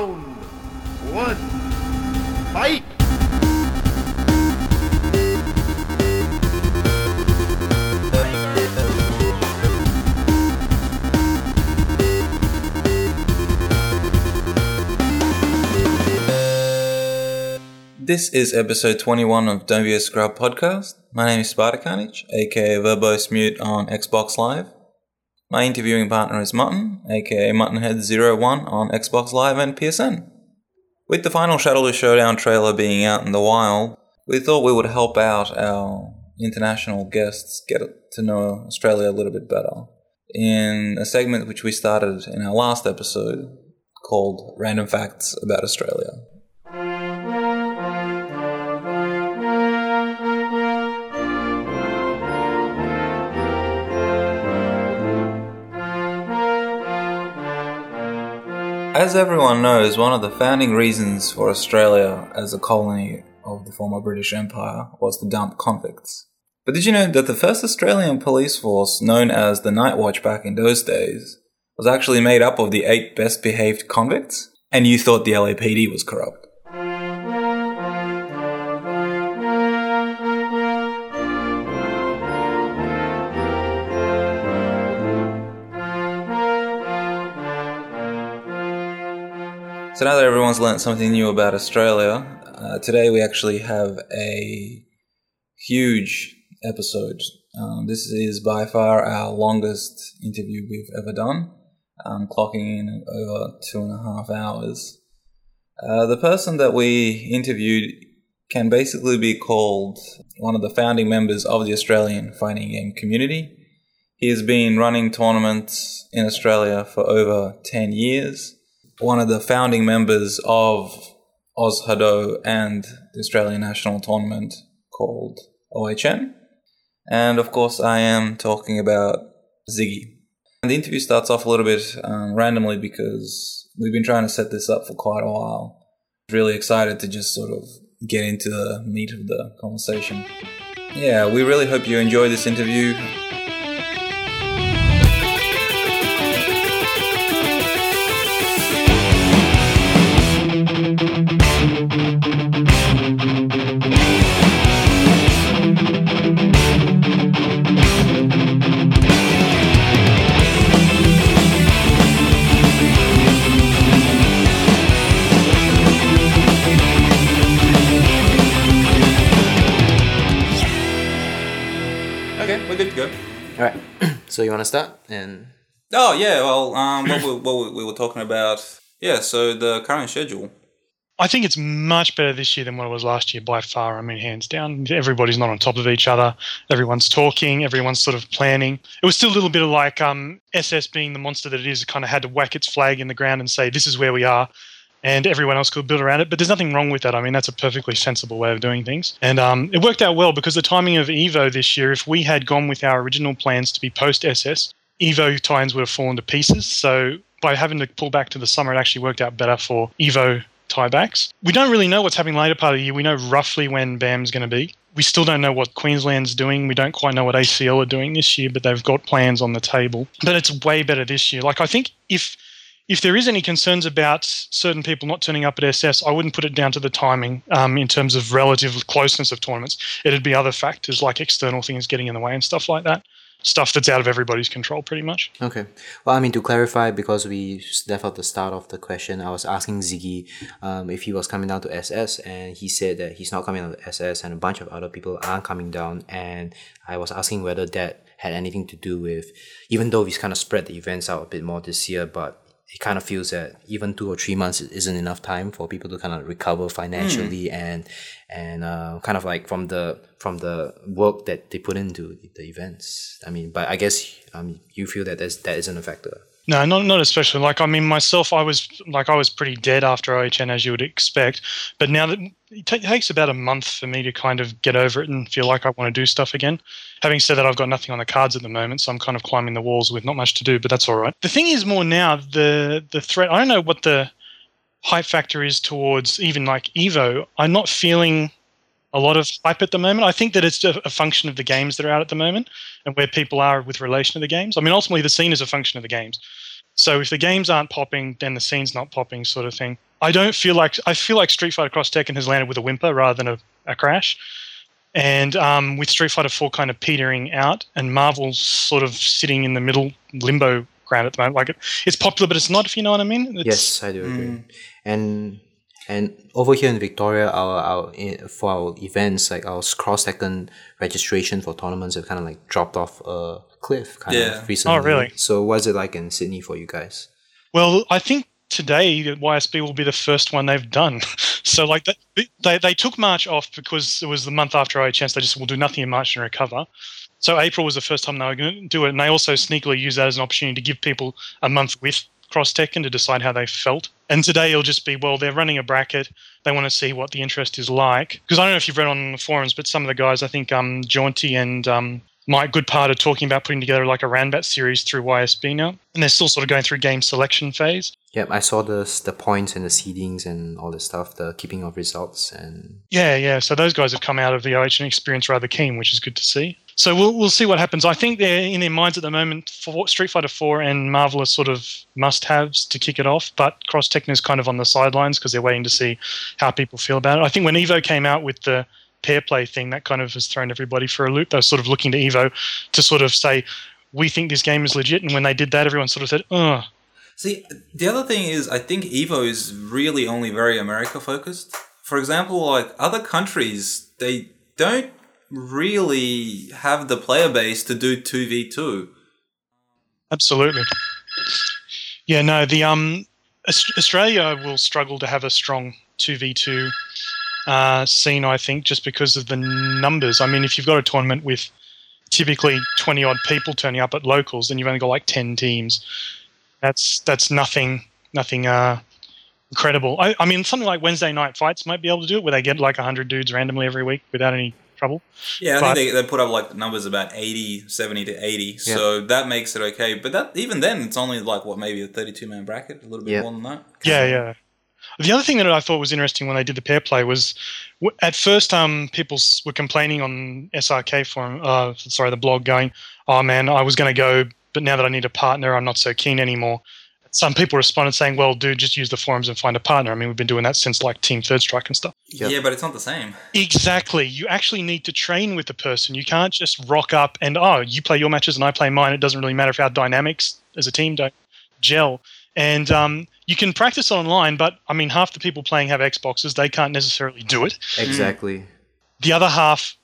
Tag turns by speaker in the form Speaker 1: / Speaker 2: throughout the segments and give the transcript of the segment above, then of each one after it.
Speaker 1: Round one. Fight!
Speaker 2: This is episode 21 of Don't Be a Scrub podcast. My name is Spider Carnage, aka Verbose Mute on Xbox Live. My interviewing partner is Mutton, aka Muttonhead01 on Xbox Live and PSN. With the final Shadowloo Showdown trailer being out in the wild, we thought we would help out our international guests get to know Australia a little bit better in a segment which we started in our last episode called Random Facts About Australia. As everyone knows, one of the founding reasons for Australia as a colony of the former British Empire was to dump convicts. But did you know that the first Australian police force, known as the Night Watch back in those days, was actually made up of the eight best behaved convicts? And you thought the LAPD was corrupt. So now that everyone's learned something new about Australia, uh, today we actually have a huge episode. Um, this is by far our longest interview we've ever done, um, clocking in over two and a half hours. Uh, the person that we interviewed can basically be called one of the founding members of the Australian fighting game community. He has been running tournaments in Australia for over 10 years one of the founding members of Ozhadou and the Australian National Tournament called OHN. And of course, I am talking about Ziggy. And the interview starts off a little bit um, randomly because we've been trying to set this up for quite a while. Really excited to just sort of get into the meat of the conversation. Yeah, we really hope you enjoy this interview.
Speaker 3: So you want to start? And
Speaker 2: Oh yeah, well, um, what, we, what we were talking about, yeah. So the current schedule.
Speaker 4: I think it's much better this year than what it was last year by far. I mean, hands down. Everybody's not on top of each other. Everyone's talking. Everyone's sort of planning. It was still a little bit of like um, SS being the monster that it is, it kind of had to whack its flag in the ground and say, "This is where we are," and everyone else could build around it. But there's nothing wrong with that. I mean, that's a perfectly sensible way of doing things, and um, it worked out well because the timing of Evo this year. If we had gone with our original plans to be post SS, Evo tie-ins would have fallen to pieces. So by having to pull back to the summer, it actually worked out better for Evo tiebacks. We don't really know what's happening later part of the year. We know roughly when BAM's going to be. We still don't know what Queensland's doing. We don't quite know what ACL are doing this year, but they've got plans on the table. But it's way better this year. Like I think if if there is any concerns about certain people not turning up at SS, I wouldn't put it down to the timing um, in terms of relative closeness of tournaments. It'd be other factors like external things getting in the way and stuff like that. Stuff that's out of everybody's control, pretty much.
Speaker 3: okay. Well, I mean to clarify, because we left out the start of the question, I was asking Ziggy um, if he was coming down to SS, and he said that he's not coming down to SS, and a bunch of other people aren't coming down. And I was asking whether that had anything to do with, even though we've kind of spread the events out a bit more this year, but it kind of feels that even two or three months isn't enough time for people to kind of recover financially and and uh, kind of like from the from the work that they put into the events. I mean, but I guess um, you feel that that's, that isn't a factor.
Speaker 4: No, not not especially. Like I mean, myself, I was like I was pretty dead after OHN, as you would expect. But now that it ta takes about a month for me to kind of get over it and feel like I want to do stuff again. Having said that, I've got nothing on the cards at the moment, so I'm kind of climbing the walls with not much to do. But that's all right. The thing is more now the the threat. I don't know what the hype factor is towards even like Evo. I'm not feeling a lot of hype at the moment. I think that it's a, a function of the games that are out at the moment and where people are with relation to the games. I mean, ultimately, the scene is a function of the games. So if the games aren't popping, then the scene's not popping, sort of thing. I don't feel like I feel like Street Fighter Cross Tekken has landed with a whimper rather than a, a crash. And um, with Street Fighter 4 kind of petering out and Marvel's sort of sitting in the middle limbo ground at the moment, like it, it's popular, but it's not, if you know what I mean. It's,
Speaker 3: Yes, I do agree. And and over here in Victoria, our our eh, for our events like our Cross Tekken registration for tournaments have kind of like dropped off a cliff kind
Speaker 2: Yeah.
Speaker 3: of recently.
Speaker 4: Oh, really?
Speaker 3: So what's it like in Sydney for you guys?
Speaker 4: Well, I think today YSB will be the first one they've done. so like they, they they took March off because it was the month after OHN. They just will do nothing in March and recover. So April was the first time they were going to do it, and they also sneakily used that as an opportunity to give people a month with Cross Tekken to decide how they felt. And today it'll just be well, they're running a bracket. They want to see what the interest is like. Because I don't know if you've read on the forums, but some of the guys, I think um, Jaunty and um, Mike Goodpart are talking about putting together like a Ranbat series through YSB now, and they're still sort of going through game selection phase.
Speaker 3: Yep, I saw the the points and the seedings and all this stuff, the keeping of results and
Speaker 4: Yeah, yeah. So those guys have come out of the OHN experience rather keen, which is good to see. So we'll we'll see what happens. I think they're in their minds at the moment for Street Fighter 4 and Marvel are sort of must-haves to kick it off, but Cross Tekken is kind of on the sidelines because they're waiting to see how people feel about it. I think when Evo came out with the pair play thing, that kind of has thrown everybody for a loop. They were sort of looking to Evo to sort of say, "We think this game is legit," and when they did that, everyone sort of said, "Oh,
Speaker 2: See, the other thing is, I think Evo is really only very America focused. For example, like other countries, they don't really have the player base to do 2v2.
Speaker 4: Absolutely. Yeah, no, the um Australia will struggle to have a strong 2v2 uh, scene, I think, just because of the numbers. I mean, if you've got a tournament with typically 20 odd people turning up at locals, then you've only got like 10 teams. That's that's nothing nothing uh incredible. I, I mean, something like Wednesday night fights might be able to do it where they get like 100 dudes randomly every week without any trouble.
Speaker 2: Yeah, I
Speaker 4: But-
Speaker 2: think they, they put up like numbers about 80, 70 to 80. So that makes it okay. But that even then, it's only like, what, maybe a 32 man bracket? A little bit
Speaker 3: Yeah.
Speaker 2: more than that?
Speaker 4: Yeah, yeah. The other thing that I thought was interesting when they did the pair play was, w- at first, um, people s- were complaining on SRK forum, uh, sorry, the blog, going, "Oh man, I was going to go, but now that I need a partner, I'm not so keen anymore." Some people responded saying, "Well, dude, just use the forums and find a partner." I mean, we've been doing that since like Team Third Strike and stuff.
Speaker 3: Yep.
Speaker 2: Yeah, but it's not the same.
Speaker 4: Exactly. You actually need to train with the person. You can't just rock up and oh, you play your matches and I play mine. It doesn't really matter if our dynamics as a team don't gel. And um, you can practice online, but I mean, half the people playing have Xboxes. They can't necessarily do it.
Speaker 3: exactly.
Speaker 4: The other half,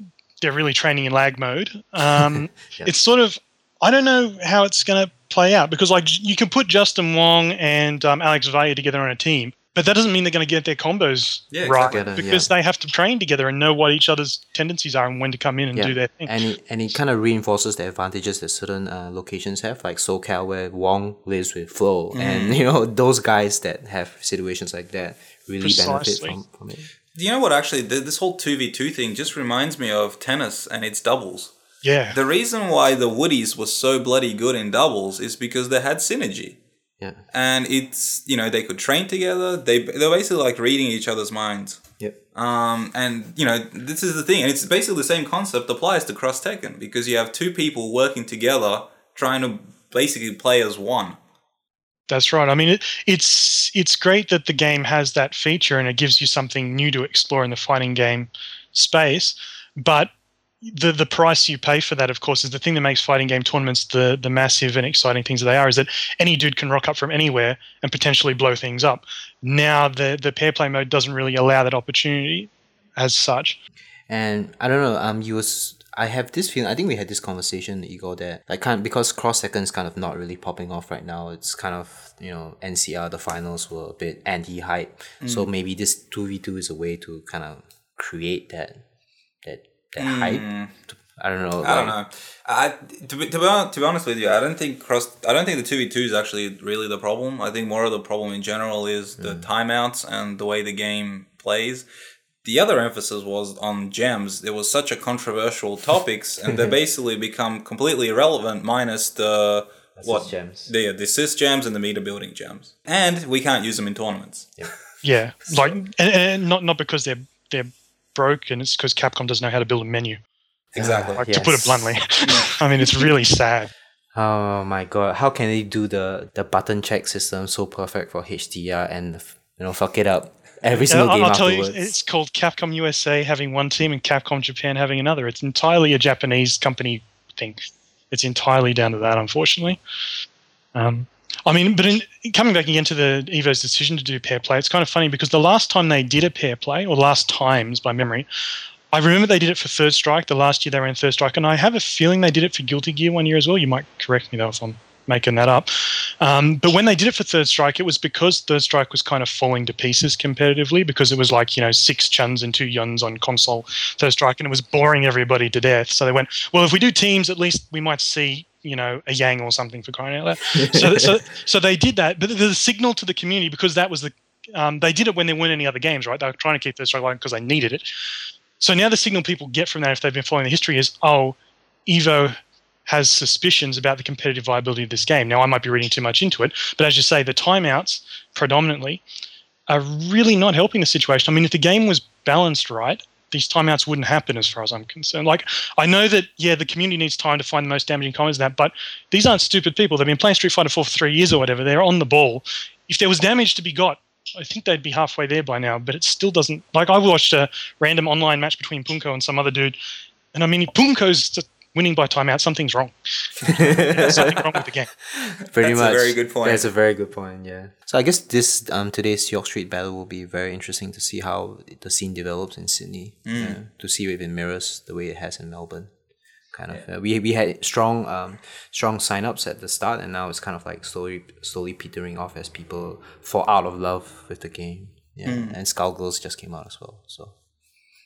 Speaker 4: they're really training in lag mode. Um,
Speaker 3: Yeah.
Speaker 4: It's sort of I don't know how it's going to play out because like you can put Justin Wong and um, Alex Valle together on a team, but that doesn't mean they're going to get their combos
Speaker 2: Yeah,
Speaker 4: right
Speaker 3: exactly. Together,
Speaker 4: because they have to train together and know what each other's tendencies are and when to come in and
Speaker 3: Yeah.
Speaker 4: do their thing.
Speaker 3: And it, and it kind of reinforces the advantages that certain uh, locations have, like SoCal, where Wong lives with Flo, and you know those guys that have situations like that really benefit from, from it.
Speaker 2: Do you know what actually, th- this whole 2v2 thing just reminds me of tennis and its doubles.
Speaker 4: Yeah,
Speaker 2: The reason why the Woodies was so bloody good in doubles is because they had synergy.
Speaker 3: Yeah.
Speaker 2: And it's, you know, they could train together. They, they're basically like reading each other's minds.
Speaker 3: Yep.
Speaker 2: Um, and you know, this is the thing, and it's basically the same concept applies to Cross Tekken because you have two people working together trying to basically play as one.
Speaker 4: that's right. I mean, it, it's it's great that the game has that feature and it gives you something new to explore in the fighting game space, but the the price you pay for that, of course, is the thing that makes fighting game tournaments the the massive and exciting things that they are. Is that any dude can rock up from anywhere and potentially blow things up. Now the the pair play mode doesn't really allow that opportunity as such.
Speaker 3: And I don't know. Um, you was I have this feeling. I think we had this conversation, Igor, that like kind because Cross Tekken is kind of not really popping off right now. It's kind of you know NCR the finals were a bit anti hype, so maybe this two v two is a way to kind of create that that that hype. Mm. I don't know.
Speaker 2: I don't know. I to be, to be to be honest with you, I don't think cross. I don't think the two v two is actually really the problem. I think more of the problem in general is the mm. timeouts and the way the game plays. The other emphasis was on gems. There was such a controversial topics, and they basically become completely irrelevant minus the what
Speaker 3: gems.
Speaker 2: the the assist gems and the meter building gems, and we can't use them in tournaments.
Speaker 4: Yeah, like and, and not not because they're they're broken. It's because Capcom doesn't know how to build a menu.
Speaker 2: Exactly.
Speaker 4: Like to put it bluntly, I mean it's really sad.
Speaker 3: Oh my god! How can they do the the button check system so perfect for HDR and you know fuck it up every
Speaker 4: Yeah,
Speaker 3: single
Speaker 4: I'll,
Speaker 3: game
Speaker 4: I'll tell you, it's called Capcom USA having one team and Capcom Japan having another. It's entirely a Japanese company thing. It's entirely down to that, unfortunately. Um, I mean, but in, coming back again to the Evo's decision to do pair play, it's kind of funny because the last time they did a pair play, or last times by memory, I remember they did it for Third Strike. The last year they ran Third Strike, and I have a feeling they did it for Guilty Gear one year as well. You might correct me though if I'm making that up. Um, but when they did it for Third Strike, it was because Third Strike was kind of falling to pieces competitively because it was like, you know, six Chuns and two Yuns on console Third Strike and it was boring everybody to death. So they went, well, if we do teams, at least we might see, you know, a Yang or something for crying out loud. so, so, so they did that. But the, signal to the community, because that was the, um, they did it when there weren't any other games, right? They were trying to keep the Strike alive because they needed it. So now the signal people get from that, if they've been following the history, is, oh, Evo has suspicions about the competitive viability of this game. Now, I might be reading too much into it, but as you say, the timeouts predominantly are really not helping the situation. I mean, if the game was balanced right, these timeouts wouldn't happen as far as I'm concerned. Like, I know that, yeah, the community needs time to find the most damaging comments that, but these aren't stupid people. They've been playing Street Fighter 4 for three years or whatever. They're on the ball. If there was damage to be got, I think they'd be halfway there by now, but it still doesn't. Like, I watched a random online match between Punko and some other dude, and I mean, Punko's just winning by timeout, something's wrong. Something wrong with the game.
Speaker 3: Pretty
Speaker 2: That's a
Speaker 3: much.
Speaker 2: very good point.
Speaker 3: That's a very good point. Yeah. So I guess this um today's York Street battle will be very interesting to see how the scene develops in Sydney.
Speaker 2: Mm.
Speaker 3: yeah, to see if it mirrors the way it has in Melbourne. Kind of. Uh, we we had strong um strong signups at the start, and now it's kind of like slowly slowly petering off as people fall out of love with the game. Yeah.
Speaker 2: Mm.
Speaker 3: And Skullgirls just came out as well. So.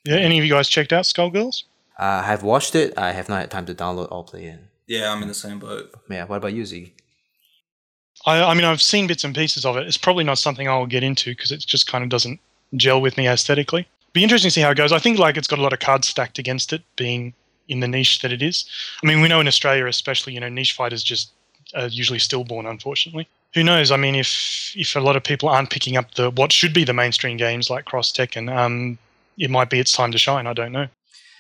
Speaker 4: Yeah, any of you guys checked out Skullgirls?
Speaker 3: Uh, I have watched it. I have not had time to download or play it.
Speaker 2: Yeah, I'm in the same boat.
Speaker 3: Yeah. What about you, Z?
Speaker 4: I, I mean, I've seen bits and pieces of it. It's probably not something I'll get into because it just kind of doesn't gel with me aesthetically. Be interesting to see how it goes. I think like it's got a lot of cards stacked against it, being in the niche that it is. I mean, we know in Australia, especially, you know, niche fighters just are usually stillborn, unfortunately. Who knows? I mean, if if a lot of people aren't picking up the what should be the mainstream games like Cross Tekken, um, it might be its time to shine. I don't know.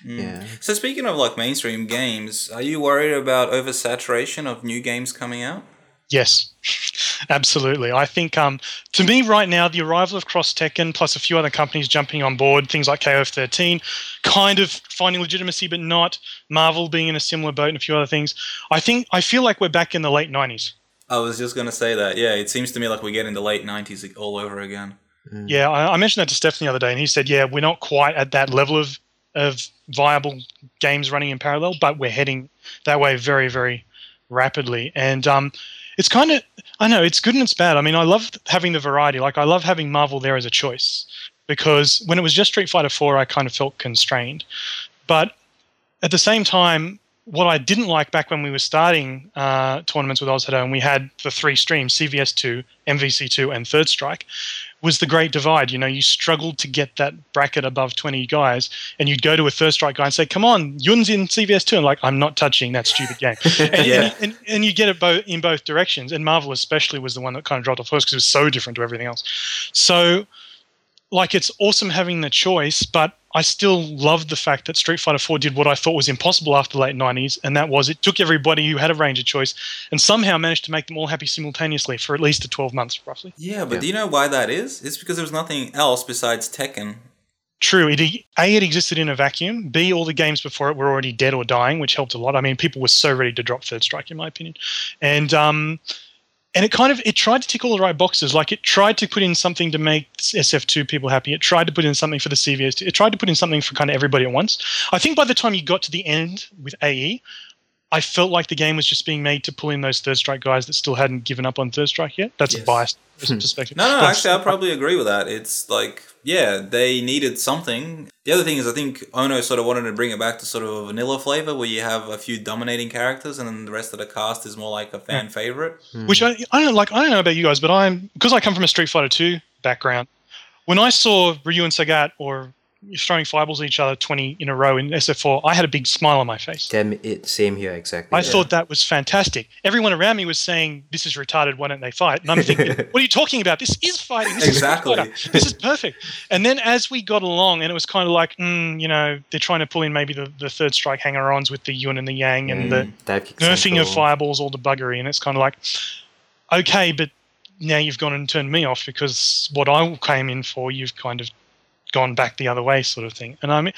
Speaker 2: Mm.
Speaker 3: Yeah.
Speaker 2: So speaking of like mainstream games, are you worried about oversaturation of new games coming out?
Speaker 4: Yes, absolutely. I think um, to me right now, the arrival of Cross Tekken plus a few other companies jumping on board, things like KOF13, kind of finding legitimacy but not, Marvel being in a similar boat and a few other things. I think I feel like we're back in the late 90s.
Speaker 2: I was just gonna say that. Yeah, it seems to me like we get in the late '90s all over again.
Speaker 4: Yeah, I, I mentioned that to Stephen the other day, and he said, "Yeah, we're not quite at that level of of viable games running in parallel, but we're heading that way very, very rapidly." And um, it's kind of, I know, it's good and it's bad. I mean, I love having the variety. Like, I love having Marvel there as a choice because when it was just Street Fighter Four, I kind of felt constrained. But at the same time, what I didn't like back when we were starting uh, tournaments with Ozhadou and we had the three streams, CVS2, MVC2, and Third Strike, was the great divide. You know, you struggled to get that bracket above 20 guys, and you'd go to a first Strike guy and say, Come on, Yun's in CVS2. And like, I'm not touching that stupid game. And,
Speaker 2: Yeah.
Speaker 4: and, and, and you get it both in both directions. And Marvel, especially, was the one that kind of dropped off first because it was so different to everything else. So, like, it's awesome having the choice, but I still love the fact that Street Fighter 4 did what I thought was impossible after the late 90s, and that was it took everybody who had a range of choice and somehow managed to make them all happy simultaneously for at least 12 months, roughly.
Speaker 2: Yeah, but
Speaker 3: Yeah.
Speaker 2: do you know why that is? It's because there was nothing else besides Tekken.
Speaker 4: True, it A, it existed in a vacuum. B, all the games before it were already dead or dying, which helped a lot. I mean, people were so ready to drop Third Strike, in my opinion. And um, and it kind of it tried to tick all the right boxes. Like it tried to put in something to make SF2 people happy. It tried to put in something for the CVS. It tried to put in something for kind of everybody at once. I think by the time you got to the end with AE, I felt like the game was just being made to pull in those Third Strike guys that still hadn't given up on Third Strike yet. That's
Speaker 2: Yes.
Speaker 4: a biased hmm. perspective.
Speaker 2: No, no, actually, I probably agree with that. It's like, yeah, they needed something. The other thing is, I think Ono sort of wanted to bring it back to sort of a vanilla flavor where you have a few dominating characters and then the rest of the cast is more like a fan hmm. favorite. Hmm.
Speaker 4: Which I, I don't like. I don't know about you guys, but I'm because I come from a Street Fighter Two background. When I saw Ryu and Sagat or throwing fireballs at each other 20 in a row in SF4, I had a big smile on my face.
Speaker 3: Damn it, same here exactly.
Speaker 4: I
Speaker 3: yeah.
Speaker 4: thought that was fantastic. Everyone around me was saying, "This is retarded. Why don't they fight?" And I'm thinking, "What are you talking about? This is fighting. This
Speaker 2: Exactly.
Speaker 4: is. This is perfect." And then as we got along, and it was kind of like, mm, you know, they're trying to pull in maybe the, the third strike hanger-ons with the Yun and the Yang and the
Speaker 3: Dive
Speaker 4: nerfing of fireballs, all the buggery, and it's kind of like, okay, but now you've gone and turned me off because what I came in for, you've kind of gone back the other way, sort of thing. And I mean,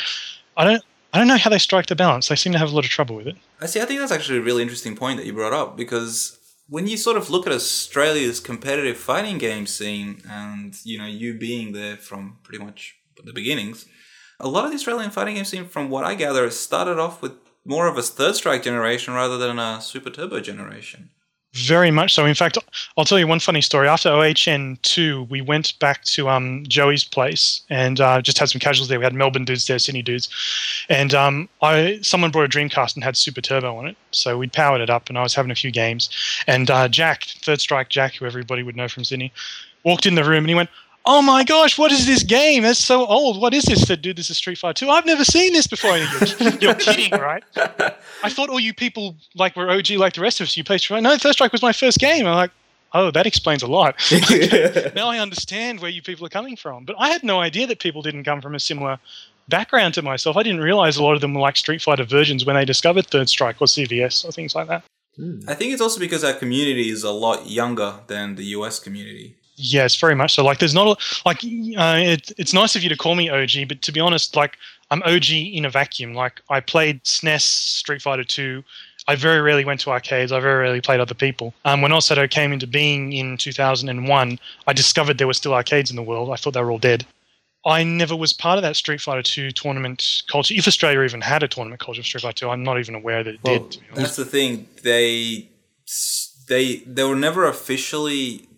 Speaker 4: I don't, I don't know how they strike the balance. They seem to have a lot of trouble with it.
Speaker 2: I see. I think that's actually a really interesting point that you brought up because when you sort of look at Australia's competitive fighting game scene, and you know you being there from pretty much the beginnings, a lot of the Australian fighting game scene, from what I gather, has started off with more of a third strike generation rather than a super turbo generation.
Speaker 4: Very much so. In fact, I'll tell you one funny story. After OHN two, we went back to um, Joey's place and uh, just had some casuals there. We had Melbourne dudes there, Sydney dudes, and um, I someone brought a Dreamcast and had Super Turbo on it, so we powered it up, and I was having a few games. And uh, Jack, Third Strike Jack, who everybody would know from Sydney, walked in the room and he went. Oh my gosh! What is this game? That's so old. What is this? Said, dude, this is Street Fighter Two. I've never seen this before. You're, you're kidding, right? I thought all you people like were OG like the rest of us. You played Street Fighter. No, Third Strike was my first game. I'm like, oh, that explains a lot. now I understand where you people are coming from. But I had no idea that people didn't come from a similar background to myself. I didn't realize a lot of them were like Street Fighter versions when they discovered Third Strike or CVS or things like that. Hmm.
Speaker 2: I think it's also because our community is a lot younger than the US community.
Speaker 4: Yes, very much so. Like, there's not a, like uh, it, it's nice of you to call me OG, but to be honest, like I'm OG in a vacuum. Like I played SNES, Street Fighter 2. I very rarely went to arcades. I very rarely played other people. Um, when Ozhadou came into being in 2001, I discovered there were still arcades in the world. I thought they were all dead. I never was part of that Street Fighter 2 tournament culture. If Australia even had a tournament culture of Street Fighter 2, I'm not even aware that it
Speaker 3: Well,
Speaker 4: did. To be honest.
Speaker 2: That's the thing. They they they were never officially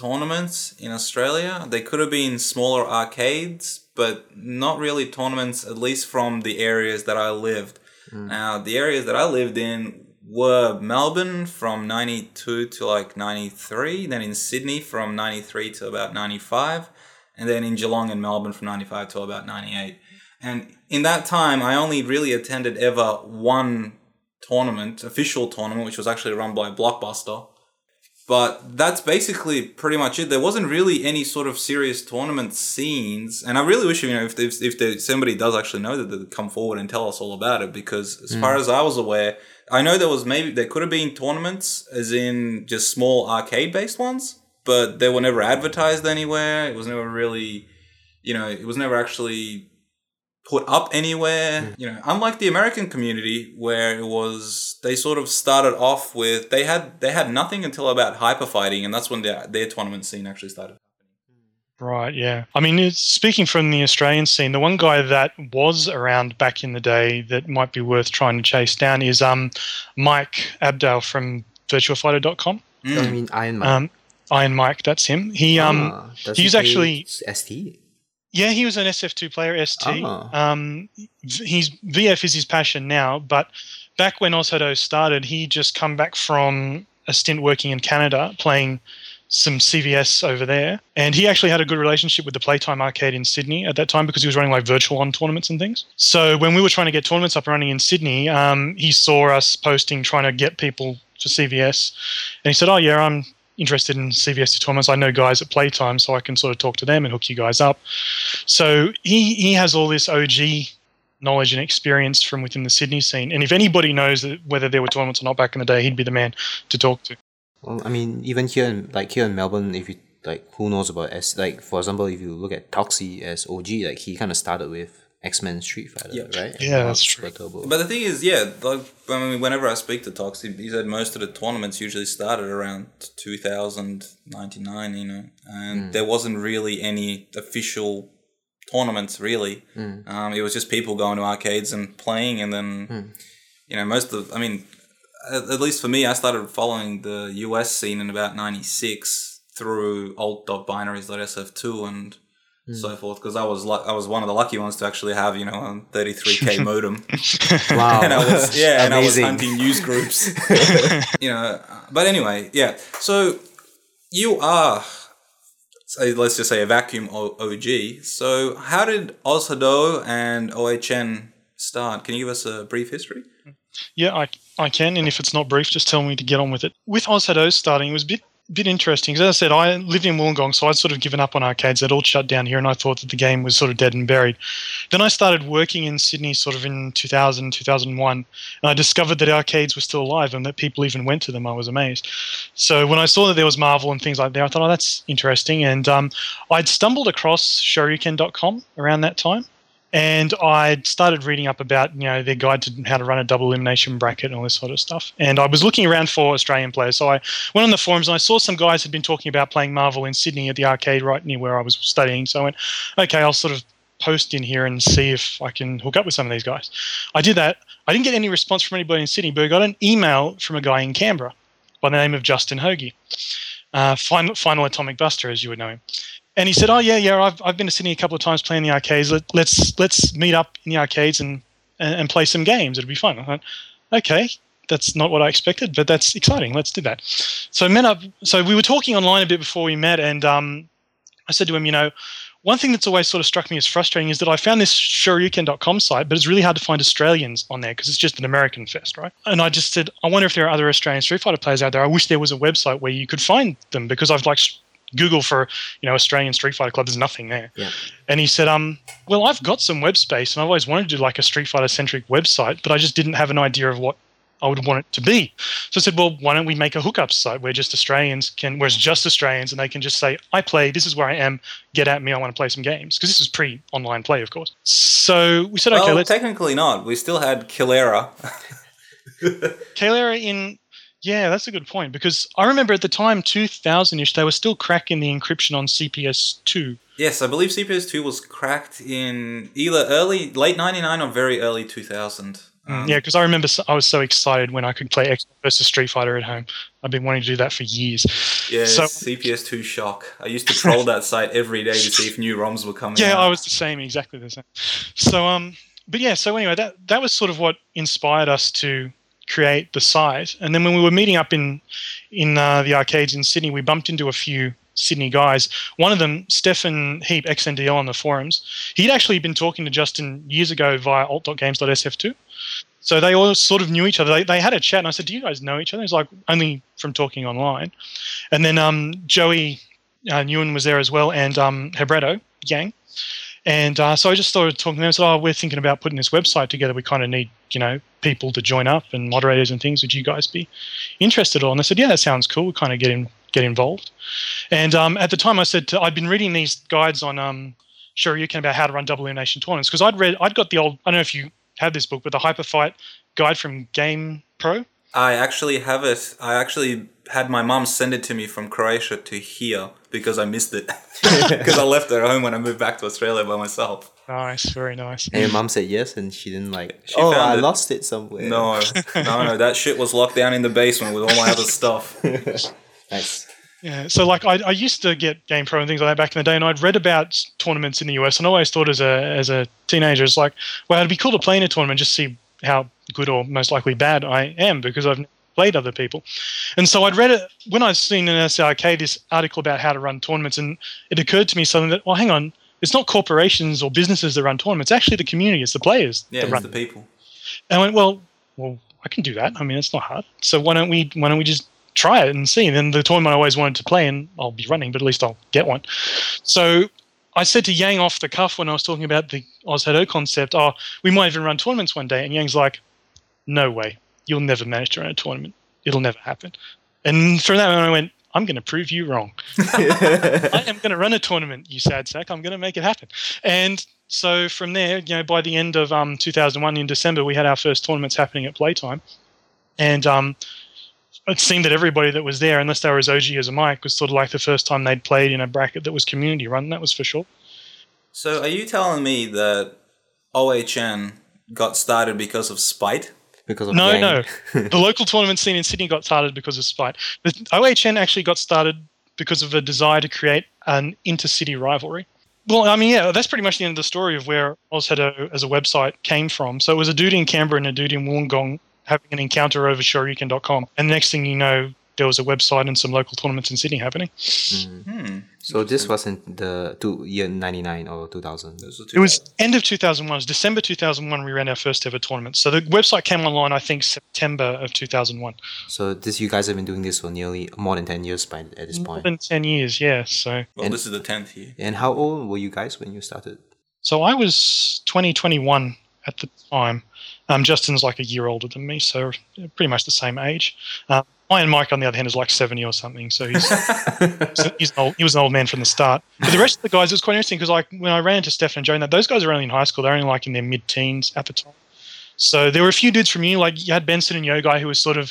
Speaker 2: tournaments in Australia. They could have been smaller arcades, but not really tournaments. At least from the areas that I lived. Hmm. Now, the areas that I lived in were Melbourne from 92 to like 93, then in Sydney from 93 to about 95, and then in Geelong and Melbourne from 95 to about 98. And in that time, I only really attended ever one tournament, official tournament, which was actually run by Blockbuster. But that's basically pretty much it. There wasn't really any sort of serious tournament scenes, and I really wish you know if if, if there, somebody does actually know that they would come forward and tell us all about it. Because as far hmm. as I was aware, I know there was maybe there could have been tournaments, as in just small arcade based ones, but they were never advertised anywhere. It was never really, you know, it was never actually put up anywhere. You know, unlike the American community where it was they sort of started off with they had they had nothing until about hyper fighting, and that's when their their tournament scene actually started.
Speaker 4: Right, yeah. I mean, it's, speaking from the Australian scene, the one guy that was around back in the day that might be worth trying to chase down is um, Mike Abdal from virtualfighter.com.
Speaker 2: Mm.
Speaker 3: I mean, Iron Man.
Speaker 4: Um, Iron Mike, that's him. He um,
Speaker 3: Ah,
Speaker 4: he's actually-
Speaker 3: ST.
Speaker 4: yeah, he was an SF2 player, ST.
Speaker 3: Ah.
Speaker 4: Um, he's VF is his passion now, but back when Ozhadou started, he just come back from a stint working in Canada playing some CVS over there, and he actually had a good relationship with the Playtime Arcade in Sydney at that time because he was running like virtual on tournaments and things. So when we were trying to get tournaments up and running in Sydney, um, he saw us posting trying to get people for CVS, and he said, "Oh yeah, I'm." Interested in CVS tournaments. I know guys at Playtime, so I can sort of talk to them and hook you guys up. So he he has all this OG knowledge and experience from within the Sydney scene. And if anybody knows whether there were tournaments or not back in the day, he'd be the man to talk to.
Speaker 3: Well, I mean, even here in like here in Melbourne, if you like, who knows about S? Like for example, if you look at Toxie as OG, like he kind of started with X Men Street Fighter,
Speaker 2: Yeah.
Speaker 3: right?
Speaker 4: Yeah,
Speaker 3: And
Speaker 4: that's true.
Speaker 3: Turbo.
Speaker 2: But the thing is, yeah, like I mean, whenever I speak to Tox, he, he said most of the tournaments usually started around 2099, you know, and hmm. there wasn't really any official tournaments really. Hmm. Um, it was just people going to arcades and playing, and then hmm. you know most of, I mean, at, at least for me, I started following the US scene in about '96 through alt.binaries.sf2 and so forth because I was lu- I was one of the lucky ones to actually have you know a 33k modem
Speaker 3: wow,
Speaker 2: and I was yeah, and I was hunting news groups. you know, uh, but anyway, yeah. So you are so let's just say a vacuum OG. So how did Ozhadou and OHN start? Can you give us a brief history?
Speaker 4: Yeah, I, I can, and if it's not brief, just tell me to get on with it. With Ozhadou starting, it was a bit bit interesting because, as I said, I lived in Wollongong, so I'd sort of given up on arcades. They'd all shut down here, and I thought that the game was sort of dead and buried. Then I started working in Sydney sort of in 2000, 2001, and I discovered that arcades were still alive and that people even went to them. I was amazed. So when I saw that there was Marvel and things like that, I thought, oh, that's interesting. And um, I'd stumbled across Shoryuken.com around that time and I started reading up about you know their guide to how to run a double elimination bracket and all this sort of stuff. And I was looking around for Australian players, so I went on the forums and I saw some guys had been talking about playing Marvel in Sydney at the arcade right near where I was studying. So I went, okay, I'll sort of post in here and see if I can hook up with some of these guys. I did that. I didn't get any response from anybody in Sydney, but I got an email from a guy in Canberra by the name of Justin Hoagie, uh, Final, Final Atomic Buster, as you would know him and he said, "Oh yeah, yeah, I've, I've been to Sydney a couple of times playing the arcades. Let, let's let's meet up in the arcades and, and, and play some games. It'll be fun." I went, "Okay, that's not what I expected, but that's exciting. Let's do that." So I met up. So we were talking online a bit before we met, and um, I said to him, "You know, one thing that's always sort of struck me as frustrating is that I found this Shoryuken.com site, but it's really hard to find Australians on there because it's just an American fest, right? And I just said, I wonder if there are other Australian Street Fighter players out there. I wish there was a website where you could find them because I've like Google for you know Australian Street Fighter Club. There's nothing there.
Speaker 3: Yeah.
Speaker 4: And he said, um, well, I've got some web space, and I've always wanted to do like a Street Fighter centric website, but I just didn't have an idea of what I would want it to be. So I said, well, why don't we make a hookup site where just Australians can, where it's just Australians, and they can just say, I play. This is where I am. Get at me. I want to play some games because this is pre-online play, of course. So we said,
Speaker 2: well,
Speaker 4: okay, let's.
Speaker 2: technically not. We still had Kaillera.
Speaker 4: Kaillera in yeah, that's a good point because I remember at the time, 2000 ish, they were still cracking the encryption on CPS 2.
Speaker 2: Yes, I believe CPS 2 was cracked in either early, late 99 or very early 2000.
Speaker 4: Um, yeah, because I remember I was so excited when I could play X versus Street Fighter at home. I've been wanting to do that for years.
Speaker 2: Yeah,
Speaker 4: so,
Speaker 2: CPS2 shock. I used to troll that site every day to see if new ROMs were coming
Speaker 4: yeah,
Speaker 2: out.
Speaker 4: I was the same, exactly the same. So, um, but yeah, so anyway, that that was sort of what inspired us to create the site. And then when we were meeting up in in uh, the arcades in Sydney, we bumped into a few Sydney guys. One of them, Stefan Heap, XNDL on the forums, he'd actually been talking to Justin years ago via alt.games.sf2. So they all sort of knew each other. They, they had a chat, and I said, "Do you guys know each other?" He's like, "Only from talking online." And then um, Joey uh, Newen was there as well, and um, Yang. And uh, so I just started talking to them. I said, "Oh, we're thinking about putting this website together. We kind of need, you know, people to join up and moderators and things. Would you guys be interested?" And they said, "Yeah, that sounds cool. We kind of get in, get involved." And um, at the time, I said to, I'd been reading these guides on um, Shoryuken about how to run double elimination tournaments because I'd read, I'd got the old. I don't know if you have this book, but the Hyper Fight guide from Game Pro.
Speaker 2: I actually have it. I actually had my mom send it to me from Croatia to here because I missed it because I left it at home when I moved back to Australia by myself.
Speaker 4: Nice, very nice.
Speaker 3: And your mom said yes, and she didn't like.
Speaker 2: She
Speaker 3: oh,
Speaker 2: found
Speaker 3: I
Speaker 2: it."
Speaker 3: lost it somewhere.
Speaker 2: No, no, no. That shit was locked down in the basement with all my other stuff.
Speaker 3: Nice.
Speaker 4: Yeah, so like I, I used to get Game Pro and things like that back in the day, and I'd read about tournaments in the US, and I always thought as a as a teenager, it's like, well, it'd be cool to play in a tournament, just see how good or most likely bad I am because I've played other people. And so I'd read it when I'd seen in SRK this article about how to run tournaments, and it occurred to me something that, well, hang on, it's not corporations or businesses that run tournaments, it's actually the community, it's the players
Speaker 2: Yeah,
Speaker 4: that
Speaker 2: it's
Speaker 4: run
Speaker 2: the people.
Speaker 4: and I went, well, well, I can do that. I mean, it's not hard. So why don't we why don't we just try it and see? And then the tournament I always wanted to play, and I'll be running, but at least I'll get one. So I said to Yang off the cuff when I was talking about the Ozhadou concept, oh, we might even run tournaments one day. And Yang's like, no way. You'll never manage to run a tournament. It'll never happen. And from that moment, I went, I'm going to prove you wrong. I am going to run a tournament, you sad sack. I'm going to make it happen. And so from there, you know, by the end of um, 2001 in December, we had our first tournaments happening at Playtime, and um, it seemed that everybody that was there, unless they were as OG as a Mike, was sort of like the first time they'd played in a bracket that was community run. That was for sure.
Speaker 2: So, are you telling me that OHN got started because of spite?
Speaker 3: Because of
Speaker 4: No,
Speaker 3: Yang.
Speaker 4: no. the local tournament scene in Sydney got started because of spite. The OHN actually got started because of a desire to create an intercity rivalry. Well, I mean, yeah, that's pretty much the end of the story of where Ozhadou as a website came from. So it was a dude in Canberra and a dude in Wollongong having an encounter over Shoryuken.com. And the next thing you know, there was a website and some local tournaments in Sydney happening.
Speaker 2: Hmm.
Speaker 3: So this was in the two year ninety nine or two thousand.
Speaker 4: It was end of 2001. It was December 2001 we ran our first ever tournament. So the website came online, I think, September of 2001.
Speaker 3: So this you guys have been doing this for nearly more than ten years by at this
Speaker 4: More
Speaker 3: point.
Speaker 4: than 10 years, yeah. So
Speaker 2: Well,
Speaker 3: And-
Speaker 2: this is the tenth year.
Speaker 3: And how old were you guys when you started?
Speaker 4: so I was 20, at the time. Um, Justin's like a year older than me, so pretty much the same age. Um, Iron Mike, on the other hand, is like 70 or something. So he's, he's old, he was an old man from the start. But the rest of the guys, it was quite interesting because like when I ran into Stefan and Joe, that those guys are only in high school. They're only like in their mid teens at the time. So there were a few dudes from uni, like you had Benson and Yo guy, who was sort of,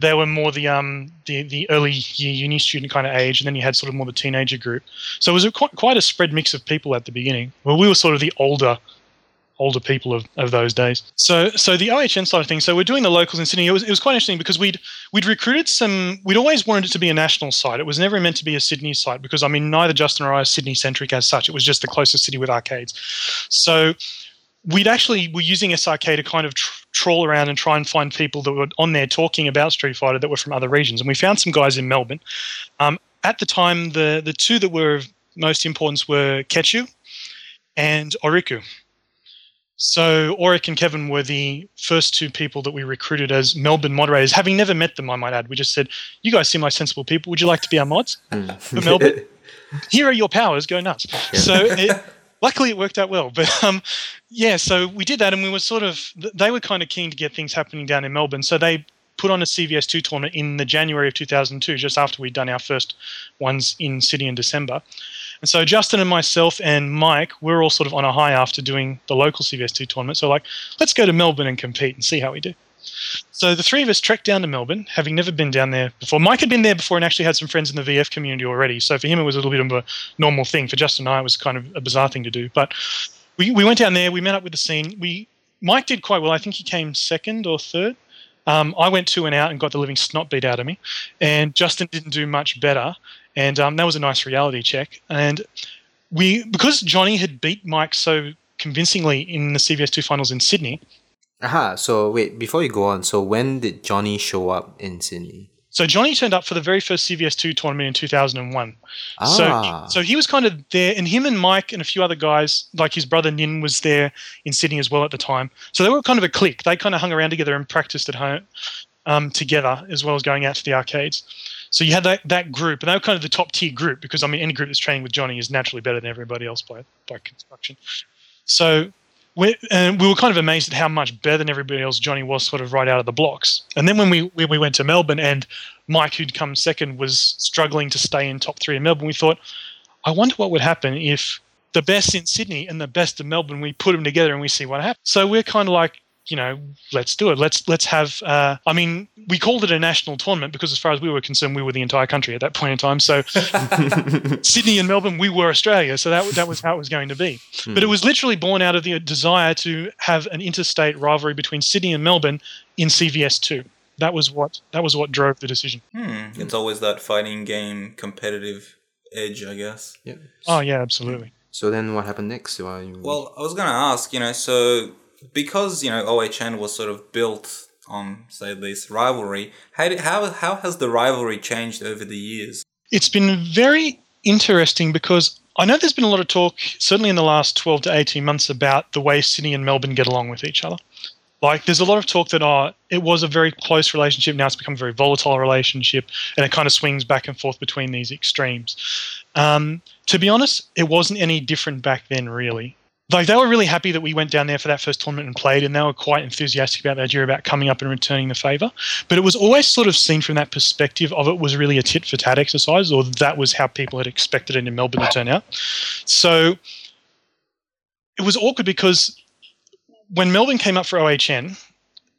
Speaker 4: they were more the um the the early year uni student kind of age, and then you had sort of more the teenager group. So it was a, quite quite a spread mix of people at the beginning. Well, we were sort of the older older people of, of those days. So so the OHN side of things. So we're doing the locals in Sydney. It was, it was quite interesting because we'd we'd recruited some. We'd always wanted it to be a national site. It was never meant to be a Sydney site because I mean neither Justin or I are Sydney centric as such. It was just the closest city with arcades. So we'd actually were using SRK to kind of tr- trawl around and try and find people that were on there talking about Street Fighter that were from other regions. And we found some guys in Melbourne. Um, at the time, the the two that were of most importance were Ketchu and Oriku. So Oric and Kevin were the first two people that we recruited as Melbourne moderators. Having never met them, I might add, we just said, "You guys seem like sensible people. Would you like to be our mods?" For Melbourne, here are your powers. Go nuts. So it, luckily, it worked out well. But um, yeah, so we did that, and we were sort of they were kind of keen to get things happening down in Melbourne. So they put on a CVS2 tournament in the January of 2002, just after we'd done our first ones in Sydney in December. And so Justin and myself and Mike, we're all sort of on a high after doing the local CVS2 tournament. So like, let's go to Melbourne and compete and see how we do. So the three of us trekked down to Melbourne, having never been down there before. Mike had been there before and actually had some friends in the VF community already. So for him, it was a little bit of a normal thing. For Justin and I, it was kind of a bizarre thing to do. But we, we went down there, we met up with the scene. We Mike did quite well. I think he came second or third. Um, I went two and out and got the living snot beat out of me. And Justin didn't do much better. And um, that was a nice reality check. And we, because Johnny had beat Mike so convincingly in the CVS2 finals in Sydney,
Speaker 3: Aha, so wait, before you go on, so when did Johnny show up in Sydney?
Speaker 4: So Johnny turned up for the very first CVS2 tournament in 2001.
Speaker 3: Ah.
Speaker 4: So, so he was kind of there, and him and Mike and a few other guys, like his brother Nin, was there in Sydney as well at the time. So they were kind of a clique. They kind of hung around together and practiced at home um, together, as well as going out to the arcades. So you had that, that group, and they were kind of the top tier group because I mean, any group that's training with Johnny is naturally better than everybody else by by construction. So we and we were kind of amazed at how much better than everybody else Johnny was sort of right out of the blocks. And then when we when we went to Melbourne and Mike, who'd come second, was struggling to stay in top three in Melbourne, we thought, I wonder what would happen if the best in Sydney and the best in Melbourne, we put them together and we see what happens. So we're kind of like, you know, let's do it. Let's let's have. Uh, I mean, we called it a national tournament because, as far as we were concerned, we were the entire country at that point in time. So Sydney and Melbourne, we were Australia. So that that was how it was going to be. But it was literally born out of the desire to have an interstate rivalry between Sydney and Melbourne in CVS two. That was what that was what drove the decision.
Speaker 2: Hmm. It's always that fighting game competitive edge, I guess.
Speaker 3: Yeah.
Speaker 4: Oh yeah, absolutely.
Speaker 3: So then what happened next? Why you-
Speaker 2: Well, I was going to ask, you know, so because, you know, OHN was sort of built on, say, this rivalry, how, did, how, how has the rivalry changed over the years?
Speaker 4: It's been very interesting because I know there's been a lot of talk, certainly in the last 12 to 18 months, about the way Sydney and Melbourne get along with each other. Like, there's a lot of talk that oh, it was a very close relationship. Now it's become a very volatile relationship, and it kind of swings back and forth between these extremes. Um, to be honest, it wasn't any different back then, really. Like, they were really happy that we went down there for that first tournament and played, and they were quite enthusiastic about the idea about coming up and returning the favour. But it was always sort of seen from that perspective of it was really a tit for tat exercise, or that was how people had expected it in Melbourne to turn out. So it was awkward because when Melbourne came up for OHN,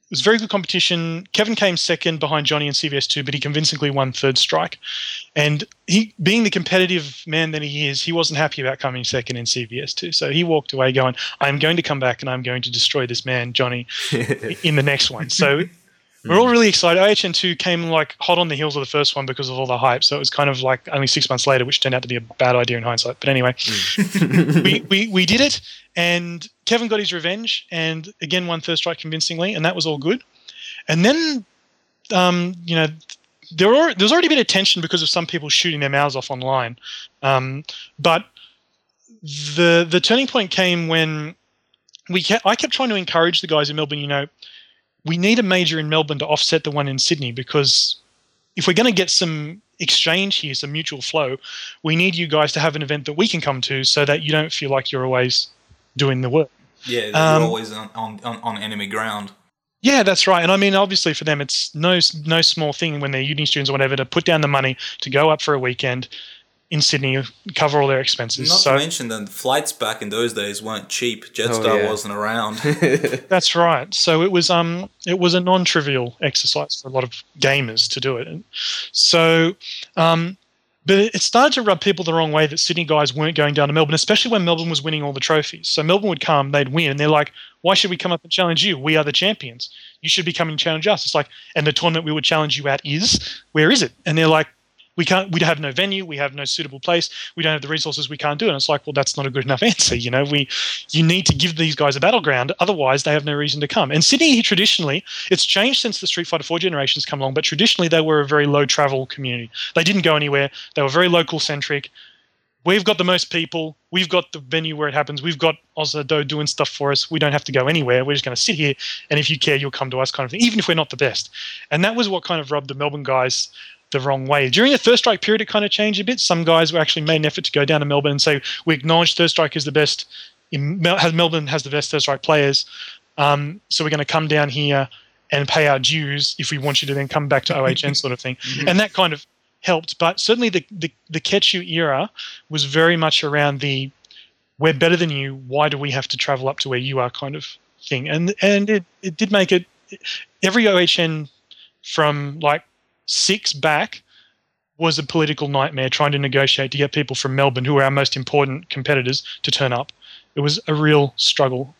Speaker 4: it was very good competition. Kevin came second behind Johnny in CVS2, but he convincingly won third strike. And he, being the competitive man that he is, he wasn't happy about coming second in CVS2. So he walked away going, I'm going to come back and I'm going to destroy this man, Johnny, in the next one. So we're all really excited. OHN2 came like hot on the heels of the first one because of all the hype. So it was kind of like only six months later, which turned out to be a bad idea in hindsight. But anyway, we, we, we did it. And Kevin got his revenge and again won third strike convincingly. And that was all good. And then, um, you know, there were there's already been a tension because of some people shooting their mouths off online, um, but the the turning point came when we kept, I kept trying to encourage the guys in Melbourne. You know, we need a major in Melbourne to offset the one in Sydney because if we're going to get some exchange here, some mutual flow, we need you guys to have an event that we can come to so that you don't feel like you're always doing the work.
Speaker 2: Yeah,
Speaker 4: Um,
Speaker 2: you're always on, on, on, on enemy ground.
Speaker 4: Yeah, that's right. And I mean, obviously for them, it's no no small thing when they're uni students or whatever to put down the money to go up for a weekend in Sydney, cover all their expenses.
Speaker 2: Not
Speaker 4: so
Speaker 2: to mention that flights back in those days weren't cheap. Jetstar
Speaker 3: Oh, yeah.
Speaker 2: wasn't around.
Speaker 4: that's right. So it was um it was a non-trivial exercise for a lot of gamers to do it. And so um but it started to rub people the wrong way that Sydney guys weren't going down to Melbourne, especially when Melbourne was winning all the trophies. So Melbourne would come, they'd win, and they're like, "Why should we come up and challenge you? We are the champions. You should be coming and challenge us." It's like, and the tournament we would challenge you at is where is it? And they're like, "We can't. We have no venue. We have no suitable place. We don't have the resources. We can't do it." And it's like, well, that's not a good enough answer. You know, we you need to give these guys a battleground. Otherwise, they have no reason to come. And Sydney traditionally, it's changed since the Street Fighter 4 generations come along, but traditionally they were a very low travel community. They didn't go anywhere. They were very local centric. We've got the most people. We've got the venue where it happens. We've got Ozhadou doing stuff for us. We don't have to go anywhere. We're just going to sit here, and if you care, you'll come to us, kind of thing. Even if we're not the best, and that was what kind of rubbed the Melbourne guys the wrong way. During the Third Strike period, it kind of changed a bit. Some guys were actually made an effort to go down to Melbourne and say, we acknowledge Third Strike is the best. In Mel- has Melbourne has the best Third Strike players, um, so we're going to come down here and pay our dues if we want you to then come back to OHN sort of thing. And that kind of helped. But certainly the, the, the Ketchu era was very much around the we're better than you, why do we have to travel up to where you are kind of thing. And and it, it did make it every OHN from like six back was a political nightmare trying to negotiate to get people from Melbourne, who were our most important competitors, to turn up. It was a real struggle.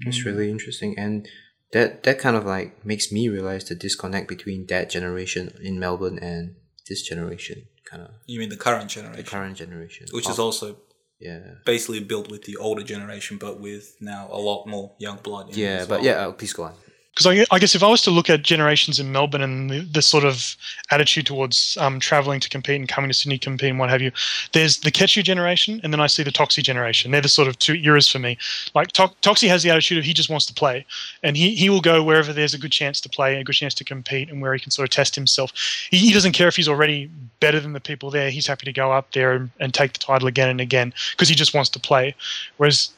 Speaker 3: It's really interesting, and that that kind of like makes me realize the disconnect between that generation in Melbourne and this generation, kind of
Speaker 2: you mean the current generation?
Speaker 3: the current generation,
Speaker 2: which is also
Speaker 3: yeah,
Speaker 2: basically built with the older generation, but with now a lot more young blood. In
Speaker 3: yeah.
Speaker 2: as
Speaker 3: But
Speaker 2: well.
Speaker 3: yeah, uh, please go on.
Speaker 4: Because I, I guess if I was to look at generations in Melbourne and the, the sort of attitude towards um, traveling to compete and coming to Sydney to compete and what have you, there's the Ketchu generation and then I see the Toxie generation. They're the sort of two eras for me. Like to- Toxie has the attitude of he just wants to play and he, he will go wherever there's a good chance to play, a good chance to compete and where he can sort of test himself. He, he doesn't care if he's already better than the people there. He's happy to go up there and, and take the title again and again because he just wants to play. Whereas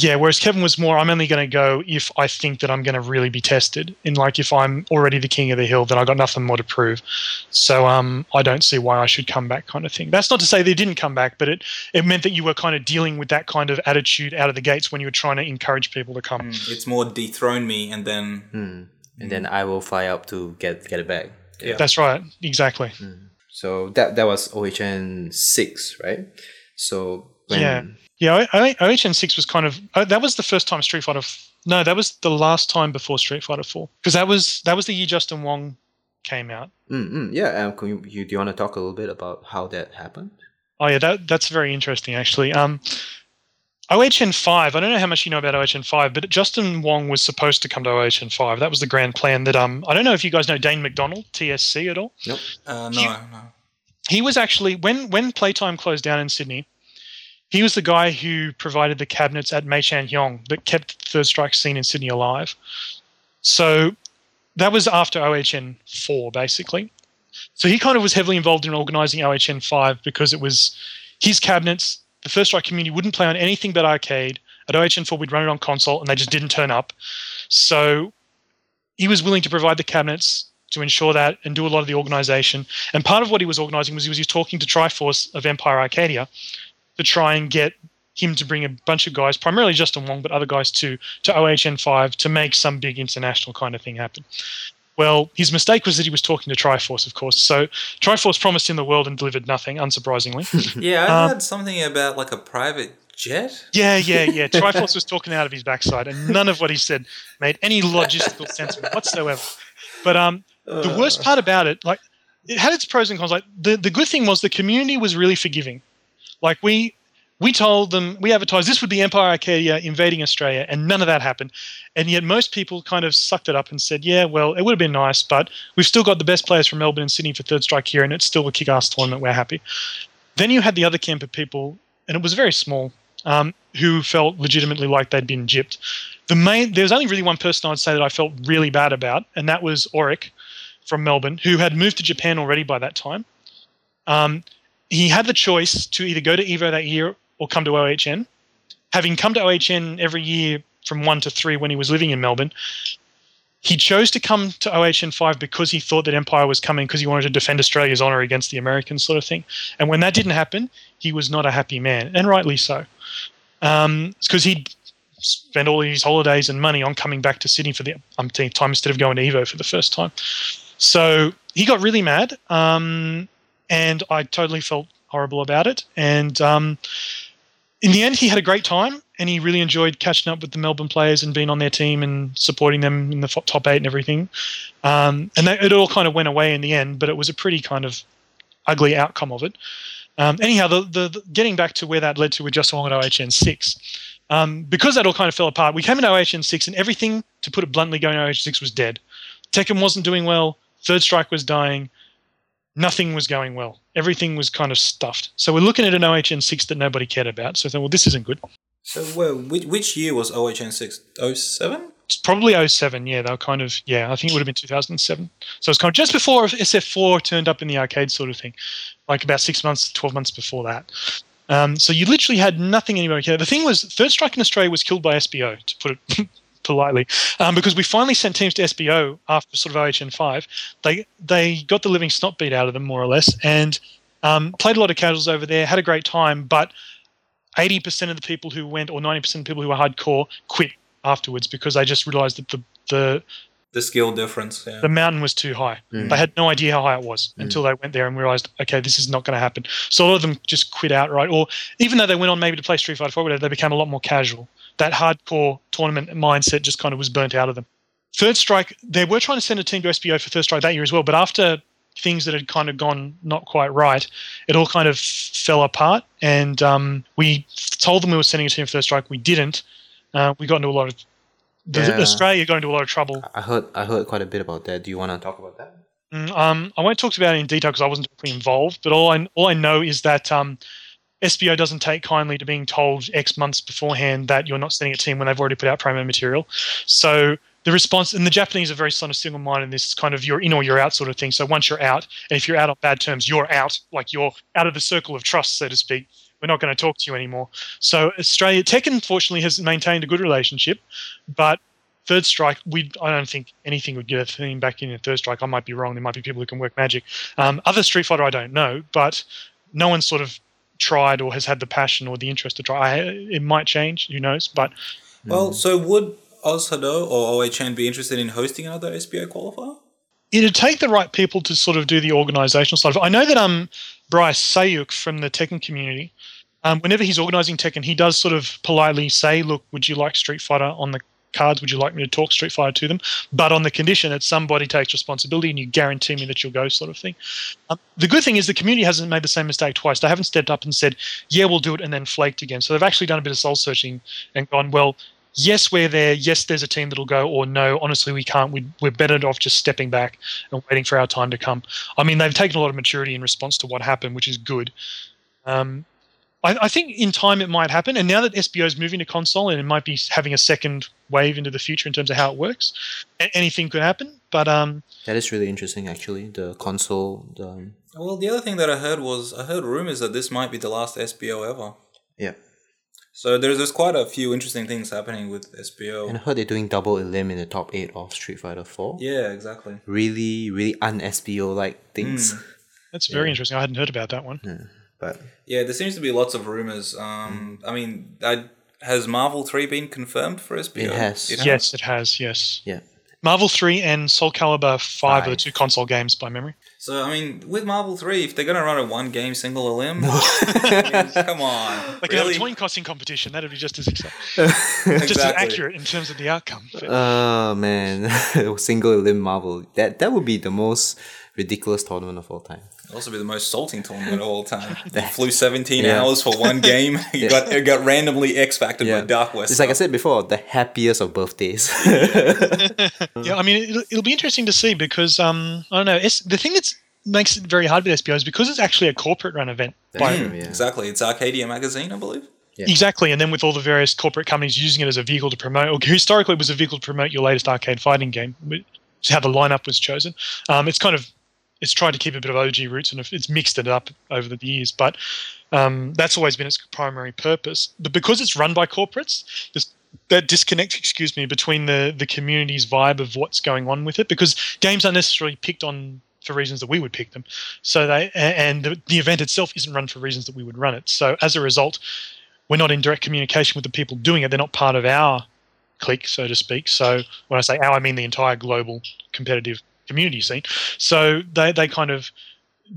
Speaker 4: yeah, whereas Kevin was more, I'm only going to go if I think that I'm going to really be tested. In like, if I'm already the king of the hill, then I got nothing more to prove. So um, I don't see why I should come back, kind of thing. That's not to say they didn't come back, but it it meant that you were kind of dealing with that kind of attitude out of the gates when you were trying to encourage people to come.
Speaker 2: Mm, it's more dethrone me and then
Speaker 3: Hmm. And then I will fly up to get get it back.
Speaker 2: Yeah.
Speaker 4: That's right, exactly.
Speaker 3: So that that was OHN six, right? So when
Speaker 4: Yeah. Yeah, I, I, OHN six was kind of uh, that was the first time Street Fighter. F- no, that was the last time before Street Fighter four because that was that was the year Justin Wong came out.
Speaker 3: Mm, mm, yeah, um, can you, you do you want to talk a little bit about how that happened?
Speaker 4: Oh yeah, that that's very interesting actually. Um, OHN five. I don't know how much you know about OHN five, but Justin Wong was supposed to come to OHN five. That was the grand plan. That um, I don't know if you guys know Dane McDonald TSC at all.
Speaker 2: uh, no,
Speaker 4: You-
Speaker 2: no.
Speaker 4: He was actually when when playtime closed down in Sydney. He was the guy who provided the cabinets at Meishan Hyong that kept the Third Strike scene in Sydney alive. So that was after OHN four, basically. So he kind of was heavily involved in organising OHN five because it was his cabinets. The Third Strike community wouldn't play on anything but arcade. At OHN four, we'd run it on console, and they just didn't turn up. So he was willing to provide the cabinets to ensure that and do a lot of the organisation. And part of what he was organising was he was talking to Triforce of Empire Arcadia to try and get him to bring a bunch of guys, primarily Justin Wong, but other guys too, to OHN five to make some big international kind of thing happen. Well, his mistake was that he was talking to Triforce, of course. So Triforce promised him the world and delivered nothing, unsurprisingly.
Speaker 2: Yeah, I
Speaker 4: Um,
Speaker 2: heard something about like a private jet.
Speaker 4: yeah, yeah, yeah. Triforce was talking out of his backside, and none of what he said made any logistical sense whatsoever. But um, the worst part about it, like, it had its pros and cons. Like, the, the good thing was the community was really forgiving. Like, we we told them we advertised this would be Empire Arcadia invading Australia, and none of that happened. And yet most people kind of sucked it up and said, "Yeah, well, it would have been nice, but we've still got the best players from Melbourne and Sydney for Third Strike here, and it's still a kick-ass tournament. We're happy." Then you had the other camp of people, and it was very small, um, who felt legitimately like they'd been gypped. The main there was only really one person I'd say that I felt really bad about, and that was Auric from Melbourne, who had moved to Japan already by that time. Um, he had the choice to either go to Evo that year or come to OHN. Having come to OHN every year from one to three when he was living in Melbourne, he chose to come to OHN 5 because he thought that Empire was coming because he wanted to defend Australia's honour against the Americans, sort of thing. And when that didn't happen, he was not a happy man, and rightly so. Um, because he'd spent all his holidays and money on coming back to Sydney for the umpteenth time instead of going to Evo for the first time. So he got really mad, um, and I totally felt horrible about it. And um, in the end, he had a great time, and he really enjoyed catching up with the Melbourne players and being on their team and supporting them in the top eight and everything. Um, and it all kind of went away in the end, but it was a pretty kind of ugly outcome of it. Um, anyhow, the, the, the getting back to where that led to with Justin Wong at OHN six, um, because that all kind of fell apart. We came into OHN six, and everything, to put it bluntly, going OHN six was dead. Tekken wasn't doing well. Third Strike was dying. Nothing was going well. Everything was kind of stuffed. So we're looking at an OHN six that nobody cared about. So I thought, well, this isn't good.
Speaker 2: So, well, which, which year was OHN six? Oh seven.
Speaker 4: It's probably 07, yeah. They were kind of, yeah, I think it would have been 2007. So it's kind of just before SF4 turned up in the arcade sort of thing, like about six months, 12 months before that. Um, so you literally had nothing anybody cared. The thing was, Third Strike in Australia was killed by SBO, to put it politely, um, because we finally sent teams to SBO after sort of OHN five. They they got the living snot beat out of them more or less, and um, played a lot of casuals over there, had a great time, but. 80% of the people who went, or 90% of the people who were hardcore, quit afterwards because they just realized that the, the
Speaker 2: The skill difference. Yeah.
Speaker 4: the mountain was too high.
Speaker 3: Mm.
Speaker 4: They had no idea how high it was until they went there and realized, okay, this is not going to happen. So a lot of them just quit outright, or even though they went on maybe to play Street Fighter 4, whatever, they became a lot more casual. That hardcore tournament mindset just kind of was burnt out of them. Third Strike, they were trying to send a team to SBO for Third Strike that year as well, but after things that had kind of gone not quite right, it all kind of fell apart. And um, we told them we were sending a team for Third Strike. We didn't. Uh, we got into a lot of the,
Speaker 3: Yeah.
Speaker 4: Australia got into a lot of trouble
Speaker 3: I heard I heard quite a bit about that. Do you want to talk about that?
Speaker 4: Mm, Um, I won't talk about it in detail because I wasn't directly involved, but all I all I know is that um, SBO doesn't take kindly to being told X months beforehand that you're not sending a team when they've already put out promo material. So the response, and the Japanese are very sort of single-minded in this kind of you're in or you're out sort of thing. So once you're out, and if you're out on bad terms, you're out, like you're out of the circle of trust, so to speak. We're not going to talk to you anymore. So Australia, Tekken, unfortunately has maintained a good relationship, but Third Strike, we I don't think anything would get a team back in in Third Strike. I might be wrong. There might be people who can work magic. Um, other Street Fighter, I don't know, but no one sort of tried or has had the passion or the interest to try. I, it might change, who knows? But
Speaker 2: Well, so would Ozhadou or OHN be interested in hosting another SBO qualifier?
Speaker 4: it'd take the right people to sort of do the organizational side of it. I know that um Bryce Sayuk from the Tekken community, um, whenever he's organizing Tekken, he does sort of politely say, "Look, would you like Street Fighter on the cards? Would you like me to talk Street Fighter to them?" But on the condition that somebody takes responsibility and you guarantee me that you'll go, sort of thing. Um, the good thing is the community hasn't made the same mistake twice. They haven't stepped up and said, "Yeah, we'll do it," and then flaked again. So they've actually done a bit of soul searching and gone, "Well." Yes, we're there. Yes, there's a team that'll go. Or no, honestly, we can't. We, we're better off just stepping back and waiting for our time to come. I mean, they've taken a lot of maturity in response to what happened, which is good. Um, I, I think in time it might happen. And now that SBO is moving to console and it might be having a second wave into the future in terms of how it works, a- anything could happen. But um,
Speaker 3: That is really interesting, actually. The console, the um,
Speaker 2: Well, the other thing that I heard was I heard rumors that this might be the last SBO ever.
Speaker 3: yeah,
Speaker 2: So there's there's quite a few interesting things happening with SBO.
Speaker 3: and I heard they're doing double elim in the top eight of Street Fighter Four.
Speaker 2: yeah, exactly.
Speaker 3: Really, really un SBO like things.
Speaker 4: that's very interesting. I hadn't heard about that one.
Speaker 3: But
Speaker 2: Yeah, there seems to be lots of rumors. Um, I mean, I, has Marvel Three been confirmed for SBO?
Speaker 3: It has.
Speaker 4: Yes, it has. Yes.
Speaker 3: yeah,
Speaker 4: Marvel 3 and Soul Calibur 5 are the two console games by memory.
Speaker 2: So I mean, with Marvel Three, if they're gonna run a one game single elim, I mean, come on,
Speaker 4: Like
Speaker 2: really?
Speaker 4: a coin costing competition, that'd be just as exciting. Just as accurate in terms of the outcome.
Speaker 3: Oh man, single elim Marvel. That that would be the most ridiculous tournament of all time.
Speaker 2: also be the most salting tournament of all time. You flew 17
Speaker 3: Yeah.
Speaker 2: hours for one game. You got it got randomly X factored by Dark West.
Speaker 3: It's like I said before, the happiest of birthdays.
Speaker 4: Yeah, I mean, it'll, it'll be interesting to see because um, I don't know. It's, the thing that makes it very hard with SBO is because it's actually a corporate run event. By,
Speaker 3: True, yeah.
Speaker 2: Exactly. It's Arcadia Magazine, I believe.
Speaker 3: Yeah.
Speaker 4: Exactly, and then with all the various corporate companies using it as a vehicle to promote, or historically it was a vehicle to promote your latest arcade fighting game. which is how the lineup was chosen. Um, it's kind of it's tried to keep a bit of OG roots and it's mixed it up over the years, but um, that's always been its primary purpose. But because it's run by corporates, there's that disconnect, excuse me, between the the community's vibe of what's going on with it, because games aren't necessarily picked on for reasons that we would pick them. So they and the, the event itself isn't run for reasons that we would run it. So as a result, we're not in direct communication with the people doing it. They're not part of our clique, so to speak. So when I say our, I mean the entire global competitive community scene. So they, they kind of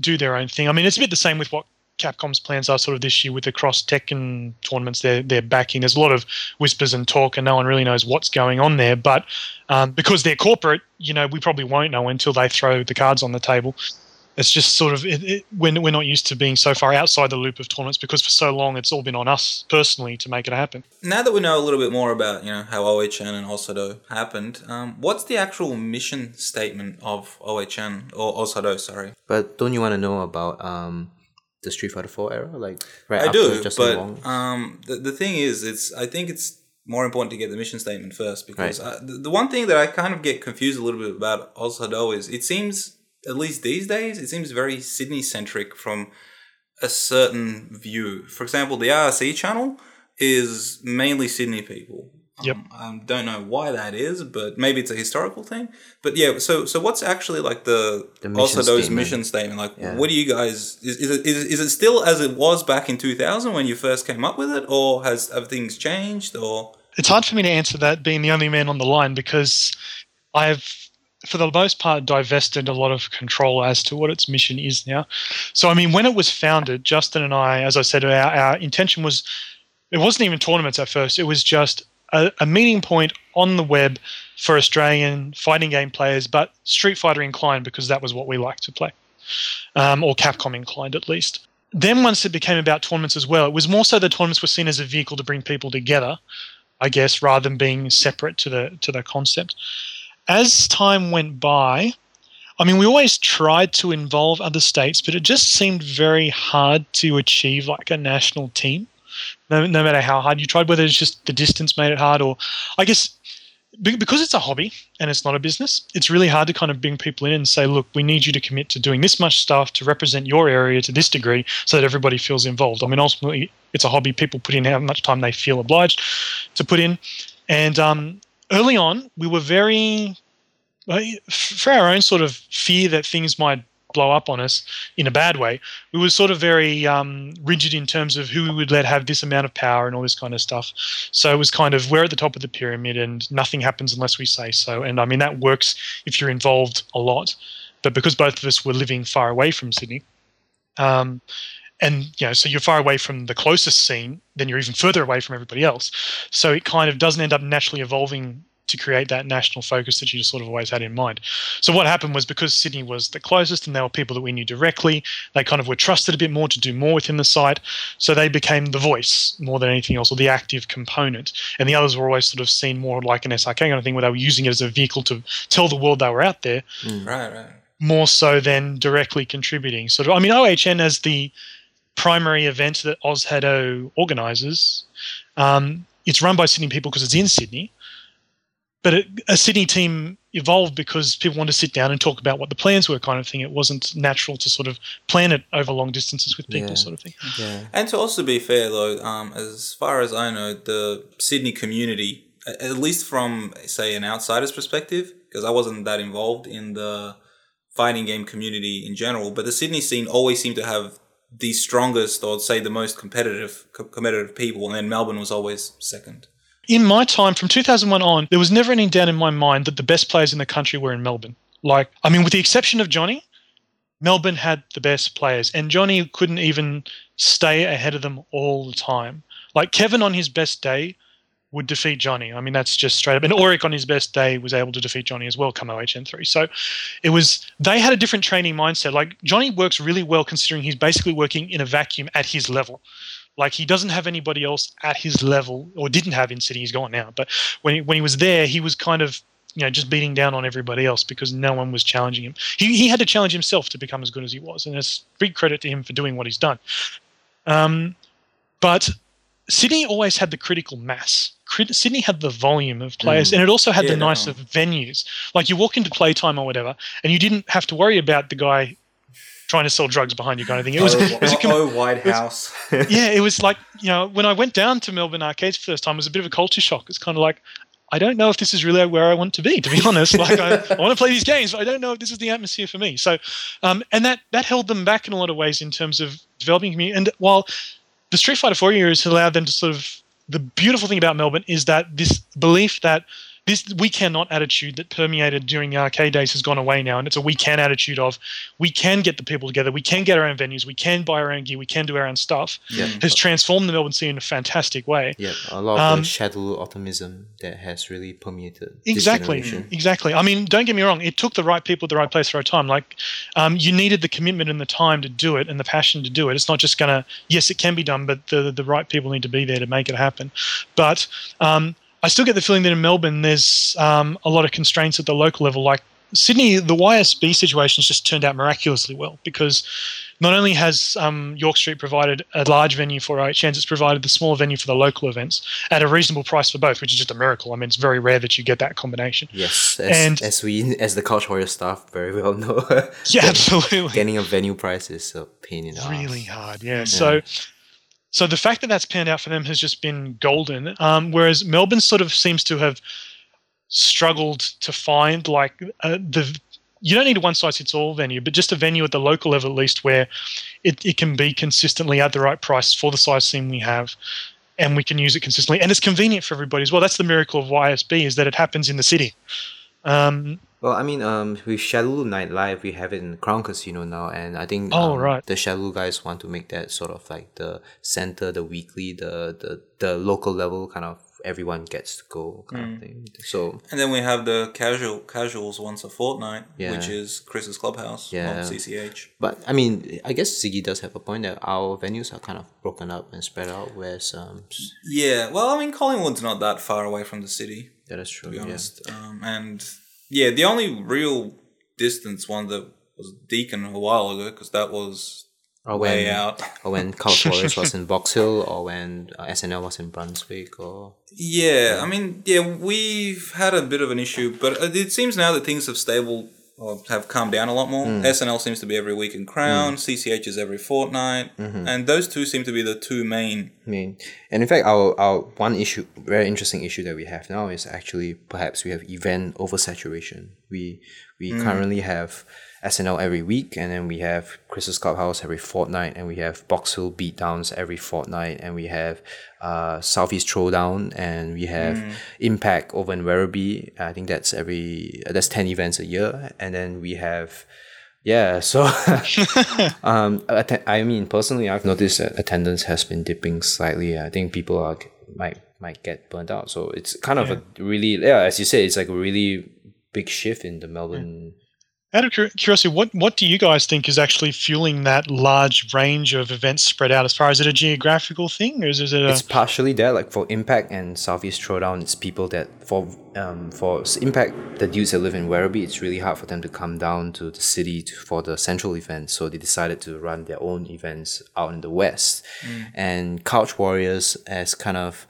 Speaker 4: do their own thing. I mean, it's a bit the same with what Capcom's plans are sort of this year with the cross Tekken tournaments they're, they're backing. There's a lot of whispers and talk, and no one really knows what's going on there. But um, because they're corporate, you know, we probably won't know until they throw the cards on the table it's just sort of it, it, we're, we're not used to being so far outside the loop of tournaments because for so long it's all been on us personally to make it happen.
Speaker 2: Now that we know a little bit more about you know how OHN and Ozhadou happened, um, what's the actual mission statement of OHN or Ozhadou? Sorry,
Speaker 3: but don't you want to know about um the Street Fighter 4 era? Like right
Speaker 2: I
Speaker 3: after
Speaker 2: do,
Speaker 3: Justin
Speaker 2: but
Speaker 3: Wong?
Speaker 2: um, the the thing is, it's I think it's more important to get the mission statement first because
Speaker 3: Right.
Speaker 2: uh, the, the one thing that I kind of get confused a little bit about Ozhadou is it seems at least these days it seems very Sydney centric from a certain view. For example, the RC channel is mainly Sydney people.
Speaker 4: Yep.
Speaker 2: Um, I don't know why that is, but maybe it's a historical thing. But yeah, so so what's actually like the,
Speaker 3: The mission
Speaker 2: Ozhadou's
Speaker 3: statement.
Speaker 2: mission statement? Like,
Speaker 3: Yeah.
Speaker 2: what do you guys is is it, is, is it still as it was back in two thousand when you first came up with it, or has have things changed? Or
Speaker 4: It's hard for me to answer that being the only man on the line because I've, for the most part, divested a lot of control as to what its mission is now. So, I mean, when it was founded, Justin and I, as I said, our, our intention was it wasn't even tournaments at first, it was just a, a meeting point on the web for Australian fighting game players, but Street Fighter inclined because that was what we liked to play, um, or Capcom inclined at least. Then, once it became about tournaments as well, it was more so the tournaments were seen as a vehicle to bring people together, I guess, rather than being separate to the to the concept. As time went by, I mean, we always tried to involve other states, but it just seemed very hard to achieve like a national team. No, no matter how hard you tried, whether it's just the distance made it hard, or I guess because it's a hobby and it's not a business, it's really hard to kind of bring people in and say, look, we need you to commit to doing this much stuff to represent your area to this degree so that everybody feels involved. I mean, ultimately, it's a hobby. People put in how much time they feel obliged to put in. And um, early on, we were very, for our own sort of fear that things might blow up on us in a bad way, we were sort of very um, rigid in terms of who we would let have this amount of power and all this kind of stuff. So it was kind of we're at the top of the pyramid and nothing happens unless we say so. And I mean, that works if you're involved a lot. But because both of us were living far away from Sydney, um, and you know, so you're far away from the closest scene, then you're even further away from everybody else. So it kind of doesn't end up naturally evolving to create that national focus that you just sort of always had in mind. So what happened was because Sydney was the closest and they were people that we knew directly, they kind of were trusted a bit more to do more within the site. So they became the voice more than anything else, or the active component. And the others were always sort of seen more like an SRK kind of thing where they were using it as a vehicle to tell the world they were out there mm.
Speaker 2: right, right.
Speaker 4: more so than directly contributing. Sort of, I mean, OHN as the primary event that Ozhadou organises, um, it's run by Sydney people because it's in Sydney. But it, a Sydney team evolved because people wanted to sit down and talk about what the plans were, kind of thing. It wasn't natural to sort of plan it over long distances with people,
Speaker 3: Yeah.
Speaker 4: sort of thing.
Speaker 3: Yeah.
Speaker 2: And to also be fair, though, um, as far as I know, the Sydney community, at least from say an outsider's perspective, because I wasn't that involved in the fighting game community in general, but the Sydney scene always seemed to have the strongest, or say the most competitive, co- competitive people, and then Melbourne was always second.
Speaker 4: in my time from 2001 on, there was never any doubt in my mind that the best players in the country were in Melbourne. Like, I mean, with the exception of Johnny, Melbourne had the best players, and Johnny couldn't even stay ahead of them all the time. Like Kevin on his best day would defeat Johnny. I mean, that's just straight up. And Auric on his best day was able to defeat Johnny as well, come OHN3. So it was, they had a different training mindset. Like Johnny works really well considering he's basically working in a vacuum at his level. Like he doesn't have anybody else at his level, or didn't have in City. He's gone now. But when he, when he was there, he was kind of you know just beating down on everybody else because no one was challenging him. He he had to challenge himself to become as good as he was, and it's big credit to him for doing what he's done. Um, but Sydney always had the critical mass. Crit- Sydney had the volume of players,
Speaker 3: Mm.
Speaker 4: and it also had
Speaker 2: Yeah,
Speaker 4: the nice of venues. Like you walk into playtime or whatever, and you didn't have to worry about the guy trying to sell drugs behind you, kind of thing. It was,
Speaker 2: oh,
Speaker 4: it was a com-
Speaker 2: oh, White House.
Speaker 4: yeah, it was like you know when I went down to Melbourne arcades for the first time, it was a bit of a culture shock. It's kind of like I don't know if this is really where I want to be, to be honest. Like I, I want to play these games, but I don't know if this is the atmosphere for me. So, um, and that that held them back in a lot of ways in terms of developing community. And while the Street Fighter 4 years allowed them to sort of the beautiful thing about Melbourne is that this belief that this we cannot attitude that permeated during the arcade days has gone away now, and it's a we can attitude of we can get the people together, we can get our own venues, we can buy our own gear, we can do our own stuff.
Speaker 3: Yeah.
Speaker 4: Has transformed the Melbourne scene in a fantastic way.
Speaker 3: Yeah, a lot of
Speaker 4: Um,
Speaker 3: the shadow optimism that has really permeated
Speaker 4: Exactly, exactly. I mean, don't get me wrong. It took the right people at the right place at the right time. Like, um, you needed the commitment and the time to do it, and the passion to do it. It's not just gonna. Yes, it can be done, but the the right people need to be there to make it happen. But um, I still get the feeling that in Melbourne, there's um, a lot of constraints at the local level. Like Sydney, the YSB situation has just turned out miraculously well because not only has um, York Street provided a large venue for OHNs, it's provided the smaller venue for the local events at a reasonable price for both, which is just a miracle. I mean, it's very rare that you get that combination.
Speaker 3: Yes, as,
Speaker 4: And-
Speaker 3: as we as the Couch Warrior staff very well know,
Speaker 4: Yeah, absolutely.
Speaker 3: getting a venue price is a pain in the
Speaker 4: really
Speaker 3: ass.
Speaker 4: hard. Yeah. So, so the fact that that's panned out for them has just been golden. Um, whereas Melbourne sort of seems to have struggled to find like uh, the. You don't need a one size fits all venue, but just a venue at the local level at least where it, it can be consistently at the right price for the size scene we have. And we can use it consistently, and it's convenient for everybody as well. That's the miracle of YSB is that it happens in the city. Um,
Speaker 3: Well, I mean, um, with Shadow Night Live, we have it in Crown Casino now, and I think
Speaker 4: Oh,
Speaker 3: um,
Speaker 4: right.
Speaker 3: the Shadow guys want to make that sort of like the center, the weekly, the the, the local level kind of everyone gets to go kind
Speaker 4: Mm.
Speaker 3: of thing. So
Speaker 2: And then we have the casual casuals once a fortnight,
Speaker 3: Yeah.
Speaker 2: which is Chris's clubhouse
Speaker 3: Yeah.
Speaker 2: on CCH.
Speaker 3: But I mean, I guess Ziggy does have a point that our venues are kind of broken up and spread out. Whereas, um,
Speaker 2: Yeah, well, I mean, Collingwood's not that far away from the city,
Speaker 3: that is true.
Speaker 2: to be
Speaker 3: Yeah.
Speaker 2: honest. Um, and yeah, the only real distance one that was Deacon a while ago, because that was
Speaker 3: Or
Speaker 2: way out.
Speaker 3: or when Couch Warriors was in Box Hill, or when uh, SNL was in Brunswick, or
Speaker 2: Yeah, I mean, yeah, we've had a bit of an issue, but it seems now that things have stable have calmed down a lot more. Mm. SNL seems to be every week in Crown, mm. CCH is every fortnight, mm-hmm. and those two seem to be the two main.
Speaker 3: Mean, and in fact, our, our one issue, very interesting issue that we have now is actually perhaps we have event oversaturation. We we mm. currently have SNL every week, and then we have Chris's Clubhouse every fortnight, and we have Box Hill Beatdowns every fortnight, and we have uh, Southeast Throwdown, and we have Impact over in Werribee. I think that's every that's ten events a year, and then we have. Yeah, so um, I mean, personally, I've noticed that attendance has been dipping slightly. I think people are might might get burnt out. So it's kind of a really yeah, as you say, it's like a really big shift in the Melbourne.
Speaker 4: Out of curiosity, what what do you guys think is actually fueling that large range of events spread out? As far as it a geographical thing, or is, is it a
Speaker 3: It's partially there, like for Impact and Southeast Throwdown, it's people that for um for Impact, the dudes that live in Werribee, it's really hard for them to come down to the city to, for the central event. So they decided to run their own events out in the west, and Couch Warriors as kind of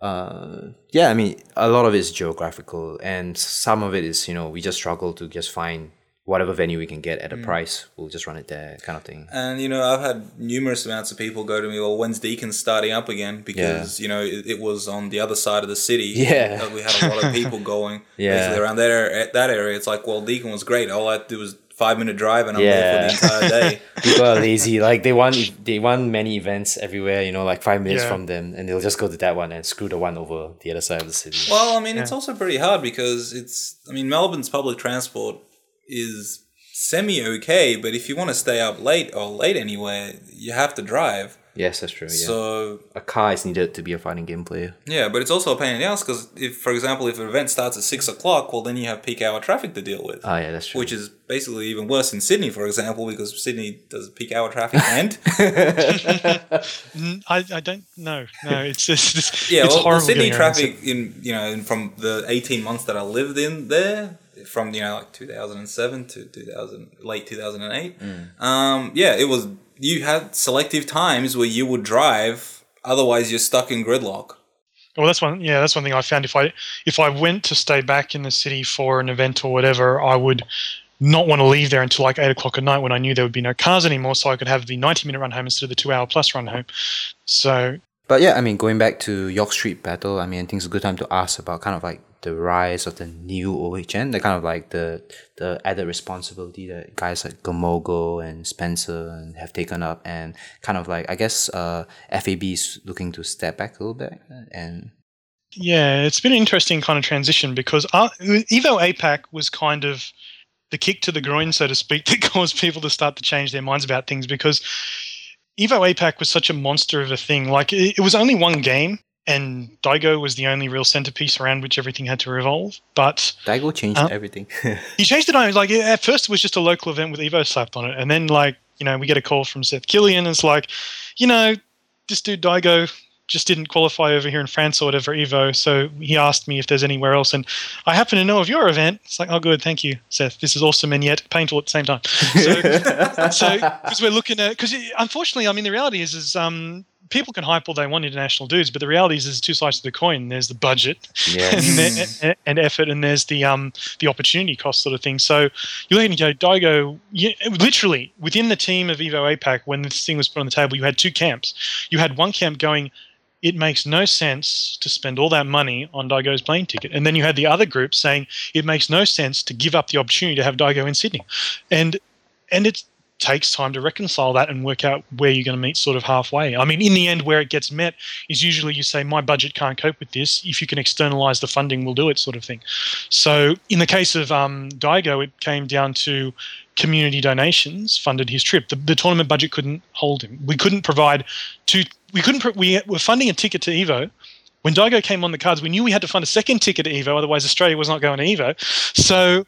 Speaker 3: uh yeah i mean a lot of it is geographical and some of it is you know we just struggle to just find whatever venue we can get at a mm. price we'll just run it there kind of thing
Speaker 2: And you know, I've had numerous amounts of people go to me, "Well, when's Deacon starting up again?" Because you know it, it was on the other side of the city.
Speaker 3: Yeah.
Speaker 2: that we had a lot of people going.
Speaker 3: Yeah.
Speaker 2: basically around that area. That area, it's like, well, Deacon was great. All I had to do was five minute drive, and I'm there for the entire day.
Speaker 3: people are lazy like they want they want many events everywhere you know like five minutes
Speaker 4: Yeah.
Speaker 3: from them and they'll just go to that one and screw the one over the other side of the city
Speaker 2: Well, I mean, it's also pretty hard because it's. I mean, Melbourne's public transport is semi okay, but if you want to stay up late or late anywhere, you have to drive.
Speaker 3: Yes, that's true. Yeah.
Speaker 2: So
Speaker 3: a car is needed to be a fighting game player.
Speaker 2: yeah, but it's also a pain in the ass because if, for example, if an event starts at six o'clock, well, then you have peak hour traffic to deal with.
Speaker 3: Oh yeah, that's true.
Speaker 2: which is basically even worse in Sydney, for example, because Sydney does peak hour traffic and
Speaker 4: mm, I don't know. No, it's just it's,
Speaker 2: yeah,
Speaker 4: it's
Speaker 2: well,
Speaker 4: horrible.
Speaker 2: Sydney
Speaker 4: getting around
Speaker 2: traffic in you know in, from the eighteen months that I lived in there, from you know like two thousand and seven to two thousand late two thousand and eight. Um, yeah, it was you had selective times where you would drive, otherwise you're stuck in gridlock.
Speaker 4: Well, that's one. Yeah, that's one thing I found. If I if I went to stay back in the city for an event or whatever, I would not want to leave there until like eight o'clock at night when I knew there would be no cars anymore, so I could have the ninety minute run home instead of the two hour plus run home. So
Speaker 3: But yeah, I mean, going back to York Street Battle, I mean, I think it's a good time to ask about kind of like the rise of the new OHN, the kind of like the the added responsibility that guys like Gamogo and Spencer have taken up, and kind of like I guess uh, FAB is looking to step back a little bit and
Speaker 4: yeah, it's been an interesting kind of transition because uh, Evo APAC was kind of the kick to the groin, so to speak, that caused people to start to change their minds about things because Evo APAC was such a monster of a thing. Like it, it was only one game, and Daigo was the only real centerpiece around which everything had to revolve. But
Speaker 3: Daigo changed
Speaker 4: Uh,
Speaker 3: everything.
Speaker 4: he changed it on like at first it was just a local event with Evo slapped on it, and then like you know we get a call from Seth Killian, and it's like, you know, this dude Daigo just didn't qualify over here in France or whatever Evo, so he asked me if there's anywhere else, and I happen to know of your event. It's like, oh, good, thank you, Seth. This is awesome and yet painful at the same time. So, so because we're looking at because unfortunately, I mean, the reality is is um people can hype all they want international dudes, but the reality is there's two sides to the coin. There's the budget
Speaker 3: Yes.
Speaker 4: and, the, and effort, and there's the um the opportunity cost sort of thing. So you look and you go, Daigo, literally within the team of Evo APAC, when this thing was put on the table, you had two camps. You had one camp going, it makes no sense to spend all that money on Daigo's plane ticket, and then you had the other group saying it makes no sense to give up the opportunity to have Daigo in Sydney, and and it takes time to reconcile that and work out where you're going to meet sort of halfway. I mean, in the end, where it gets met is usually you say, my budget can't cope with this. If you can externalize the funding, we'll do it, sort of thing. So, in the case of um, Daigo, it came down to community donations funded his trip. The, the tournament budget couldn't hold him. We couldn't provide two. We couldn't. pro- We were funding a ticket to Evo. When Daigo came on the cards, we knew we had to fund a second ticket to Evo, otherwise Australia was not going to Evo. So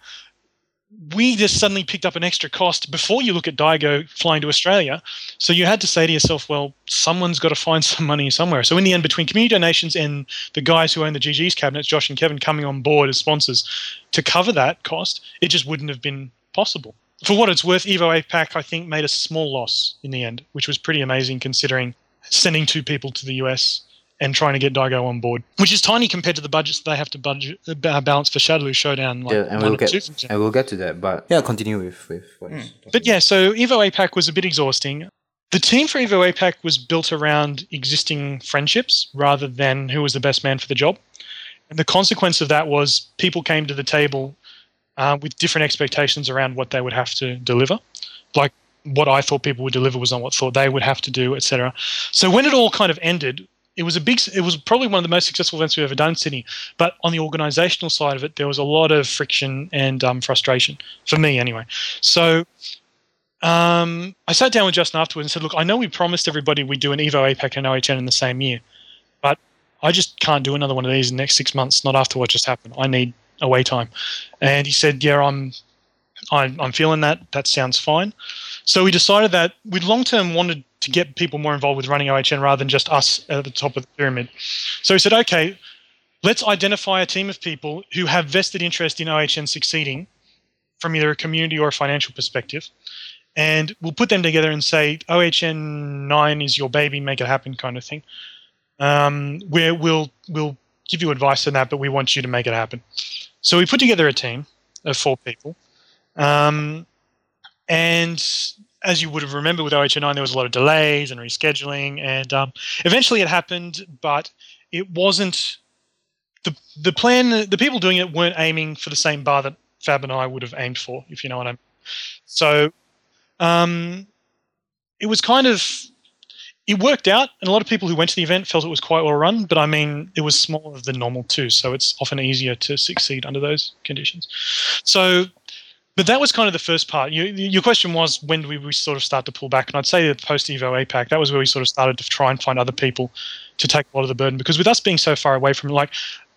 Speaker 4: we just suddenly picked up an extra cost before you look at Daigo flying to Australia. So you had to say to yourself, well, someone's got to find some money somewhere. So in the end, between community donations and the guys who own the GG's cabinets, Josh and Kevin, coming on board as sponsors to cover that cost, it just wouldn't have been possible. For what it's worth, Evo APAC, I think, made a small loss in the end, which was pretty amazing considering sending two people to the US and trying to get Daigo on board, which is tiny compared to the budgets that they have to budget, uh, balance for Shadowloo Showdown. Like
Speaker 3: yeah, and we'll get
Speaker 4: two,
Speaker 3: and we'll get to that. But yeah, continue with with. What is
Speaker 4: But yeah, so Evo APAC was a bit exhausting. The team for Evo APAC was built around existing friendships rather than who was the best man for the job. And the consequence of that was people came to the table uh, with different expectations around what they would have to deliver. Like what I thought people would deliver was not what thought they would have to do, etc. So when it all kind of ended, it was a big. It was probably one of the most successful events we've ever done in Sydney. But on the organisational side of it, there was a lot of friction and um, frustration for me, anyway. So um, I sat down with Justin afterwards and said, "Look, I know we promised everybody we'd do an Evo APAC and OHN in the same year, but I just can't do another one of these in the next six months. Not after what just happened. I need away time." And he said, "Yeah, I'm, I'm, I'm feeling that. That sounds fine." So we decided that we long term wanted to get people more involved with running OHN rather than just us at the top of the pyramid. So we said, "Okay, let's identify a team of people who have vested interest in OHN succeeding." From either a community or a financial perspective, and we'll put them together and say OHN nine is your baby, make it happen, kind of thing. Um, where we'll we'll give you advice on that, but we want you to make it happen. So we put together a team of four people, um, and as you would have remembered with OHN nine, there was a lot of delays and rescheduling, and um, eventually it happened, but it wasn't the the plan. The people doing it weren't aiming for the same bar that Fab and I would have aimed for, if you know what I mean. So um, it was kind of it worked out, and a lot of people who went to the event felt it was quite well run. But I mean, it was smaller than normal too, so it's often easier to succeed under those conditions. So but that was kind of the first part. You, your question was when do we, we sort of start to pull back? And I'd say the post Evo APAC, that was where we sort of started to try and find other people to take a lot of the burden. Because with us being so far away from like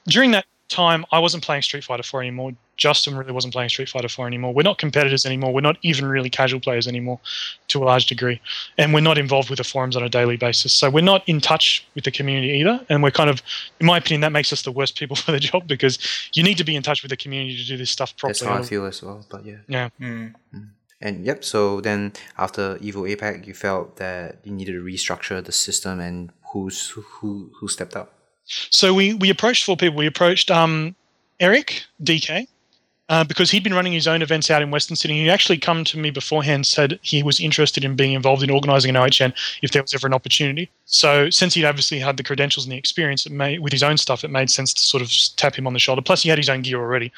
Speaker 4: during that time, I wasn't playing Street Fighter 4 anymore. Justin really wasn't playing Street Fighter 4 anymore. We're not competitors anymore. We're not even really casual players anymore to a large degree. And we're not involved with the forums on a daily basis. So we're not in touch with the community either. And we're kind of, in my opinion, that makes us the worst people for the job because you need to be in touch with the community to do this stuff properly.
Speaker 3: That's how I feel as well. But yeah.
Speaker 4: Yeah.
Speaker 3: And yep, so then after Evo APAC, you felt that you needed to restructure the system and who's who who stepped up?
Speaker 4: So we, we approached four people. We approached um, Eric DK uh, because he'd been running his own events out in Western Sydney. He actually come to me beforehand, said he was interested in being involved in organising an OHN if there was ever an opportunity. So since he'd obviously had the credentials and the experience, made, with his own stuff, it made sense to sort of tap him on the shoulder. Plus, he had his own gear already.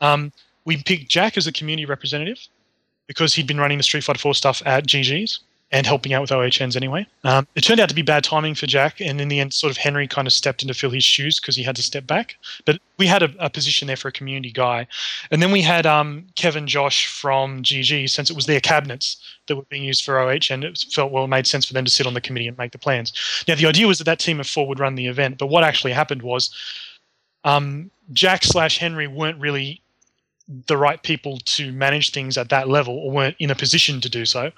Speaker 4: Um, we picked Jack as a community representative because he'd been running the Street Fighter 4 stuff at GG's and helping out with OHNs anyway. Um, it turned out to be bad timing for Jack, and in the end, sort of Henry kind of stepped in to fill his shoes because he had to step back. But we had a, a, position there for a community guy, and then we had um, Kevin Josh from GG since it was their cabinets that were being used for OH, and it felt well it made sense for them to sit on the committee and make the plans. Now the idea was that that team of four would run the event, but what actually happened was. Um, Jack slash Henry weren't really the right people to manage things at that level or weren't in a position to do so.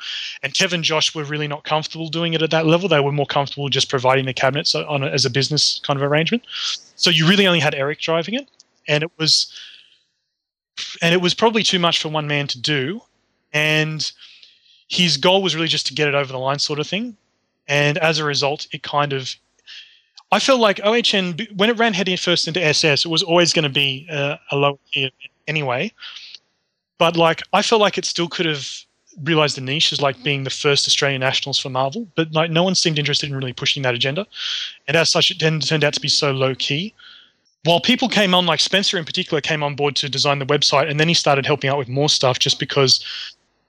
Speaker 4: And Kevin Josh were really not comfortable doing it at that level. They were more comfortable just providing the cabinets on a, as a business kind of arrangement. So you really only had Eric driving it, and it was and it was probably too much for one man to do. And his goal was really just to get it over the line, sort of thing. And as a result, it kind of I felt like OHN when it ran head first into SS, it was always going to be uh, a low tier anyway. But like, I felt like it still could have realized the niche as like mm-hmm. being the first Australian nationals for Marvel, but like no one seemed interested in really pushing that agenda, and as such, it then turned out to be so low key. While people came on, like Spencer in particular, came on board to design the website, and then he started helping out with more stuff just because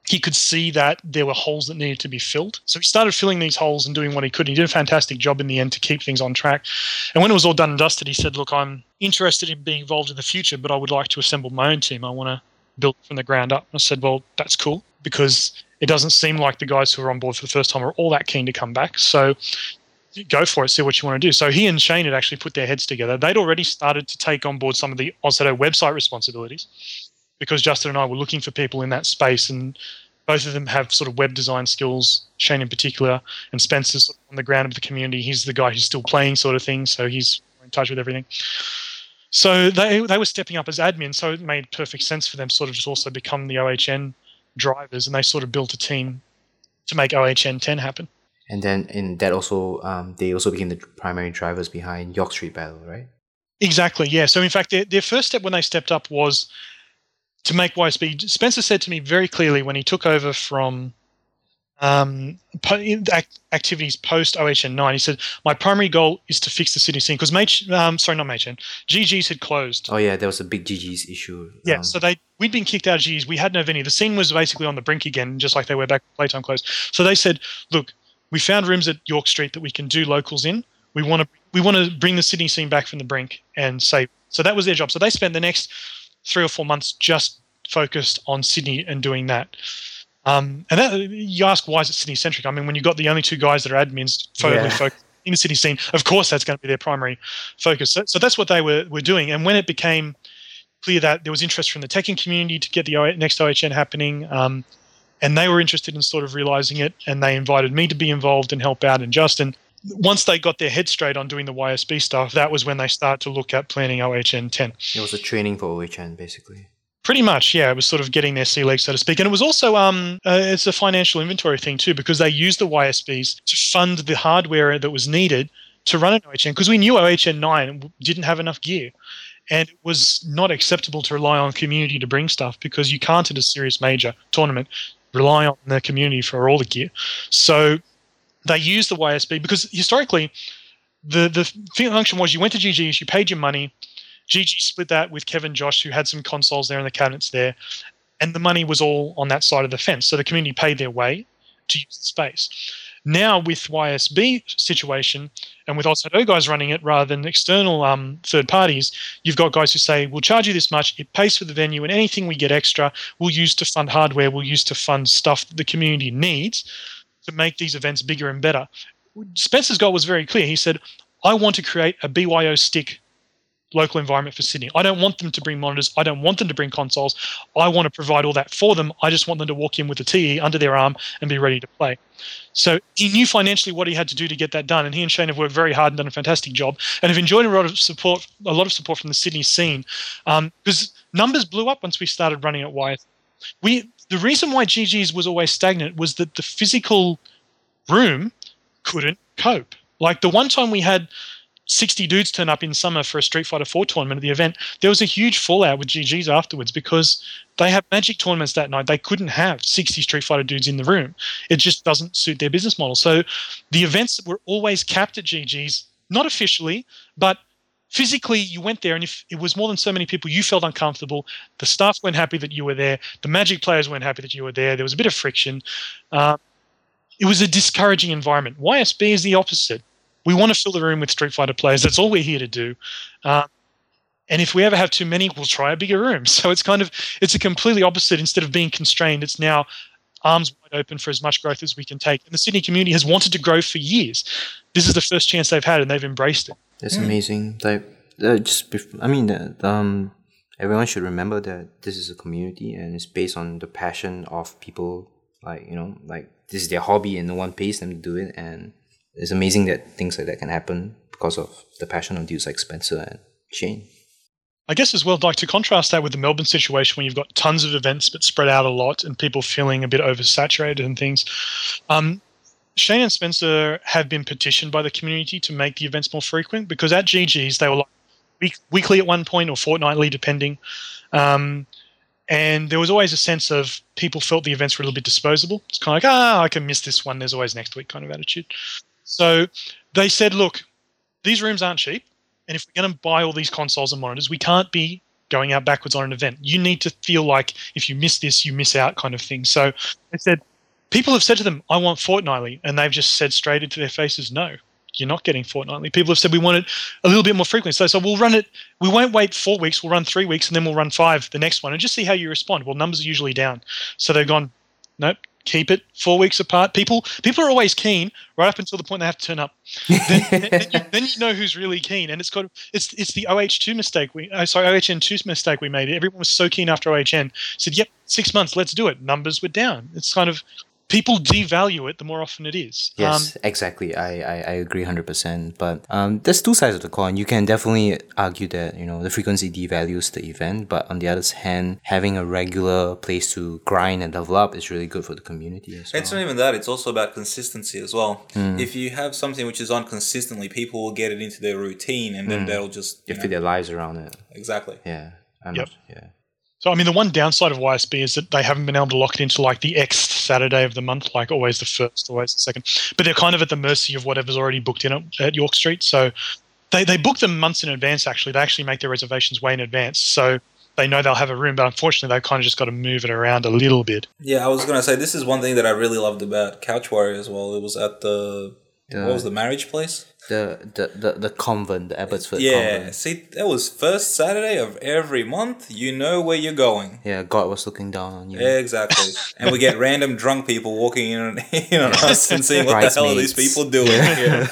Speaker 4: he could see that there were holes that needed to be filled. So he started filling these holes and doing what he could. He did a fantastic job in the end to keep things on track. And when it was all done and dusted, he said, Look, I'm interested in being involved in the future, but I would like to assemble my own team. I want to build from the ground up. I said, Well, that's cool because it doesn't seem like the guys who are on board for the first time are all that keen to come back. So go for it, see what you want to do. So he and Shane had actually put their heads together. They'd already started to take on board some of the Ozhadou website responsibilities because Justin and I were looking for people in that space, and both of them have sort of web design skills. Shane in particular, and Spencer's on the ground of the community. He's the guy who's still playing, sort of thing. So he's in touch with everything. So they they were stepping up as admin, so it made perfect sense for them sort of just also become the OHN drivers, and they sort of built a team to make OHN 10 happen.
Speaker 3: And then in that also, um, they also became the primary drivers behind York Street Battle, right?
Speaker 4: Exactly, yeah. So in fact, their, their first step when they stepped up was to make YSB. Spencer said to me very clearly when he took over from um, activities post OHN nine. He said, "My primary goal is to fix the city scene because Mach, um, sorry, not MHN, GG's had closed.
Speaker 3: Oh yeah, there was a big GG's issue.
Speaker 4: Yeah, um, so they we'd been kicked out of GG's. We had no venue. The scene was basically on the brink again, just like they were back playtime closed. So they said, look, we found rooms at York Street that we can do locals in. We want to we want to bring the Sydney scene back from the brink and say so that was their job. So they spent the next three or four months just focused on Sydney and doing that. Um, and that, you ask why is it Sydney centric? I mean, when you've got the only two guys that are admins totally yeah. focused in the Sydney scene, of course that's going to be their primary focus. So, so, that's what they were, were doing. And when it became clear that there was interest from the Tekken community to get the o- next OHN happening, um, and they were interested in sort of realizing it, and they invited me to be involved and help out, and Justin. Once they got their head straight on doing the YSB stuff, that was when they started to look at planning OHN 10.
Speaker 3: It was a training for OHN, basically.
Speaker 4: Pretty much, yeah. It was sort of getting their sea legs, so to speak, and it was also um, uh, it's a financial inventory thing too because they used the YSBs to fund the hardware that was needed to run an OHN because we knew OHN nine didn't have enough gear, and it was not acceptable to rely on community to bring stuff because you can't at a serious major tournament rely on the community for all the gear. So they used the YSB because historically, the the function was you went to GG's, you paid your money GG split that with Kevin Josh, who had some consoles there and the cabinets there, and the money was all on that side of the fence. So the community paid their way to use the space. Now with YSB situation and with Ozhadou guys running it rather than external um, third parties, you've got guys who say, we'll charge you this much, it pays for the venue, and anything we get extra, we'll use to fund hardware, we'll use to fund stuff that the community needs to make these events bigger and better. Spencer's goal was very clear. He said, I want to create a BYO stick local environment for Sydney. I don't want them to bring monitors. I don't want them to bring consoles. I want to provide all that for them. I just want them to walk in with a TE under their arm and be ready to play. So he knew financially what he had to do to get that done, and he and Shane have worked very hard and done a fantastic job, and have enjoyed a lot of support, a lot of support from the Sydney scene, because um, numbers blew up once we started running at YS. We the reason why GG's was always stagnant was that the physical room couldn't cope. Like the one time we had 60 dudes turn up in summer for a Street Fighter 4 tournament at the event, there was a huge fallout with GG's afterwards because they have magic tournaments that night. They couldn't have 60 Street Fighter dudes in the room. It just doesn't suit their business model. So the events were always capped at GG's, not officially, but physically you went there and if it was more than so many people you felt uncomfortable the staff weren't happy that you were there the magic players weren't happy that you were there there was a bit of friction uh, it was a discouraging environment ysb is the opposite we want to fill the room with Street Fighter players. That's all we're here to do. Uh, and if we ever have too many, we'll try a bigger room. So it's kind of it's a completely opposite. Instead of being constrained, it's now arms wide open for as much growth as we can take. And the Sydney community has wanted to grow for years. This is the first chance they've had, and they've embraced it.
Speaker 3: That's mm. amazing. They, uh, just I mean, uh, um, everyone should remember that this is a community, and it's based on the passion of people. Like you know, like this is their hobby, and no one pays them to do it, and it's amazing that things like that can happen because of the passion of dudes like Spencer and Shane.
Speaker 4: I guess as well, like to contrast that with the Melbourne situation where you've got tons of events but spread out a lot and people feeling a bit oversaturated and things. Um, Shane and Spencer have been petitioned by the community to make the events more frequent because at GG's they were like week, weekly at one point or fortnightly, depending. Um, and there was always a sense of people felt the events were a little bit disposable. It's kind of like, ah, I can miss this one. There's always next week kind of attitude. So they said, look, these rooms aren't cheap. And if we're going to buy all these consoles and monitors, we can't be going out backwards on an event. You need to feel like if you miss this, you miss out kind of thing. So they said, people have said to them, I want fortnightly. And they've just said straight into their faces, no, you're not getting fortnightly. People have said we want it a little bit more frequently. So, so we'll run it, we won't wait four weeks, we'll run three weeks and then we'll run five the next one and just see how you respond. Well, numbers are usually down. So they've gone, nope, keep it four weeks apart. People people are always keen right up until the point they have to turn up. then, then, you, then, you, know who's really keen, and it's got it's it's the OH2 mistake we uh, sorry OHN2 mistake we made. Everyone was so keen after OHN said, "Yep, six months, let's do it." Numbers were down. It's kind of people devalue it the more often it is.
Speaker 3: Yes, um, exactly. I, I, I agree 100%. But um, there's two sides of the coin. You can definitely argue that, you know, the frequency devalues the event. But on the other hand, having a regular place to grind and develop is really good for the community as well.
Speaker 2: It's not even that. It's also about consistency as well. Mm. If you have something which is on consistently, people will get it into their routine and then mm. they'll just...
Speaker 3: You fit their lives around it.
Speaker 2: Exactly.
Speaker 3: Yeah. I'm
Speaker 4: yep.
Speaker 3: Not, yeah.
Speaker 4: I mean, the one downside of YSB is that they haven't been able to lock it into like the X Saturday of the month, like always the first, always the second. But they're kind of at the mercy of whatever's already booked in at, at York Street. So they, they book them months in advance, actually. They actually make their reservations way in advance. So they know they'll have a room, but unfortunately, they've kind of just got to move it around a little bit.
Speaker 2: Yeah, I was going to say, this is one thing that I really loved about Couch Warrior as well. It was at the, the what was the marriage place?
Speaker 3: the the the, the convent, the Abbotsford
Speaker 2: yeah,
Speaker 3: convent.
Speaker 2: see, that was first Saturday of every month. You know where you're going.
Speaker 3: Yeah, God was looking down on you.
Speaker 2: Exactly, and we get random drunk people walking in on, in on us and seeing what the hell are these people doing. Yeah.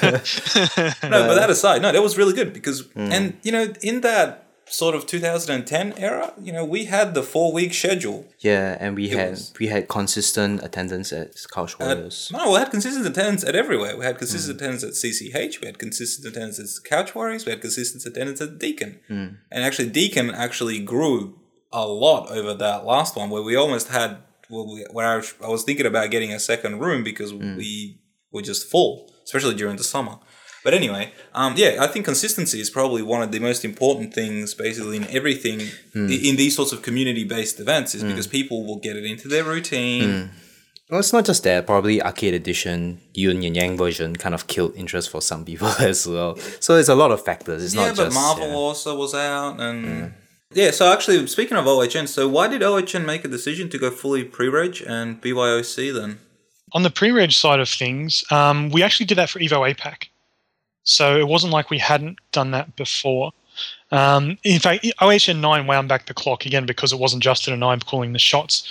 Speaker 2: no, but that aside, no, that was really good because, mm. and you know, in that sort of 2010 era, you know, we had the four week schedule.
Speaker 3: Yeah, and we it had was, we had consistent attendance at Couch Warriors.
Speaker 2: no, we had consistent attendance at everywhere. We had consistent mm. attendance at CCH. We had consistent attendance at Couch Warriors. We had consistent attendance at deacon
Speaker 3: Mm.
Speaker 2: And actually, deacon actually grew a lot over that last one, where we almost had. Well, we, where I was, I was thinking about getting a second room because mm. we were just full, especially during the summer. But anyway, um, yeah, I think consistency is probably one of the most important things, basically, in everything mm. in these sorts of community-based events, is mm. because people will get it into their routine.
Speaker 3: Mm. Well, it's not just that. Probably Arcade Edition, Yun and Yang version kind of killed interest for some people as well. So there's a lot of factors. It's
Speaker 2: yeah,
Speaker 3: not
Speaker 2: but Marvel
Speaker 3: yeah.
Speaker 2: also was out, and hmm. yeah. So actually, speaking of OHN, so why did OHN make a decision to go fully pre-reg and BYOC then?
Speaker 4: on the pre-reg side of things, um, we actually did that for Evo APAC. So it wasn't like we hadn't done that before. Um, in fact, OHN 9 wound back the clock again because it wasn't Justin and I calling the shots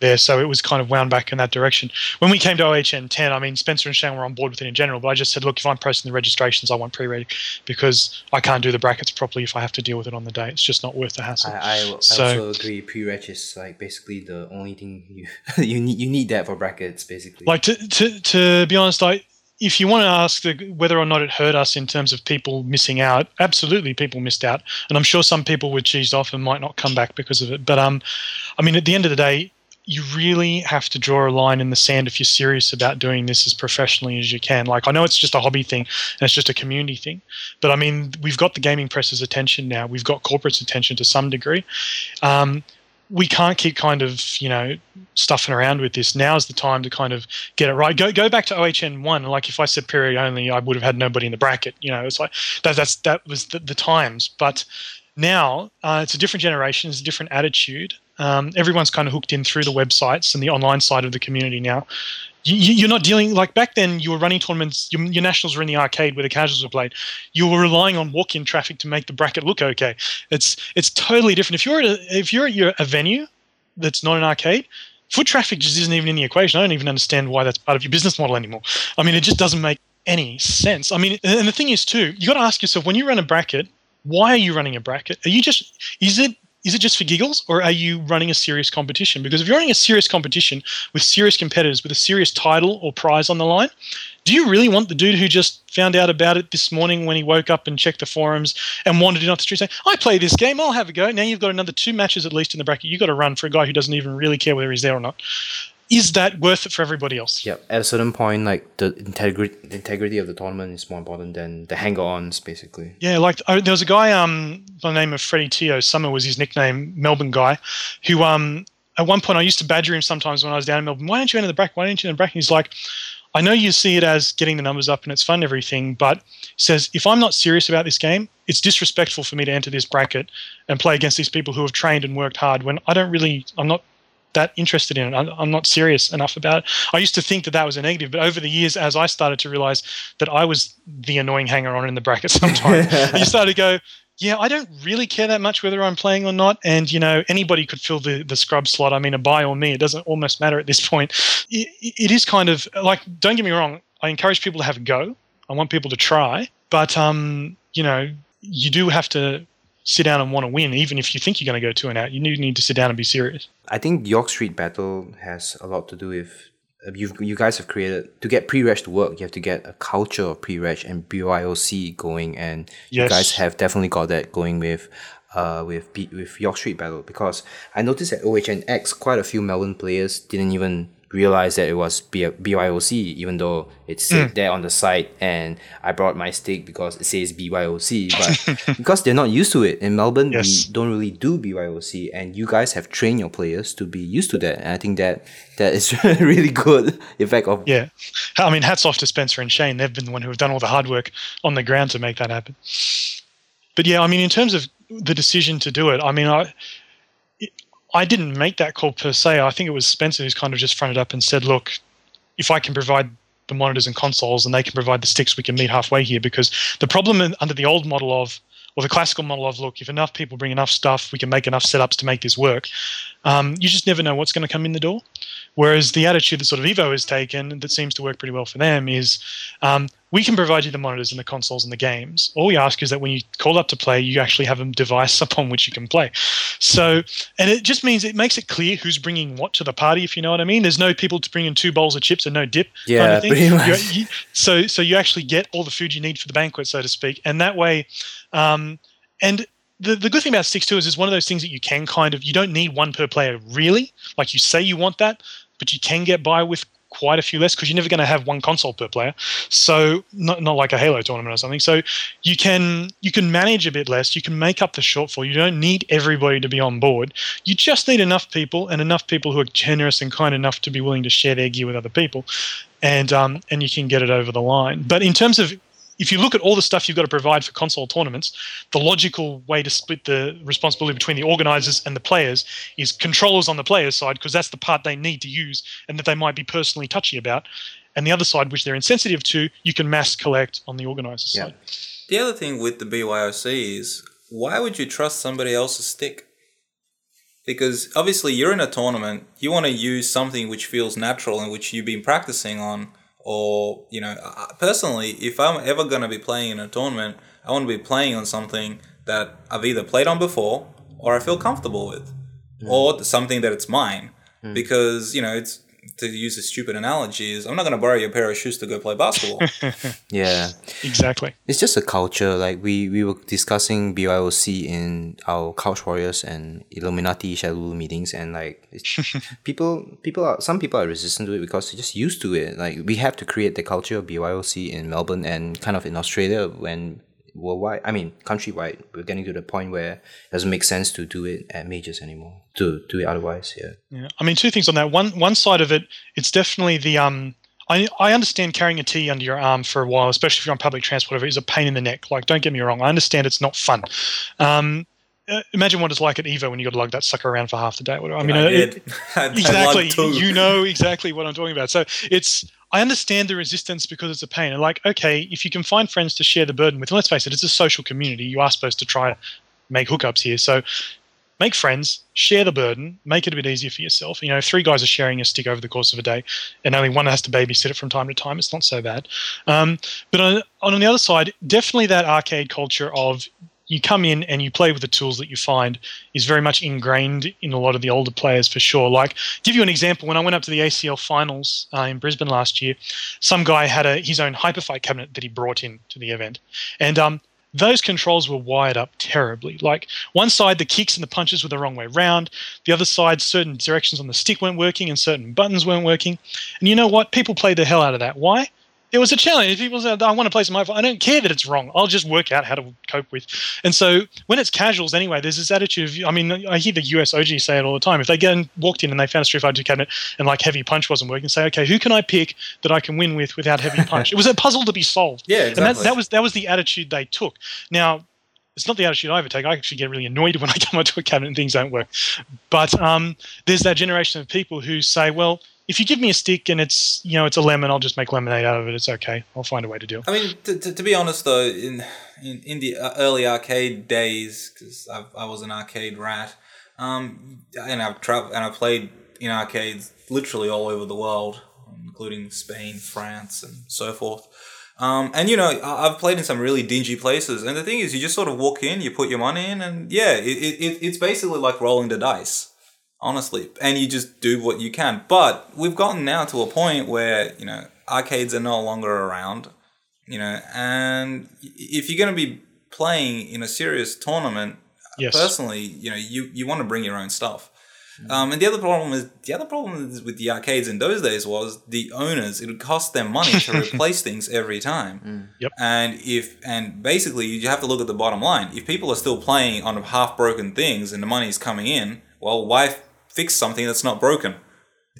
Speaker 4: there, so it was kind of wound back in that direction. When we came to OHN 10, I mean, Spencer and Shane were on board with it in general, but I just said, look, if I'm posting the registrations, I want pre-reg because I can't do the brackets properly if I have to deal with it on the day. It's just not worth the hassle.
Speaker 3: I, I, I
Speaker 4: So-
Speaker 3: also agree. Pre-reg is like basically the only thing you you need. You need that for brackets, basically.
Speaker 4: Like to to to be honest, I if you want to ask the, whether or not it hurt us in terms of people missing out, absolutely people missed out, and I'm sure some people were cheesed off and might not come back because of it. But um, I mean, at the end of the day, you really have to draw a line in the sand if you're serious about doing this as professionally as you can. Like I know it's just a hobby thing and it's just a community thing, but I mean, we've got the gaming press's attention now. We've got corporate's attention to some degree. Um, we can't keep kind of you know stuffing around with this. Now's the time to kind of get it right. Go go back to OHN one. Like if I said pre-reg only, I would have had nobody in the bracket. You know, it's like that. That's that was the, the times. But now uh, it's a different generation. It's a different attitude. Um, everyone's kind of hooked in through the websites and the online side of the community now. You, you're not dealing like back then. You were running tournaments. Your, your nationals were in the arcade where the casuals were played. You were relying on walk-in traffic to make the bracket look okay. It's it's totally different. If you're at a, if you're at your, a venue that's not an arcade, foot traffic just isn't even in the equation. I don't even understand why that's part of your business model anymore. I mean, it just doesn't make any sense. I mean, and the thing is too, you got to ask yourself when you run a bracket, why are you running a bracket? Are you just is it is it just for giggles or are you running a serious competition? Because if you're running a serious competition with serious competitors with a serious title or prize on the line, do you really want the dude who just found out about it this morning when he woke up and checked the forums and wandered in off the street saying, I play this game, I'll have a go. Now you've got another two matches at least in the bracket. You've got to run for a guy who doesn't even really care whether he's there or not. Is that worth it for everybody else?
Speaker 3: Yeah, At a certain point, like the integrity, the integrity of the tournament is more important than the hanger-ons, basically.
Speaker 4: Yeah, like oh, there was a guy um by the name of Freddie Tio. Summer was his nickname, Melbourne guy, who um at one point I used to badger him sometimes when I was down in Melbourne. Why don't you enter the bracket? Why don't you enter the bracket? He's like, I know you see it as getting the numbers up and it's fun and everything, but he says if I'm not serious about this game, it's disrespectful for me to enter this bracket and play against these people who have trained and worked hard when I don't really, I'm not that interested in it. I'm, I'm not serious enough about it. I used to think that that was a negative, but over the years, as I started to realize that I was the annoying hanger on in the bracket sometimes, you started to go, yeah, I don't really care that much whether I'm playing or not. And, you know, anybody could fill the, the scrub slot. I mean, a buy or me, it doesn't almost matter at this point. It, it is kind of like, don't get me wrong, I encourage people to have a go. I want people to try. But, um, you know, you do have to sit down and want to win, even if you think you're going to go two and out. You need to sit down and be serious.
Speaker 3: I think York Street Battle has a lot to do with uh, you. You guys have created to get pre-reg to work. You have to get a culture of pre-reg and BYOC going, and you guys have definitely got that going with. Uh, with B- with York Street Battle because I noticed at OHNX quite a few Melbourne players didn't even realize that it was B- BYOC even though it's said mm. there on the site and I brought my stick because it says BYOC but because they're not used to it in Melbourne
Speaker 4: Yes.
Speaker 3: we don't really do BYOC, and you guys have trained your players to be used to that. And I think that that is really good effect of
Speaker 4: Yeah. I mean, hats off to Spencer and Shane. They've been the one who have done all the hard work on the ground to make that happen. But yeah, I mean, in terms of the decision to do it, I mean, I I didn't make that call per se. I think it was Spencer who's kind of just fronted up and said, look, if I can provide the monitors and consoles and they can provide the sticks, we can meet halfway here. Because the problem under the old model of, or the classical model of, look, if enough people bring enough stuff, we can make enough setups to make this work. Um, you just never know what's going to come in the door. Whereas the attitude that sort of Evo has taken, that seems to work pretty well for them, is um, we can provide you the monitors and the consoles and the games. All we ask is that when you call up to play, you actually have a device upon which you can play. So, and it just means it makes it clear who's bringing what to the party, if you know what I mean. There's no people to bring in two bowls of chips and no dip. kind
Speaker 3: Yeah,
Speaker 4: of thing.
Speaker 3: pretty much.
Speaker 4: You're- so, so you actually get all the food you need for the banquet, so to speak, and that way, um, and the, the good thing about 6 2 is it's one of those things that you can kind of, you don't need one per player really. Like you say you want that, but you can get by with quite a few less because you're never going to have one console per player. So not, not like a Halo tournament or something. So you can you can manage a bit less. You can make up the shortfall. You don't need everybody to be on board. You just need enough people and enough people who are generous and kind enough to be willing to share their gear with other people, and um, and you can get it over the line. But in terms of if you look at all the stuff you've got to provide for console tournaments, the logical way to split the responsibility between the organizers and the players is controllers on the players' side because that's the part they need to use and that they might be personally touchy about. And the other side, which they're insensitive to, you can mass collect on the organizer
Speaker 3: Yeah.
Speaker 4: side.
Speaker 2: The other thing with the BYOC is why would you trust somebody else's stick? Because obviously you're in a tournament, you want to use something which feels natural and which you've been practicing on. Or, you know, I- personally, if I'm ever going to be playing in a tournament, I want to be playing on something that I've either played on before or I feel comfortable with, mm. or something that it's mine. Mm. Because, you know, it's to use a stupid analogy is I'm not going to borrow your pair of shoes to go play basketball.
Speaker 3: Yeah.
Speaker 4: Exactly.
Speaker 3: It's just a culture. Like we, we were discussing BYOC in our Couch Warriors and Illuminati Shadow meetings, and like people, people are some people are resistant to it because they're just used to it. Like we have to create the culture of BYOC in Melbourne and kind of in Australia when worldwide. I mean, countrywide. We're getting to the point where it doesn't make sense to do it at majors anymore. To do it otherwise, yeah.
Speaker 4: Yeah. I mean, two things on that. One one side of it, it's definitely the um. I, I understand carrying a tea under your arm for a while, especially if you're on public transport, is a pain in the neck. Like, don't get me wrong, I understand it's not fun. Um, imagine what it's like at Evo when you got to lug that sucker around for half the day. I mean,
Speaker 2: I
Speaker 4: uh,
Speaker 2: did.
Speaker 4: it-
Speaker 2: I- I lugged
Speaker 4: exactly. You know exactly what I'm talking about. So it's I understand the resistance because it's a pain. And like, okay, if you can find friends to share the burden with, let's face it, it's a social community. You are supposed to try to make hookups here. So make friends, share the burden, make it a bit easier for yourself. You know, if three guys are sharing a stick over the course of a day, and only one has to babysit it from time to time, it's not so bad. Um, but on, on the other side, definitely that arcade culture of you come in and you play with the tools that you find is very much ingrained in a lot of the older players for sure. Like, give you an example. When I went up to the ACL finals uh, in Brisbane last year, some guy had a his own hyperfight cabinet that he brought in to the event, and um, those controls were wired up terribly. Like one side, the kicks and the punches were the wrong way round. The other side, certain directions on the stick weren't working and certain buttons weren't working. And you know what? People played the hell out of that. Why? It was a challenge. People said, I want to play some hyperfight. I don't care that it's wrong. I'll just work out how to cope with. And so when it's casuals anyway, there's this attitude of, I mean, I hear the US OG say it all the time. If they get in, walked in and they found a Street Fighter 2 cabinet and like heavy punch wasn't working, say, okay, who can I pick that I can win with without heavy punch? it was a puzzle to be solved.
Speaker 2: Yeah,
Speaker 4: And that,
Speaker 2: exactly.
Speaker 4: that was that was the attitude they took. Now, it's not the attitude I ever take. I actually get really annoyed when I come onto a cabinet and things don't work. But um, there's that generation of people who say, well, if you give me a stick and it's you know it's a lemon, I'll just make lemonade out of it. It's okay. I'll find a way to do it.
Speaker 2: I mean, to, to, to be honest though, in in, in the uh, early arcade days, because I was an arcade rat, um, and I've traveled and I played in arcades literally all over the world, including Spain, France, and so forth. Um, and you know, I- I've played in some really dingy places, and the thing is, you just sort of walk in, you put your money in, and yeah, it, it it's basically like rolling the dice, honestly, and you just do what you can. But we've gotten now to a point where you know arcades are no longer around you know and if you're going to be playing in a serious tournament
Speaker 4: Yes.
Speaker 2: personally you know you, you want to bring your own stuff um, and the other problem is the other problem is with the arcades in those days was the owners it would cost them money to replace things every time
Speaker 4: Yep.
Speaker 2: and if and basically you have to look at the bottom line if people are still playing on half broken things and the money's coming in well why f- fix something that's not broken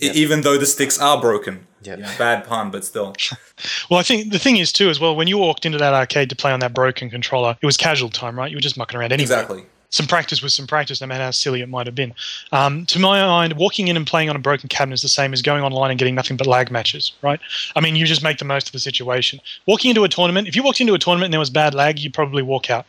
Speaker 2: E- even though the sticks are broken
Speaker 3: Yep.
Speaker 2: bad pun but still
Speaker 4: Well, I think the thing is too as well. When you walked into that arcade to play on that broken controller, it was casual time, right? You were just mucking around anyway.
Speaker 2: exactly
Speaker 4: some practice was some practice, no matter how silly it might have been. Um, to my mind, walking in and playing on a broken cabinet is the same as going online and getting nothing but lag matches, right? I mean, you just make the most of the situation. Walking into a tournament, if you walked into a tournament and there was bad lag, you'd probably walk out.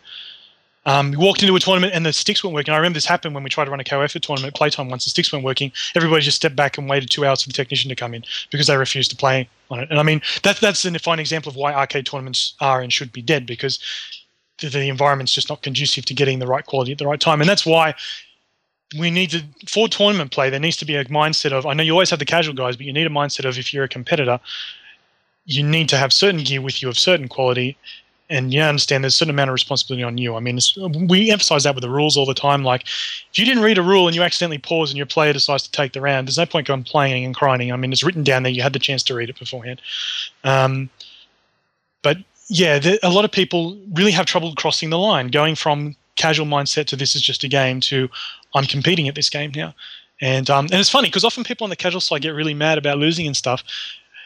Speaker 4: Um, you walked into a tournament and the sticks weren't working. I remember this happened when we tried to run a KOF tournament playtime once. The sticks weren't working. Everybody just stepped back and waited two hours for the technician to come in because they refused to play on it. And I mean, that, that's a fine example of why arcade tournaments are and should be dead because the, the environment's just not conducive to getting the right quality at the right time. And that's why we need to, for tournament play, there needs to be a mindset of, I know you always have the casual guys, but you need a mindset of if you're a competitor, you need to have certain gear with you of certain quality. And you understand there's a certain amount of responsibility on you. I mean, we emphasize that with the rules all the time. Like, if you didn't read a rule and you accidentally pause and your player decides to take the round, there's no point going playing and crying. I mean, it's written down there. You had the chance to read it beforehand. Um, but yeah, the, a lot of people really have trouble crossing the line, going from casual mindset to this is just a game to I'm competing at this game now. And um, and it's funny because often people on the casual side get really mad about losing and stuff.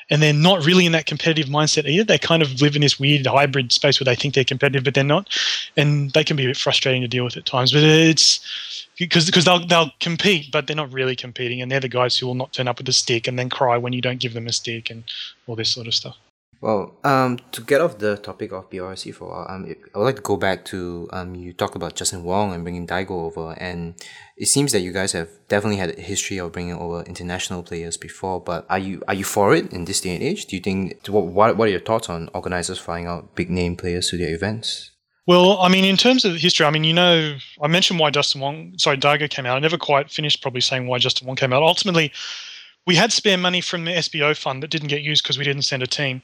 Speaker 4: And they're not really in that competitive mindset either. They kind of live in this weird hybrid space where they think they're competitive, but they're not, and they can be a bit frustrating to deal with at times. But it's because because they'll they'll compete, but they're not really competing, and they're the guys who will not turn up with a stick and then cry when you don't give them a stick and all this sort of stuff.
Speaker 3: Well, um, to get off the topic of BYOC for a while, um, I would like to go back to um, you talked about Justin Wong and bringing Daigo over, and it seems that you guys have definitely had a history of bringing over international players before. But are you are you for it in this day and age? Do you think what what are your thoughts on organizers flying out big name players to their events?
Speaker 4: Well, I mean, in terms of history, I mean, you know, I mentioned why Justin Wong, sorry, Daigo came out. I never quite finished probably saying why Justin Wong came out. Ultimately, we had spare money from the SBO fund that didn't get used because we didn't send a team.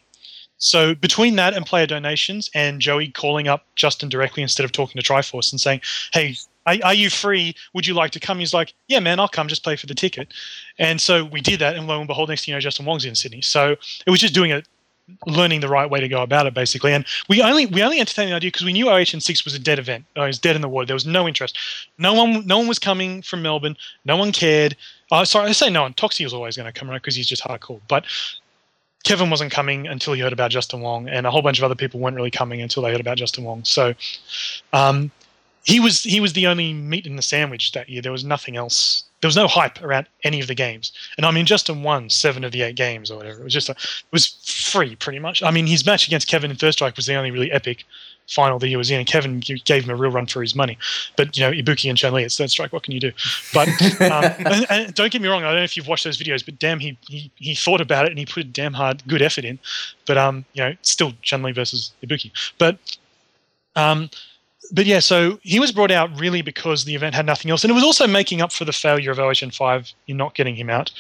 Speaker 4: So between that and player donations and Joey calling up Justin directly instead of talking to Triforce and saying, "Hey, are, are, you free? Would you like to come?" He's like, "Yeah, man, I'll come. Just pay for the ticket." And so we did that, and lo and behold, next thing you know, Justin Wong's in Sydney. So it was just doing it, learning the right way to go about it, basically. And we only we only entertained the idea because we knew OHN six was a dead event. Oh, it was dead in the water. There was no interest. No one no one was coming from Melbourne. No one cared. Oh, sorry, I say no one. Toxie was always going to come around because he's just hardcore. But Kevin wasn't coming until he heard about Justin Wong, and a whole bunch of other people weren't really coming until they heard about Justin Wong. So um, he was he was the only meat in the sandwich that year. There was nothing else. There was no hype around any of the games. And I mean, Justin won seven of the eight games or whatever. It was just a, it was free pretty much. I mean, his match against Kevin in Third Strike was the only really epic final that he was in, and Kevin gave him a real run for his money. But you know, Ibuki and Chun Li, it's third strike. What can you do? But um, and, and, don't get me wrong, I don't know if you've watched those videos, but damn, he he, he thought about it and he put a damn hard, good effort in. But um, you know, still Chun Li versus Ibuki. But um, but yeah, so he was brought out really because the event had nothing else, and it was also making up for the failure of OHN five in not getting him out.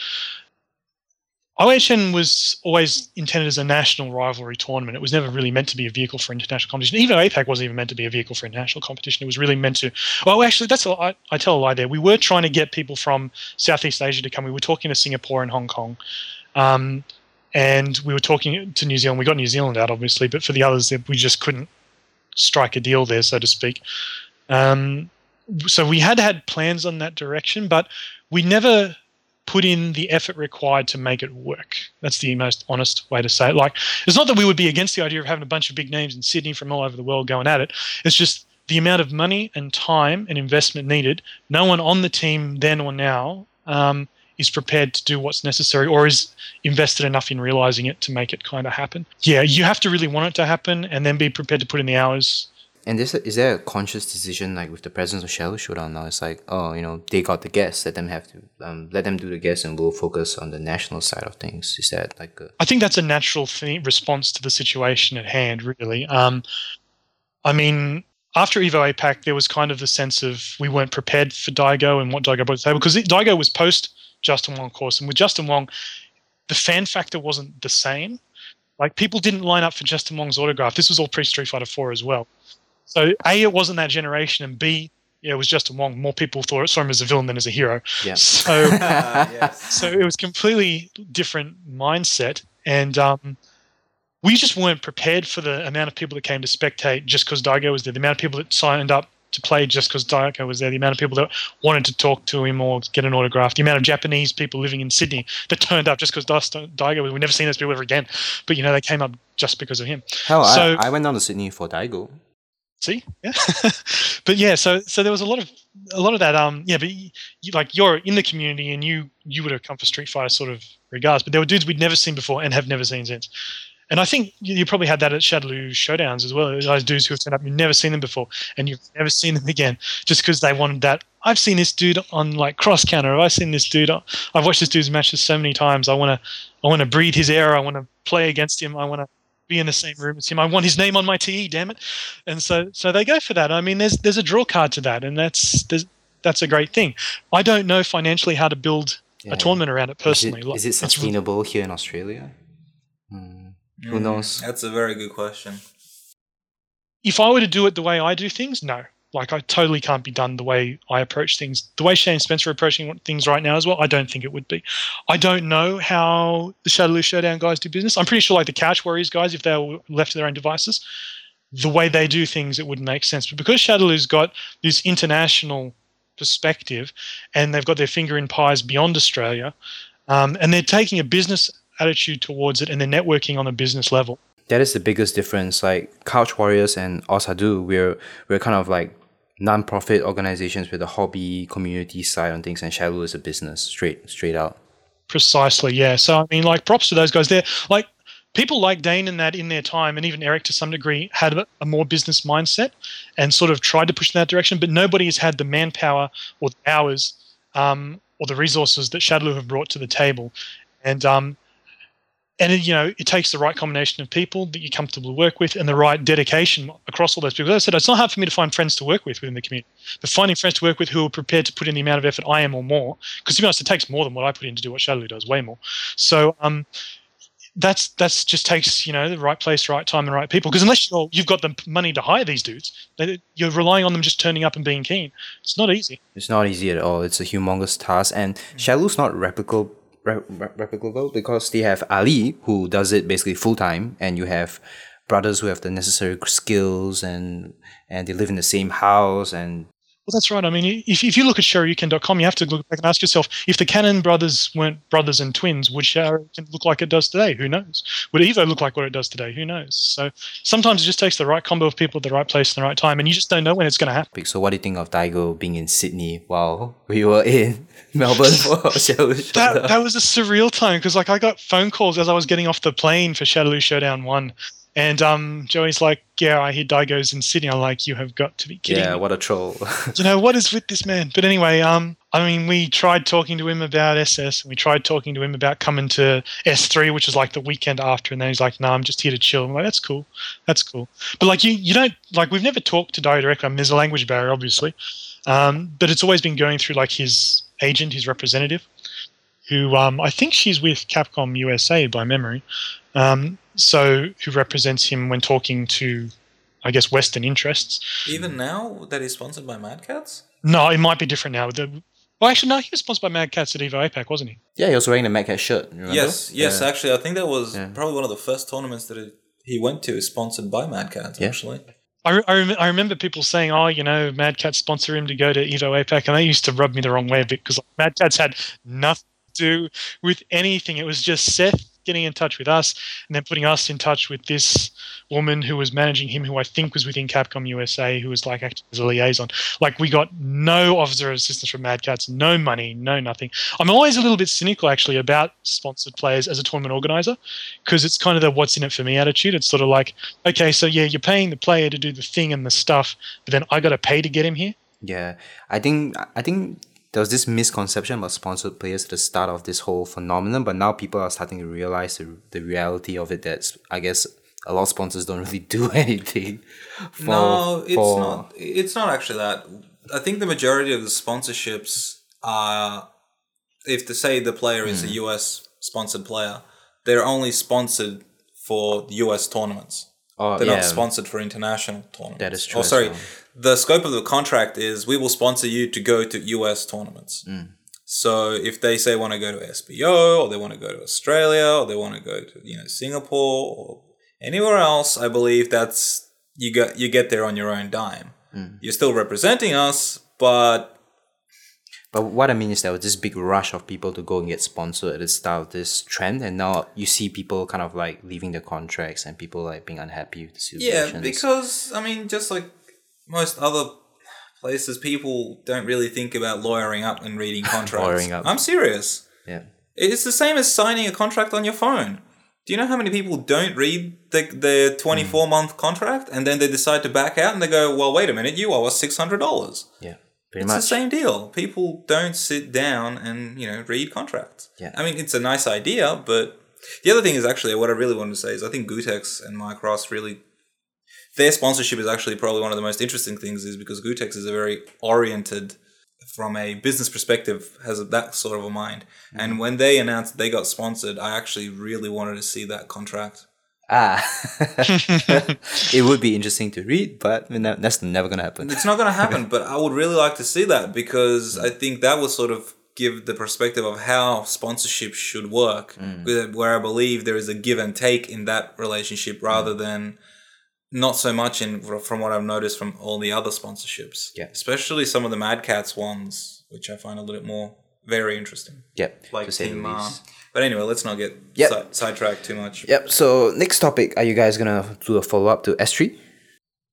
Speaker 4: OHN was always intended as a national rivalry tournament. It was never really meant to be a vehicle for international competition. Even APAC wasn't even meant to be a vehicle for international competition. It was really meant to. Well, actually, that's a, I, I tell a lie there. We were trying to get people from Southeast Asia to come. We were talking to Singapore and Hong Kong. Um, and we were talking to New Zealand. We got New Zealand out, obviously, but for the others, we just couldn't strike a deal there, so to speak. Um, so we had had plans on that direction, but we never put in the effort required to make it work. That's the most honest way to say it. Like, it's not that we would be against the idea of having a bunch of big names in Sydney from all over the world going at it. It's just the amount of money and time and investment needed. No one on the team then or now um, is prepared to do what's necessary or is invested enough in realizing it to make it kind of happen. Yeah, you have to really want it to happen and then be prepared to put in the hours
Speaker 3: and this is there a conscious decision like with the presence of Shadow Showdown now? It's like oh you know they got the guests, let them have to um, let them do the guests, and we'll focus on the national side of things. Is that like a-
Speaker 4: I think that's a natural thing, response to the situation at hand. Really, um, I mean. After Evo APAC, there was kind of the sense of we weren't prepared for Daigo and what Daigo brought to the table because Daigo was post Justin Wong, course, and with Justin Wong, the fan factor wasn't the same. Like people didn't line up for Justin Wong's autograph. This was all pre Street Fighter 4 as well. So A, it wasn't that generation, and B, yeah, it was Justin Wong. More people thought saw him as a villain than as a hero.
Speaker 3: Yeah.
Speaker 4: So, yes. so it was completely different mindset, and um, we just weren't prepared for the amount of people that came to spectate just because Daigo was there. The amount of people that signed up to play just because Daigo was there. The amount of people that wanted to talk to him or get an autograph. The amount of Japanese people living in Sydney that turned up just because Daigo. Was. We've never seen those people ever again, but you know they came up just because of him.
Speaker 3: Hell, so, I, I went down to Sydney for Daigo.
Speaker 4: See, yeah, but yeah, so so there was a lot of a lot of that. Um, yeah, but you, like you're in the community and you you would have come for Street Fighter sort of regards, but there were dudes we'd never seen before and have never seen since. And I think you, you probably had that at Shadowloo Showdowns as well. Those dudes who have turned up, you've never seen them before, and you've never seen them again, just because they wanted that. I've seen this dude on like cross counter. Have I've seen this dude. I've watched this dude's matches so many times. I want to, I want to breathe his air. I want to play against him. I want to be in the same room as him. I want his name on my TE, damn it. And so so they go for that. I mean, there's there's a draw card to that, and that's that's a great thing. I don't know financially how to build yeah. a tournament around it personally.
Speaker 3: Is it, is it sustainable here in Australia? Hmm. Who mm, knows?
Speaker 2: That's a very good question.
Speaker 4: If I were to do it the way I do things, no. Like I totally can't be done the way I approach things. The way Shane Spencer approaching things right now as well, I don't think it would be. I don't know how the Shadowloo Showdown guys do business. I'm pretty sure like the Couch Warriors guys, if they were left to their own devices, the way they do things, it wouldn't make sense. But because Shadowloo's got this international perspective and they've got their finger in pies beyond Australia, um, and they're taking a business attitude towards it and they're networking on a business level.
Speaker 3: That is the biggest difference. Like Couch Warriors and Ozhadou, we're we're kind of like non-profit organizations with a hobby community side on things, and Shadow is a business straight straight out.
Speaker 4: Precisely, yeah. So I mean, like, props to those guys. There, like, people like Dane and that in their time, and even Eric to some degree had a, more business mindset and sort of tried to push in that direction. But nobody has had the manpower or the hours um, or the resources that Shadowloo have brought to the table. And um, and it, you know it takes the right combination of people that you're comfortable to work with and the right dedication across all those people. As I said, it's not hard for me to find friends to work with within the community, but finding friends to work with who are prepared to put in the amount of effort I am or more, because to be honest, it takes more than what I put in to do what Shadowloo does, way more. So um, that's that's just takes you know the right place, right time, and right people. Because unless you're, you've got the money to hire these dudes, they, you're relying on them just turning up and being keen. It's not easy.
Speaker 3: It's not easy at all. It's a humongous task, and Shadow's not replicable re- re- replicable because they have Ali who does it basically full time, and you have brothers who have the necessary skills and and they live in the same house and
Speaker 4: Well, that's right. I mean, if, if you look at Shoryuken.com, you have to look back and ask yourself if the Cannon brothers weren't brothers and twins, would Shoryuken look like it does today? Who knows? Would Evo look like what it does today? Who knows? So sometimes it just takes the right combo of people at the right place at the right time, and you just don't know when it's going to happen.
Speaker 3: so what do you think of Daigo being in Sydney while we were in Melbourne for Shadow
Speaker 4: That, that was a surreal time because like I got phone calls as I was getting off the plane for Shadowloo Showdown 1. And um, Joey's like, yeah, I hear Daigo's in Sydney. I'm like, you have got to be kidding.
Speaker 3: Yeah,
Speaker 4: me.
Speaker 3: what a troll.
Speaker 4: you know what is with this man? But anyway um i mean we tried talking to him about ss and we tried talking to him about coming to s3 which is like the weekend after and then he's like no i'm just here to chill. I'm like that's cool. That's cool. But like you you don't like we've never talked to Daigo directly. I mean, there's a language barrier obviously. Um but it's always been going through like his agent his representative who um i think she's with capcom usa by memory um so who represents him when talking to i guess western interests
Speaker 2: Even now that he's sponsored by Mad Catz?
Speaker 4: no, it might be different now. The, well, actually, no, he was sponsored by Mad Catz at Evo APAC, wasn't he?
Speaker 3: yeah, he was wearing a Mad Cat shirt. Remember?
Speaker 2: Yes, yes.
Speaker 3: Yeah.
Speaker 2: Actually, I think that was
Speaker 3: Yeah.
Speaker 2: probably one of the first tournaments that it, he went to is sponsored by Mad Catz.
Speaker 3: Yeah.
Speaker 2: Actually,
Speaker 4: I, re- I, rem- I remember people saying, oh, you know, Mad Catz sponsor him to go to Evo APAC, and they used to rub me the wrong way a bit because like, Mad Catz had nothing to do with anything. It was just Seth getting in touch with us and then putting us in touch with this woman who was managing him, who I think was within Capcom USA, who was like acting as a liaison. Like, we got no officer assistance from Mad Catz, no money, no nothing. I'm always a little bit cynical, actually, about sponsored players as a tournament organizer because it's kind of the what's in it for me attitude. It's sort of like, okay, so yeah, you're paying the player to do the thing and the stuff, but then I got to pay to get him here.
Speaker 3: Yeah, I think I think there was this misconception about sponsored players at the start of this whole phenomenon, but now people are starting to realize the, the reality of it. That I guess a lot of sponsors don't really do anything. For,
Speaker 2: no, it's
Speaker 3: for-
Speaker 2: not. It's not actually that. I think the majority of the sponsorships are, if to say the player is
Speaker 3: Hmm.
Speaker 2: a US sponsored player, they're only sponsored for US tournaments.
Speaker 3: Oh,
Speaker 2: They're
Speaker 3: yeah.
Speaker 2: not sponsored for international tournaments.
Speaker 3: That is true
Speaker 2: Oh, sorry.
Speaker 3: well.
Speaker 2: The scope of the contract is we will sponsor you to go to US tournaments.
Speaker 3: Mm.
Speaker 2: So if they say want to go to SBO or they want to go to Australia or they want to go to you know Singapore or anywhere else, I believe that's you get you get there on your own dime.
Speaker 3: Mm.
Speaker 2: You're still representing us, but
Speaker 3: But what I mean is there was this big rush of people to go and get sponsored at the start of this trend, and now you see people kind of like leaving the contracts and people like being unhappy with the
Speaker 2: yeah,
Speaker 3: situation.
Speaker 2: because I mean, just like most other places, people don't really think about lawyering up and reading contracts.
Speaker 3: Lawyering up.
Speaker 2: I'm serious.
Speaker 3: yeah,
Speaker 2: It's the same as signing a contract on your phone. Do you know how many people don't read the the hmm. 24 month contract and then they decide to back out and they go, well, wait a minute, you owe us $600.
Speaker 3: yeah, pretty
Speaker 2: It's
Speaker 3: much.
Speaker 2: the same deal. People don't sit down and, you know, read contracts.
Speaker 3: Yeah.
Speaker 2: I mean, it's a nice idea, but the other thing is actually what I really wanted to say is I think Gootecks and Mike Ross really their sponsorship is actually probably one of the most interesting things is because Gootecks is a very oriented from a business perspective has that sort of a mind. Mm-hmm. And when they announced they got sponsored, I actually really wanted to see that contract.
Speaker 3: ah, it would be interesting to read, but that's never gonna happen.
Speaker 2: It's not going to happen, but I would really like to see that because mm. I think that would sort of give the perspective of how sponsorship should work, mm. where- where I believe there is a give and take in that relationship rather mm. than not so much in from what I've noticed from all the other sponsorships.
Speaker 3: Yeah.
Speaker 2: especially some of the Mad Catz ones, which I find a little bit more very interesting.
Speaker 3: Yep.
Speaker 2: Like
Speaker 3: to say
Speaker 2: Team Ma. But anyway, let's not get
Speaker 3: Yep.
Speaker 2: si- sidetracked too much.
Speaker 3: Yep. So next topic, are you guys gonna do a follow up to S three?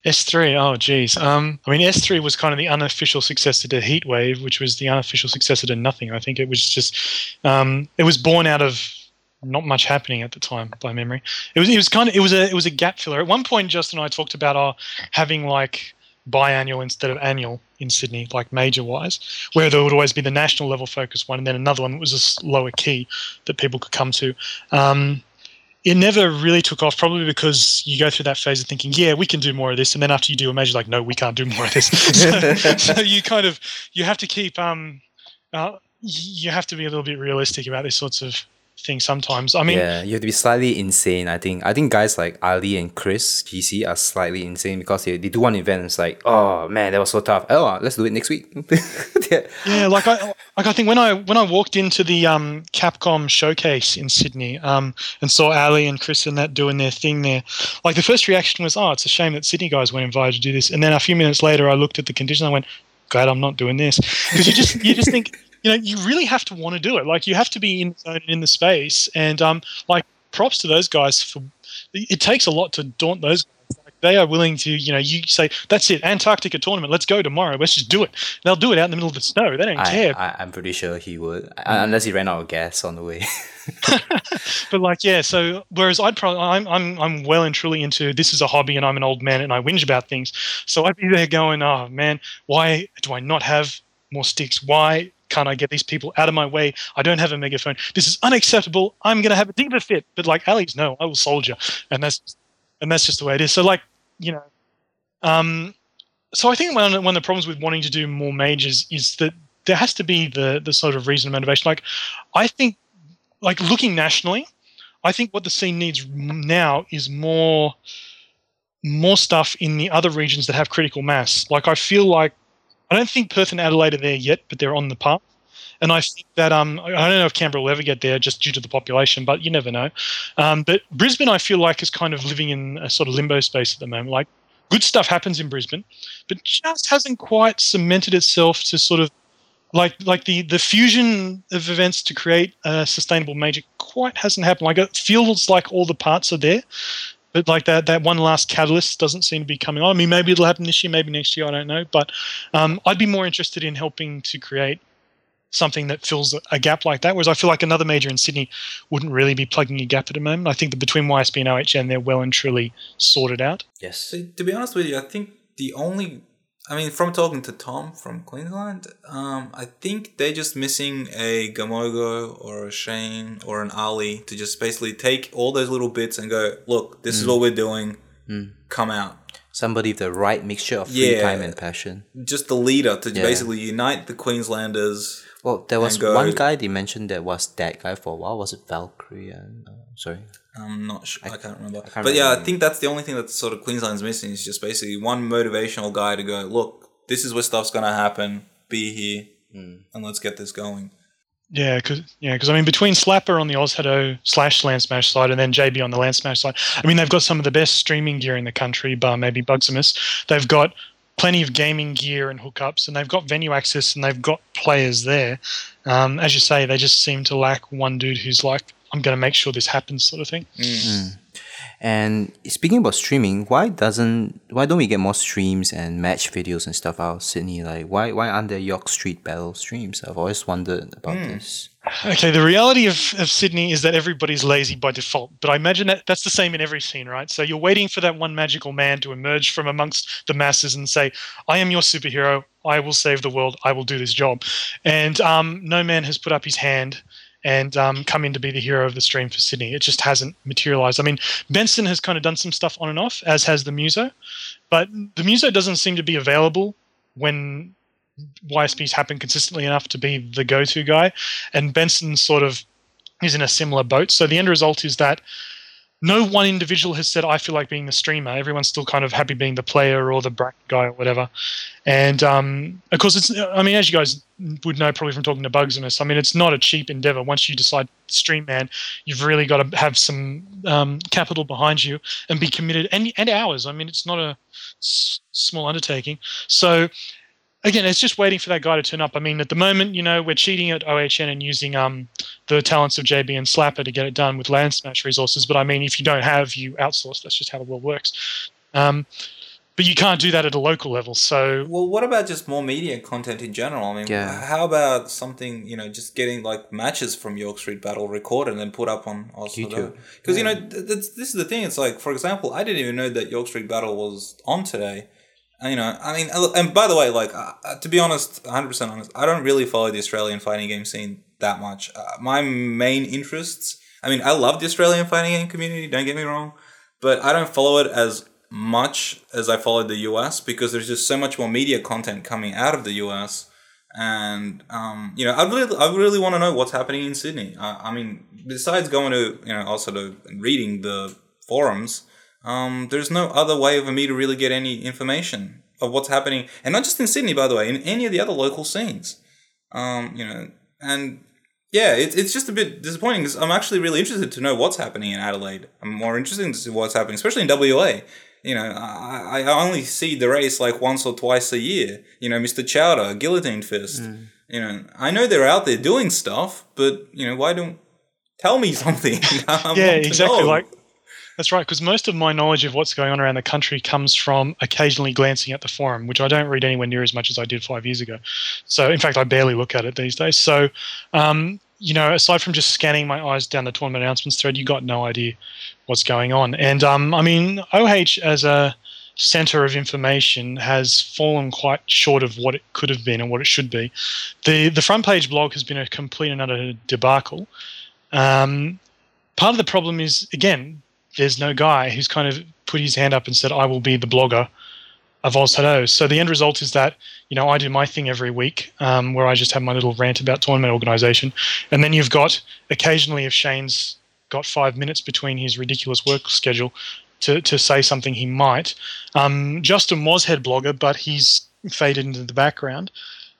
Speaker 4: S3, oh geez. Um, I mean, S3 was kind of the unofficial successor to Heatwave, which was the unofficial successor to Nothing. I think it was just, um, it was born out of not much happening at the time, by memory. It was, it was kind of, it was a, it was a gap filler. At one point, Justin and I talked about uh, having like biannual instead of annual in Sydney, like major wise, where there would always be the national level focus one, and then another one that was a lower key that people could come to. Um, it never really took off, probably because you go through that phase of thinking, yeah, we can do more of this, and then after you do a major, like, no, we can't do more of this. so, so you kind of you have to keep um, uh, you have to be a little bit realistic about these sorts of things sometimes. I mean,
Speaker 3: yeah, you have to be slightly insane. I think. I think guys like Ali and Chris GC are slightly insane because they, they do one event and it's like, oh man, that was so tough. Oh, let's do it next week. yeah.
Speaker 4: Yeah, like I like I think when I when I walked into the um, Capcom showcase in Sydney um, and saw Ali and Chris and that doing their thing there, like the first reaction was, "Oh, it's a shame that Sydney guys weren't invited to do this." And then a few minutes later, I looked at the conditions. I went, "Glad I'm not doing this," because you just you just think you know you really have to want to do it. Like you have to be in the in the space, and um, like props to those guys for. It takes a lot to daunt those. guys. They are willing to, you know, you say, that's it, Antarctica tournament, let's go tomorrow, let's just do it. They'll do it out in the middle of the snow. They don't
Speaker 3: I,
Speaker 4: care.
Speaker 3: I, I'm pretty sure he would, unless he ran out of gas on the way.
Speaker 4: but like yeah so whereas i'd probably I'm, I'm i'm well and truly into this is a hobby and i'm an old man and i whinge about things so i'd be there going oh man why do i not have more sticks why can't i get these people out of my way i don't have a megaphone this is unacceptable i'm going to have a diva fit but like ali's no i will soldier and that's and that's just the way it is so like you know um so i think one of, one of the problems with wanting to do more majors is that there has to be the the sort of reason and motivation like i think like looking nationally, I think what the scene needs now is more more stuff in the other regions that have critical mass. Like I feel like I don't think Perth and Adelaide are there yet, but they're on the path. And I think that um, I don't know if Canberra will ever get there just due to the population, but you never know. Um, but Brisbane, I feel like, is kind of living in a sort of limbo space at the moment. Like good stuff happens in Brisbane, but just hasn't quite cemented itself to sort of like like the the fusion of events to create a sustainable major quite hasn't happened. Like it feels like all the parts are there, but like that that one last catalyst doesn't seem to be coming on. I mean, maybe it'll happen this year, maybe next year. I don't know, but um, I'd be more interested in helping to create something that fills a- a gap like that. Whereas I feel like another major in Sydney wouldn't really be plugging a gap at the moment. I think that between YSB and OHN, they're well and truly sorted out.
Speaker 3: yes.
Speaker 2: So, to be honest with you, I think the only, I mean, from talking to Tom from Queensland, um, I think they're just missing a Gamogo or a Shane or an Ali to just basically take all those little bits and go, look, this is what we're doing. Come out.
Speaker 3: Somebody with the right mixture of free
Speaker 2: Yeah.
Speaker 3: time and passion.
Speaker 2: Just the leader to
Speaker 3: Yeah.
Speaker 2: basically unite the Queenslanders.
Speaker 3: Well, there was
Speaker 2: go-
Speaker 3: one guy they mentioned that was that guy for a while. Was it Valkyrie? And, uh, sorry.
Speaker 2: I'm not sure. I, can't remember.
Speaker 3: can't
Speaker 2: but yeah, I think that's the only thing that sort of Queensland's missing is just basically one motivational guy to go, look, this is where stuff's gonna happen. Be here, and let's get this going.
Speaker 4: Yeah, because yeah, 'cause, I mean, between Slapper on the Ozhadou slash LANSmash side and then JB on the LANSmash side, I mean, they've got some of the best streaming gear in the country, bar maybe Bugsimus. They've got plenty of gaming gear and hookups, and they've got venue access, and they've got players there. Um, as you say, they just seem to lack one dude who's like, "I'm going to make sure this happens," sort of thing. Mm. Mm.
Speaker 3: And speaking about streaming, why doesn't why don't we get more streams and match videos and stuff out of Sydney? Like why why aren't there York Street Battle streams? I've always wondered about mm. this.
Speaker 4: Okay, the reality of, of Sydney is that everybody's lazy by default, but I imagine that that's the same in every scene, right? So you're waiting for that one magical man to emerge from amongst the masses and say, I am your superhero. I will save the world. I will do this job. And um, no man has put up his hand and um, come in to be the hero of the stream for Sydney. It just hasn't materialized. I mean, Benson has kind of done some stuff on and off, as has the Muso, but the Muso doesn't seem to be available when YSBs happen consistently enough to be the go-to guy, and Benson sort of is in a similar boat. So the end result is that no one individual has said, "I feel like being the streamer." Everyone's still kind of happy being the player or the bracket guy or whatever. And um, of course, it's. I mean, as you guys would know probably from talking to Bugsimus, I mean, it's not a cheap endeavor. Once you decide to stream, man, you've really got to have some um, capital behind you and be committed, and and hours. I mean, it's not a s- small undertaking. So again, it's just waiting for that guy to turn up. I mean, at the moment, you know, we're cheating at OHN and using um, the talents of JB and Slapper to get it done with LANSmash resources. But I mean, if you don't have, you outsource. That's just how the world works. Um, but you can't do that at a local level. So,
Speaker 2: Well, what about just more media content in general? I mean,
Speaker 3: Yeah.
Speaker 2: how about something, you know, just getting like matches from York Street Battle recorded and then put up on
Speaker 3: YouTube.
Speaker 2: Because, you know, th- that's, this is the thing. It's like, for example, I didn't even know that York Street Battle was on today. You know, I mean, and by the way, like, uh, uh, to be honest, 100% honest, I don't really follow the Australian fighting game scene that much. Uh, my main interests, I mean, I love the Australian fighting game community, don't get me wrong, but I don't follow it as much as I followed the US because there's just so much more media content coming out of the US. And um, you know, I really, I really want to know what's happening in Sydney. Uh, I mean, besides going to, you know, also to reading the forums, um, there's no other way for me to really get any information of what's happening, and not just in Sydney, by the way, in any of the other local scenes. Um, you know, and yeah, it's it's just a bit disappointing because I'm actually really interested to know what's happening in Adelaide. I'm more interested to see what's happening, especially in WA. You know, I, I only see the race like once or twice a year. You know, Mr. Chowder, Guillotine Fist. You know, I know they're out there doing stuff, but you know, why don't tell me something?
Speaker 4: Yeah, exactly.
Speaker 2: know.
Speaker 4: Like that's right. Because most of my knowledge of what's going on around the country comes from occasionally glancing at the forum, which I don't read anywhere near as much as I did five years ago. So, in fact, I barely look at it these days. So, um, you know, aside from just scanning my eyes down the tournament announcements thread, you've got no idea what's going on. And um, I mean, OH as a center of information has fallen quite short of what it could have been and what it should be. The the front page blog has been a complete and utter debacle. Um, part of the problem is again, there's no guy who's kind of put his hand up and said, "I will be the blogger." Of Ozhadou. So the end result is that, you know, I do my thing every week um, where I just have my little rant about tournament organization. And then you've got occasionally, if Shane's got five minutes between his ridiculous work schedule to, to say something he might. Um, Justin was head blogger, but he's faded into the background.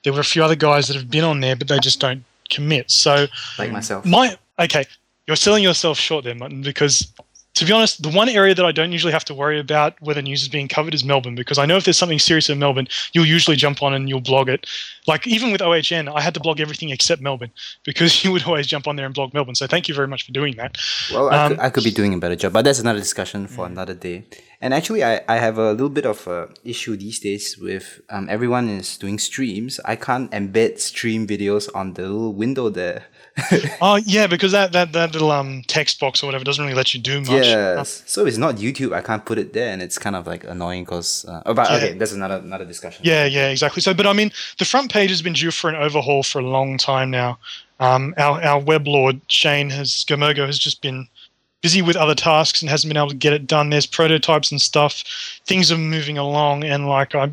Speaker 4: There were a few other guys that have been on there, but they just don't commit. So
Speaker 3: like myself.
Speaker 4: my okay, you're selling yourself short there, Martin, because to be honest, the one area that I don't usually have to worry about whether news is being covered is Melbourne, because I know if there's something serious in Melbourne, you'll usually jump on and you'll blog it. Like even with OHN, I had to blog everything except Melbourne because you would always jump on there and blog Melbourne. So thank you very much for doing that.
Speaker 3: Well, I,
Speaker 4: Um,
Speaker 3: could, I could be doing a better job, but that's another discussion for another day. And actually, I, I have a little bit of a issue these days with um, everyone is doing streams. I can't embed stream videos on the little window there.
Speaker 4: Oh yeah, because that, that, that little um text box or whatever doesn't really let you do much.
Speaker 3: yes. So it's not YouTube. I can't put it there, and it's kind of like annoying because. Uh, oh, but
Speaker 4: Yeah.
Speaker 3: okay, that's another another discussion.
Speaker 4: Yeah, yeah, exactly. So, but I mean, the front page has been due for an overhaul for a long time now. Um, our our web lord Shane has Gomogo has just been busy with other tasks and hasn't been able to get it done. There's prototypes and stuff. Things are moving along, and like I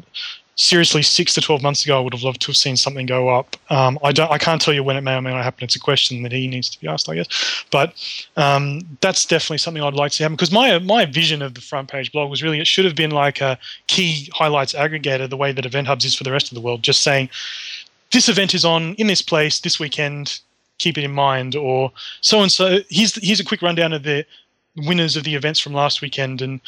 Speaker 4: seriously, six to twelve months ago, I would have loved to have seen something go up. Um, I don't, I can't tell you when it may or may not happen. It's a question that he needs to be asked, I guess. But um, that's definitely something I'd like to happen because my my vision of the front page blog was really it should have been like a key highlights aggregator, the way that Event Hubs is for the rest of the world, just saying this event is on in this place this weekend. Keep it in mind, or so and so. Here's here's a quick rundown of the winners of the events from last weekend, and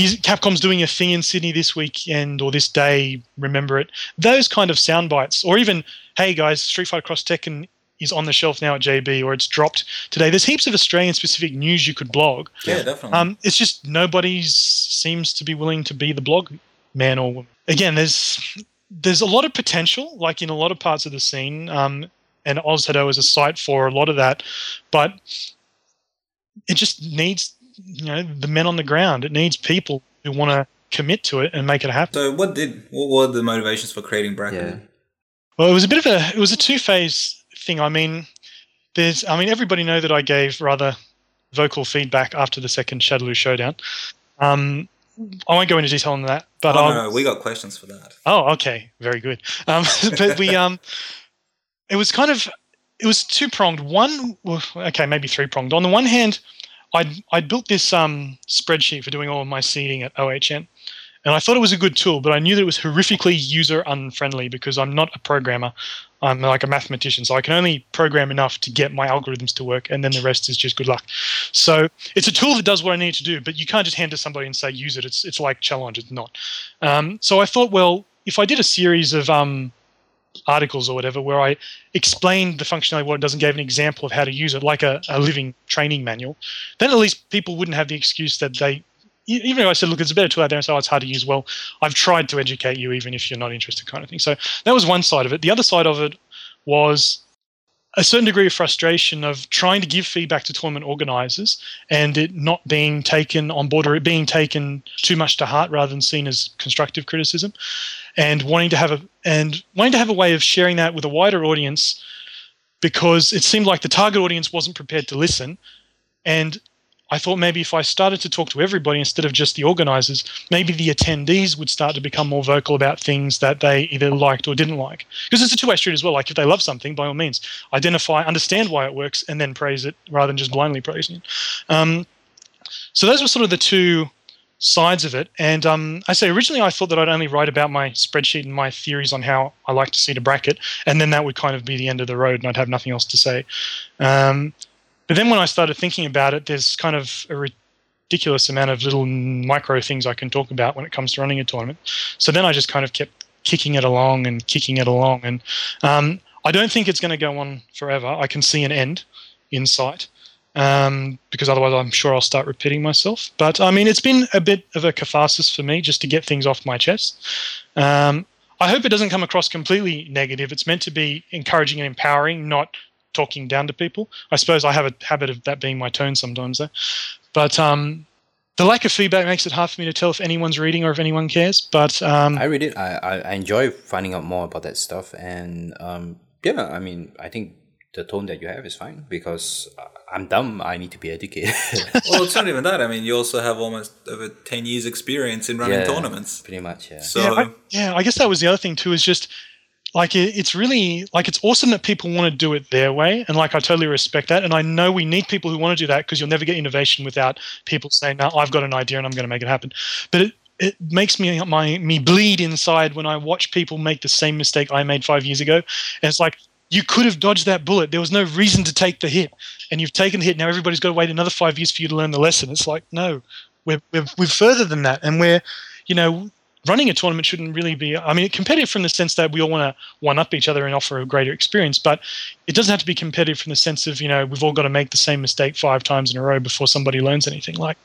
Speaker 4: he's, Capcom's doing a thing in Sydney this weekend or this day. Remember it. Those kind of sound bites, or even, hey guys, Street Fighter Cross Tekken is on the shelf now at JB, or it's dropped today. There's heaps of Australian specific news you could blog.
Speaker 2: yeah, definitely.
Speaker 4: Um, it's just nobody seems to be willing to be the blog man or woman. Again, there's there's a lot of potential, like in a lot of parts of the scene, um, and Ozhadou is a site for a lot of that, but it just needs you know the men on the ground. It needs people who want to commit to it and make it happen.
Speaker 2: so, what did what were the motivations for creating Bracket?
Speaker 3: Yeah.
Speaker 4: Well, it was a bit of a it was a two phase thing. I mean, there's I mean everybody know that I gave rather vocal feedback after the second Shadowloo showdown. Um, I won't go into detail on that, but
Speaker 2: oh,
Speaker 4: I'll-
Speaker 2: no, no, we got questions for that.
Speaker 4: Oh, okay, very good. Um, but we um, it was kind of it was two pronged. One, okay, maybe three pronged. On the one hand, I'd I'd built this um spreadsheet for doing all of my seeding at OHN, and I thought it was a good tool, but I knew that it was horrifically user unfriendly because I'm not a programmer. I'm like a mathematician, so I can only program enough to get my algorithms to work, and then the rest is just good luck. So it's a tool that does what I need to do, but you can't just hand it to somebody and say use it. It's it's like challenge. It's not. Um, so I thought, well, if I did a series of um, articles or whatever where I explained the functionality, what it does, and gave an example of how to use it, like a, a living training manual, then at least people wouldn't have the excuse that they. Even if I said, "Look, it's a better tool out there," and so "Oh, it's hard to use. Well, I've tried to educate you, even if you're not interested, kind of thing. So that was one side of it. The other side of it was a certain degree of frustration of trying to give feedback to tournament organizers and it not being taken on board or it being taken too much to heart rather than seen as constructive criticism and wanting to have a and wanting to have a way of sharing that with a wider audience because it seemed like the target audience wasn't prepared to listen and I thought maybe if I started to talk to everybody instead of just the organizers, maybe the attendees would start to become more vocal about things that they either liked or didn't like. Because it's a two way street as well. Like if they love something, by all means, identify, understand why it works, and then praise it rather than just blindly praising it. Um, so those were sort of the two sides of it. And um, I say originally I thought that I'd only write about my spreadsheet and my theories on how I like to see the bracket, and then that would kind of be the end of the road, and I'd have nothing else to say. Um, but then when I started thinking about it, there's kind of a ridiculous amount of little micro things I can talk about when it comes to running a tournament. So then I just kind of kept kicking it along and kicking it along. And um, I don't think it's going to go on forever. I can see an end in sight um, because otherwise I'm sure I'll start repeating myself. But I mean, it's been a bit of a catharsis for me just to get things off my chest. Um, I hope it doesn't come across completely negative. It's meant to be encouraging and empowering, not talking down to people. I suppose I have a habit of that being my tone sometimes, though. But um, the lack of feedback makes it hard for me to tell if anyone's reading or if anyone cares. But um,
Speaker 3: I read it. I, I, enjoy finding out more about that stuff. And um, yeah, I mean, I think the tone that you have is fine because uh, I'm dumb. I need to be educated.
Speaker 2: well, it's not even that. I mean, you also have almost over 10 years experience in running
Speaker 3: Yeah.
Speaker 2: tournaments.
Speaker 3: Pretty much, yeah.
Speaker 2: So,
Speaker 4: yeah, I, yeah, I guess that was the other thing too. Is just like it, it's really like it's awesome that people want to do it their way, and like I totally respect that. And I know we need people who want to do that because you'll never get innovation without people saying, "No, I've got an idea and I'm going to make it happen." But it, it makes me my me bleed inside when I watch people make the same mistake I made five years ago. And it's like you could have dodged that bullet. There was no reason to take the hit, and you've taken the hit. Now everybody's got to wait another five years for you to learn the lesson. It's like no, we're we're, we're further than that, and we're you know running a tournament shouldn't really be i mean competitive from the sense that we all want to one up each other and offer a greater experience but it doesn't have to be competitive from the sense of you know we've all got to make the same mistake five times in a row before somebody learns anything like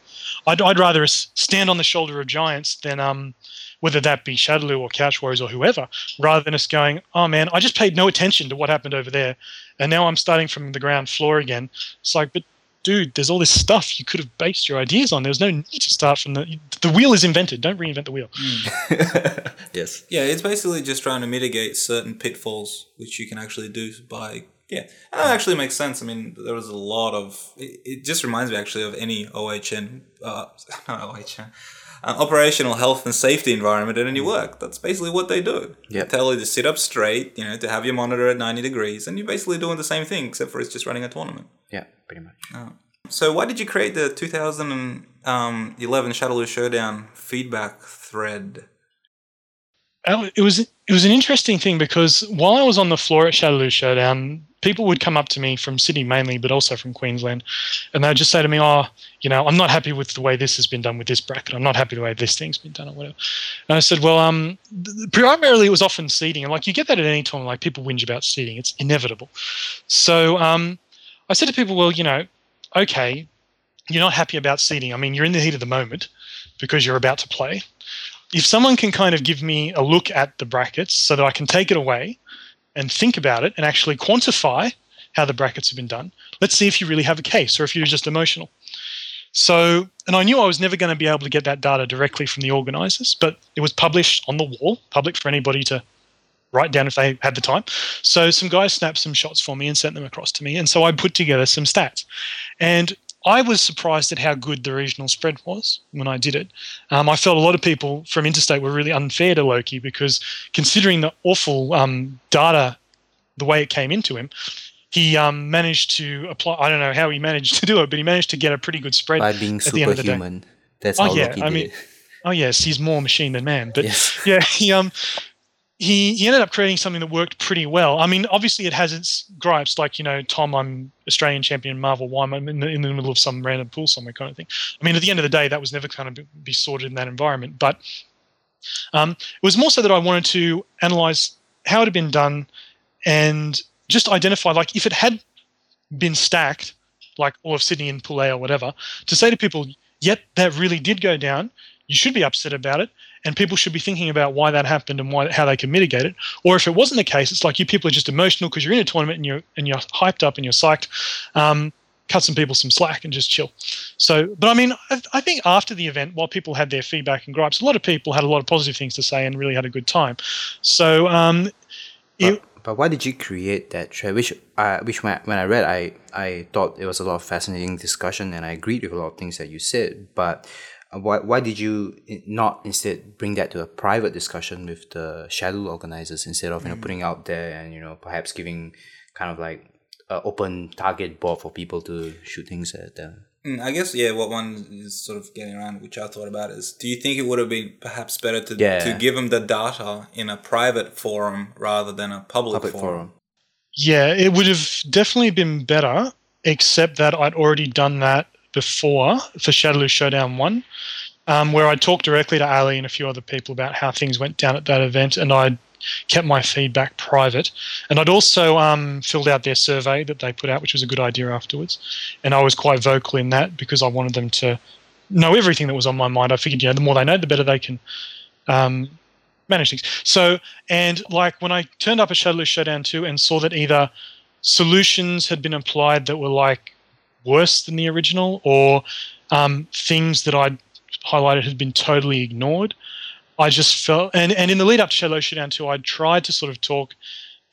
Speaker 4: i'd, I'd rather stand on the shoulder of giants than um whether that be Shadowloo or Couch Warriors or whoever, rather than us going, oh man, I just paid no attention to what happened over there, and now I'm starting from the ground floor again. It's like, but dude, there's all this stuff you could have based your ideas on. There's no need to start from the the wheel is invented. Don't reinvent the wheel.
Speaker 3: yes.
Speaker 2: yeah, it's basically just trying to mitigate certain pitfalls, which you can actually do by. Yeah, and that actually makes sense. I mean, there was a lot of. It, it just reminds me actually of any OHN, uh, not OHN, uh, operational health and safety environment at any work. That's basically what they do.
Speaker 3: Yep.
Speaker 2: They tell you to sit up straight, you know, to have your monitor at 90 degrees, and you're basically doing the same thing, except for it's just running a tournament.
Speaker 3: Yeah, pretty much.
Speaker 2: So, why did you create the 2011 Shadowloo Showdown feedback thread?
Speaker 4: Oh, It was it was an interesting thing because while I was on the floor at Shadowloo Showdown, people would come up to me from Sydney mainly, but also from Queensland, and they'd just say to me, "Oh, you know, I'm not happy with the way this has been done with this bracket. I'm not happy the way this thing's been done, or whatever." And I said, "Well, um, primarily it was often seating, and like you get that at any time. Like people whinge about seating; it's inevitable. So, um, I said to people, "Well, you know, okay, you're not happy about seating. I mean, you're in the heat of the moment because you're about to play." if someone can kind of give me a look at the brackets so that I can take it away and think about it and actually quantify how the brackets have been done, let's see if you really have a case or if you're just emotional. So, and I knew I was never going to be able to get that data directly from the organizers, but it was published on the wall, public for anybody to write down if they had the time. So, some guys snapped some shots for me and sent them across to me. And so I put together some stats. And I was surprised at how good the regional spread was when I did it. Um, I felt a lot of people from interstate were really unfair to Loki because considering the awful um, data, the way it came into him, he um, managed to apply. I don't know how he managed to do it, but he managed to get a pretty good spread
Speaker 3: By being
Speaker 4: at the end of the day.
Speaker 3: superhuman. That's
Speaker 4: Oh,
Speaker 3: how
Speaker 4: yeah,
Speaker 3: Loki
Speaker 4: I
Speaker 3: did
Speaker 4: mean-. Oh yes, he's more machine than man. But
Speaker 3: Yes.
Speaker 4: yeah, he um he he ended up creating something that worked pretty well. I mean, obviously it has its gripes, like you know, Tom, I'm Australian champion Marvel. Why am I in the, in the middle of some random pool somewhere, kind of thing. I mean, at the end of the day, that was never going to be sorted in that environment. But Um, it was more so that I wanted to analyze how it had been done and just identify, like, if it had been stacked, like all of Sydney and Pool A or whatever, to say to people, yep, that really did go down. You should be upset about it, and people should be thinking about why that happened and why how they can mitigate it. Or if it wasn't the case, it's like you people are just emotional because you're in a tournament and you're and you're hyped up and you're psyched. Um, cut some people some slack and just chill. So, but I mean, I, I, think after the event, while people had their feedback and gripes, a lot of people had a lot of positive things to say and really had a good time. So, um,
Speaker 3: but, it, but why did you create that thread? Which, uh, which when I, when I read, I I thought it was a lot of fascinating discussion, and I agreed with a lot of things that you said. But why why did you not instead bring that to a private discussion with the shadow organizers instead of you know mm. putting out there and you know perhaps giving kind of like an open target board for people to shoot things at them.
Speaker 2: Mm, I guess yeah. What one is sort of getting around, which I thought about, is do you think it would have been perhaps better to
Speaker 3: yeah.
Speaker 2: to give them the data in a private forum rather than a public,
Speaker 3: public
Speaker 2: forum? forum?
Speaker 4: Yeah, it would have definitely been better, except that I'd already done that before for Shadowloo Showdown One, um, where I talked directly to Ali and a few other people about how things went down at that event, and I'd kept my feedback private. And I'd also um, filled out their survey that they put out, which was a good idea afterwards. And I was quite vocal in that because I wanted them to know everything that was on my mind. I figured, you know, the more they know, the better they can um, manage things. So, and like when I turned up at Shadowloo Showdown 2 and saw that either solutions had been applied that were like worse than the original or um, things that I'd highlighted had been totally ignored, I just felt, and, and in the lead up to Shadowloo Showdown 2, I tried to sort of talk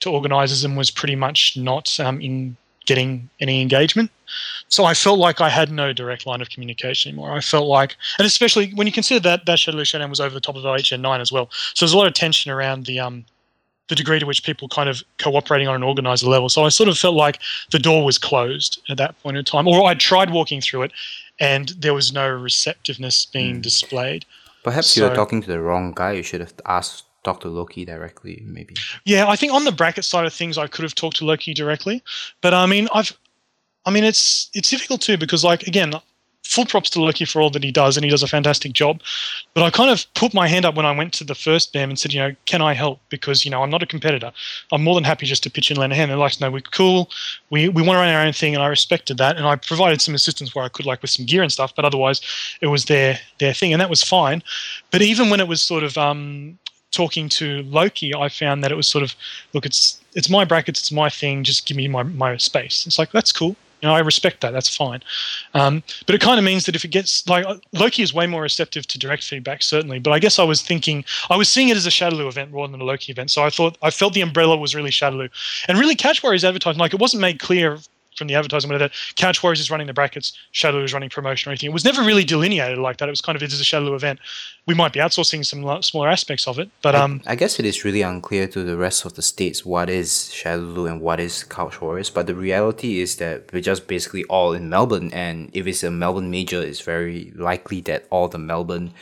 Speaker 4: to organisers and was pretty much not um, in getting any engagement. So I felt like I had no direct line of communication anymore. I felt like, and especially when you consider that that Shadowloo Showdown was over the top of OHN nine as well, so there's a lot of tension around the um the degree to which people kind of cooperating on an organizer level. So I sort of felt like the door was closed at that point in time, or I tried walking through it, and there was no receptiveness being mm. displayed.
Speaker 3: Perhaps so, you were talking to the wrong guy. You should have asked Dr. Loki directly, maybe.
Speaker 4: Yeah, I think on the bracket side of things, I could have talked to Loki directly, but I mean, I've, I mean, it's it's difficult too because, like, again, full props to Loki for all that he does, and he does a fantastic job. But I kind of put my hand up when I went to the first BAM and said, you know, can I help? Because you know, I'm not a competitor. I'm more than happy just to pitch in and lend a hand. They're like, no, we're cool. We we want to run our own thing, and I respected that, and I provided some assistance where I could, like with some gear and stuff. But otherwise, it was their their thing, and that was fine. But even when it was sort of um, talking to Loki, I found that it was sort of, look, it's it's my brackets, it's my thing. Just give me my my space. It's like that's cool. You know, I respect that. That's fine. Um, but it kind of means that if it gets like Loki is way more receptive to direct feedback, certainly. But I guess I was thinking I was seeing it as a Shadowloo event rather than a Loki event. So I thought I felt the umbrella was really Shadowloo, and really Couch Warriors advertising like it wasn't made clear from the advertisement that Couch Warriors is running the brackets, Shadowloo is running promotion or anything. It was never really delineated like that. It was kind of it is a Shadowloo event. We might be outsourcing some smaller aspects of it, but um,
Speaker 3: I, I, guess it is really unclear to the rest of the states what is Shadowloo and what is Couch Warriors. But the reality is that we're just basically all in Melbourne, and if it's a Melbourne major, it's very likely that all the Melbourne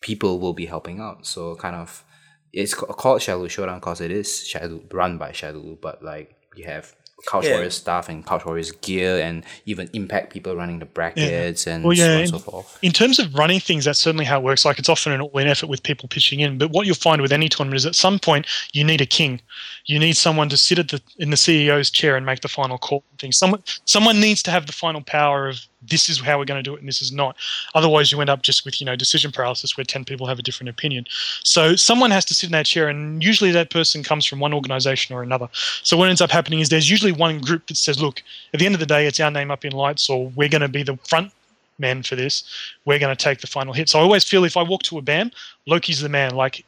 Speaker 3: people will be helping out. So kind of it's called Shadowloo Showdown because it is Shadow run by Shadowloo, but like you have Couch yeah. Stuff and Warriors gear and even impact people running the brackets yeah. and well, yeah, so on and so forth.
Speaker 4: In terms of running things, that's certainly how it works. Like it's often an all-in effort with people pitching in. But what you'll find with any tournament is at some point you need a king. You need someone to sit at the in the CEO's chair and make the final call. Thing. Someone someone needs to have the final power of this is how we're going to do it and this is not. Otherwise, you end up just with you know decision paralysis where ten people have a different opinion. So someone has to sit in that chair, and usually that person comes from one organization or another. So what ends up happening is there's usually one group that says, look, at the end of the day, it's our name up in lights, or we're going to be the front men for this. We're going to take the final hit. So I always feel if I walk to a BAM, Loki's the man. Like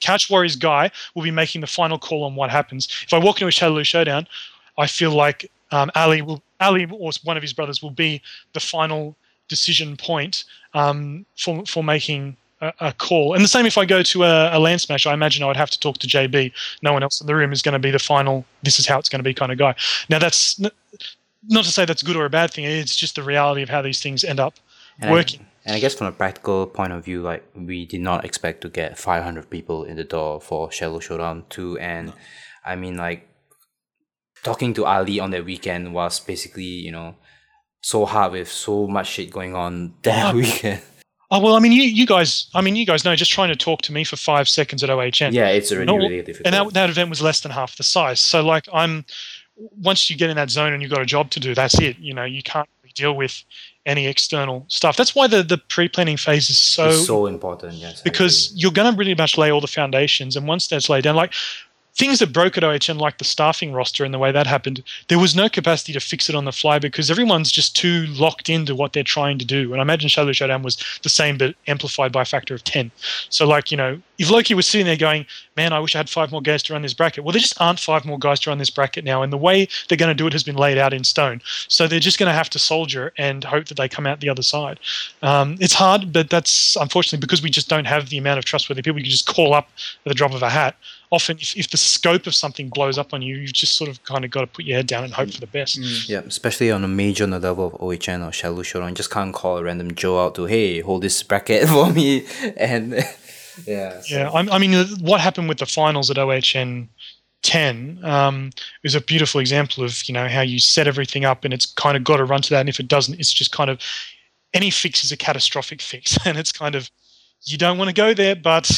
Speaker 4: Couch Warriors guy will be making the final call on what happens. If I walk into a Shadowloo showdown, I feel like um, Ali will Ali or one of his brothers will be the final decision point um, for for making a, a, call. And the same if I go to a, a LANSmash, I imagine I would have to talk to JB. No one else in the room is going to be the final. This is how it's going to be kind of guy. Now that's not to say that's good or a bad thing. It's just the reality of how these things end up and working.
Speaker 3: I, and I guess from a practical point of view, like we did not expect to get 500 people in the door for Shadowloo Showdown 2. And no. I mean, like talking to Ali on that weekend was basically, you know, so hard with so much shit going on that oh. weekend.
Speaker 4: Oh well, I mean, you, you guys, I mean, you guys know just trying to talk to me for five seconds at OHN.
Speaker 3: Yeah, it's already
Speaker 4: No,
Speaker 3: really difficult.
Speaker 4: and that, that event was less than half the size. So like I'm, once you get in that zone and you've got a job to do, that's it. You know, you can't really deal with any external stuff. That's why the the pre planning phase is so,
Speaker 3: it's so important. Yes,
Speaker 4: because you're going to pretty much lay all the foundations, and once that's laid down, like things that broke at OHN, like the staffing roster and the way that happened, there was no capacity to fix it on the fly because everyone's just too locked into what they're trying to do. And I imagine Shadow Showdown was the same, but amplified by a factor of 10. So, like, you know, if Loki was sitting there going, man, I wish I had five more guys to run this bracket. Well, there just aren't five more guys to run this bracket now. And the way they're going to do it has been laid out in stone. So they're just going to have to soldier and hope that they come out the other side. Um, it's hard, but that's unfortunately because we just don't have the amount of trustworthy people you can just call up at the drop of a hat. Often, if, if the scope of something blows up on you, you've just sort of kind of got to put your head down and hope for the best.
Speaker 3: Yeah, especially on a major on the level of OHN or Shadow Showdown, you just can't call a random Joe out to, hey, hold this bracket for me. And yeah. so-
Speaker 4: Yeah, I, I mean, what happened with the finals at OHN 10 um, is a beautiful example of you know how you set everything up and it's kind of got to run to that, and if it doesn't, it's just kind of any fix is a catastrophic fix, and it's kind of you don't want to go there, but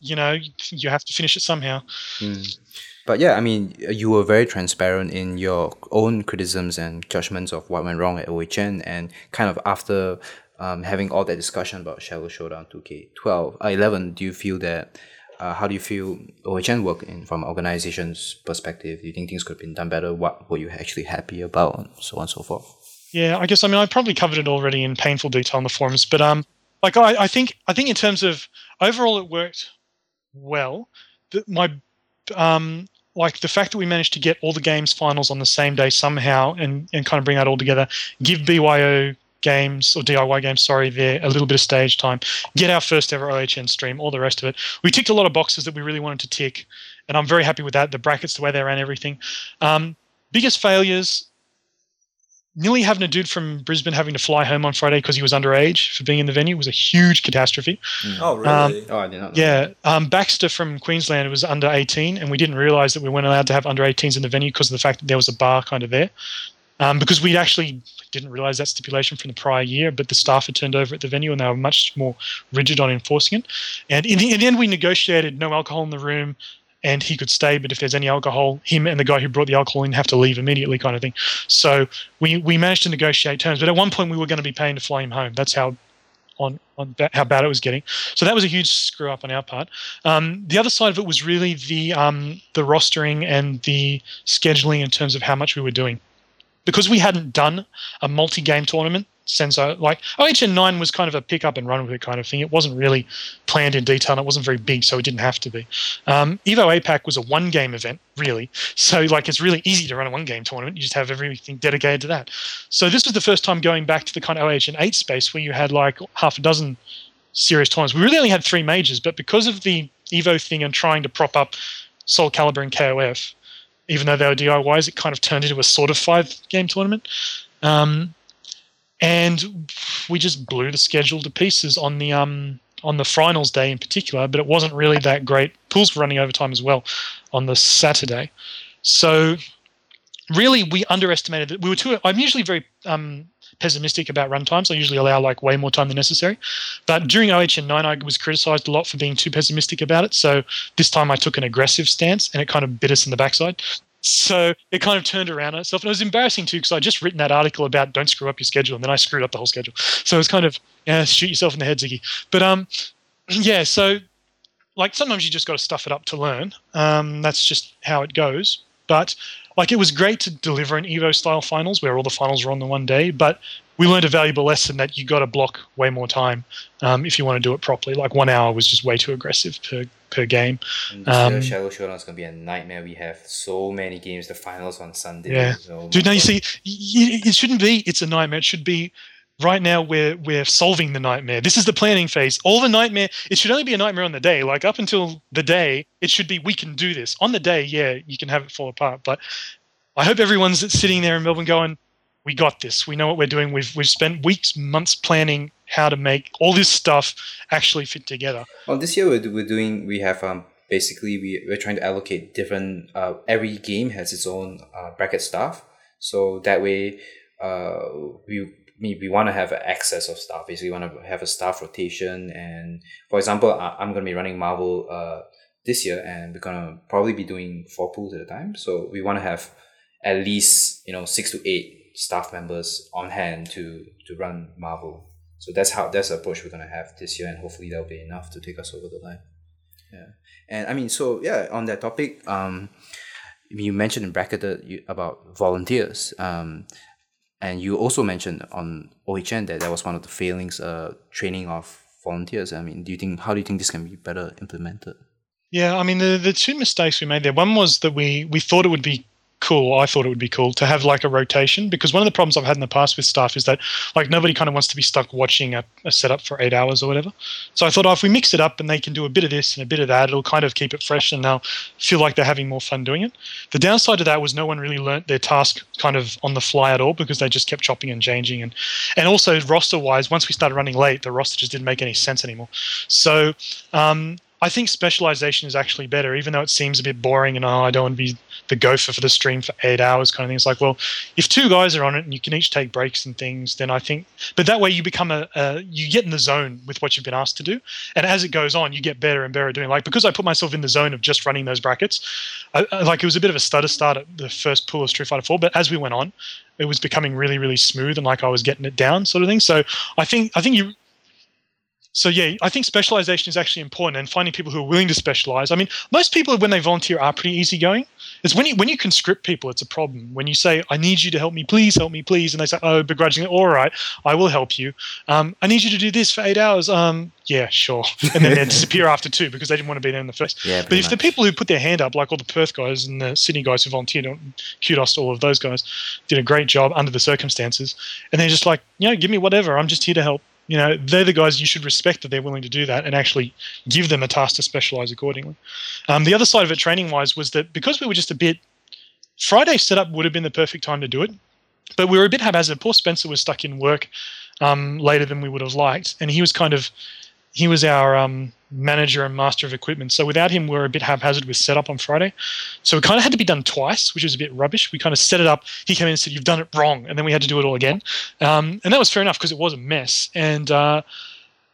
Speaker 4: you know you have to finish it somehow.
Speaker 3: But yeah, I mean, you were very transparent in your own criticisms and judgments of what went wrong at OHN, and kind of after um, having all that discussion about Shadow Showdown 2K12, uh, 11, do you feel that? Uh, how do you feel OHN work in from an organization's perspective? Do you think things could have been done better? What were you actually happy about, and so on and so forth?
Speaker 4: Yeah, I guess I mean I probably covered it already in painful detail on the forums, but um, like I, I think I think in terms of overall it worked well. The, my um, like the fact that we managed to get all the games finals on the same day somehow and and kind of bring that all together, give BYO games or DIY games, sorry, there a little bit of stage time, get our first ever OHN stream, all the rest of it. We ticked a lot of boxes that we really wanted to tick, and I'm very happy with that. The brackets, the way they ran everything. Um, biggest failures nearly having a dude from Brisbane having to fly home on Friday because he was underage for being in the venue was a huge catastrophe.
Speaker 2: Oh, really?
Speaker 3: Oh, I did not know.
Speaker 4: Yeah, um, Baxter from Queensland was under 18, and we didn't realise that we weren't allowed to have under 18s in the venue because of the fact that there was a bar kind of there. Um, because we actually didn't realise that stipulation from the prior year, but the staff had turned over at the venue and they were much more rigid on enforcing it. And in the, in the end, we negotiated no alcohol in the room, and he could stay, but if there's any alcohol, him and the guy who brought the alcohol in have to leave immediately, kind of thing. So we we managed to negotiate terms, but at one point we were going to be paying to fly him home. That's how on on ba- how bad it was getting. So that was a huge screw up on our part. Um, the other side of it was really the um, the rostering and the scheduling in terms of how much we were doing, because we hadn't done a multi game tournament I like OHN nine was kind of a pick up and run with it kind of thing. It wasn't really planned in detail and it wasn't very big, so it didn't have to be. Um, Evo APAC was a one game event, really. So like it's really easy to run a one game tournament. You just have everything dedicated to that. So this was the first time going back to the kind of OHN eight space where you had like half a dozen serious tournaments. We really only had three majors, but because of the Evo thing and trying to prop up Soul Calibur and KOF, even though they were DIYs, it kind of turned into a sort of five game tournament. Um, and we just blew the schedule to pieces on the um, on the finals day in particular. But it wasn't really that great. Pools were running overtime as well on the Saturday, so really we underestimated that we were too. I'm usually very um, pessimistic about run times. I usually allow like way more time than necessary. But during OHN nine, I was criticised a lot for being too pessimistic about it. So this time I took an aggressive stance, and it kind of bit us in the backside. So it kind of turned around on itself, and it was embarrassing too because I just written that article about don't screw up your schedule, and then I screwed up the whole schedule. So it was kind of yeah, shoot yourself in the head, Ziggy. But um, yeah. So like sometimes you just got to stuff it up to learn. Um, that's just how it goes. But like it was great to deliver an Evo style finals where all the finals were on the one day, but we learned a valuable lesson that you got to block way more time um, if you want to do it properly. Like one hour was just way too aggressive per per game.
Speaker 3: Year,
Speaker 4: Um,
Speaker 3: Shadow Showdown is gonna be a nightmare. We have so many games. The finals on Sunday.
Speaker 4: Yeah.
Speaker 3: So
Speaker 4: Dude, now you see, it shouldn't be. It's a nightmare. It should be. Right now, we're we're solving the nightmare. This is the planning phase. All the nightmare. It should only be a nightmare on the day. Like up until the day, it should be we can do this. On the day, yeah, you can have it fall apart. But I hope everyone's sitting there in Melbourne going, "We got this. We know what we're doing. We've we've spent weeks, months planning how to make all this stuff actually fit together."
Speaker 3: Well, this year we're, we're doing. We have um basically we we're trying to allocate different. Uh, every game has its own uh, bracket staff, so that way uh we we, want to have an excess of staff. Basically, we want to have a staff rotation. And for example, I'm going to be running Marvel uh, this year, and we're going to probably be doing four pools at a time. So we want to have at least you know six to eight staff members on hand to to run Marvel. So that's how that's the approach we're gonna have this year, and hopefully that'll be enough to take us over the line. Yeah, and I mean, so yeah, on that topic, um, you mentioned in bracketed you, about volunteers, um, and you also mentioned on OHN that that was one of the failings, uh, training of volunteers. I mean, do you think how do you think this can be better implemented?
Speaker 4: Yeah, I mean the the two mistakes we made there. One was that we we thought it would be cool. I thought it would be cool to have like a rotation because one of the problems I've had in the past with staff is that like nobody kind of wants to be stuck watching a, a setup for eight hours or whatever. So I thought oh, if we mix it up and they can do a bit of this and a bit of that, it'll kind of keep it fresh and they'll feel like they're having more fun doing it. The downside of that was no one really learnt their task kind of on the fly at all because they just kept chopping and changing and and also roster wise, once we started running late, the roster just didn't make any sense anymore. So um, I think specialization is actually better, even though it seems a bit boring and oh, I don't want to be the gopher for the stream for eight hours kind of thing. It's like, well, if two guys are on it and you can each take breaks and things, then I think, but that way you become a, a you get in the zone with what you've been asked to do, and as it goes on, you get better and better at doing. Like because I put myself in the zone of just running those brackets, I, I, like it was a bit of a stutter start at the first pool of Street Fighter Four, but as we went on, it was becoming really really smooth and like I was getting it down sort of thing. So I think I think you so yeah, I think specialization is actually important and finding people who are willing to specialize. I mean, most people when they volunteer are pretty easygoing. It's when you when you conscript people, it's a problem. When you say, "I need you to help me, please help me, please," and they say, "Oh, begrudgingly, all right, I will help you. Um, I need you to do this for eight hours." Um, yeah, sure, and then they disappear after two because they didn't want to be there in the first.
Speaker 3: Yeah,
Speaker 4: but if
Speaker 3: much.
Speaker 4: the people who put their hand up, like all the Perth guys and the Sydney guys who volunteered, kudos to all of those guys, did a great job under the circumstances, and they're just like, you know, give me whatever. I'm just here to help you know they're the guys you should respect that they're willing to do that and actually give them a task to specialize accordingly. Um, the other side of it training wise was that because we were just a bit friday setup would have been the perfect time to do it but we were a bit haphazard. Poor spencer was stuck in work um, later than we would have liked and he was kind of he was our um, manager and master of equipment. So without him, we are a bit haphazard with setup on Friday. So it kind of had to be done twice, which was a bit rubbish. We kind of set it up. He came in and said, "You've done it wrong," and then we had to do it all again. Um, and that was fair enough because it was a mess. And uh,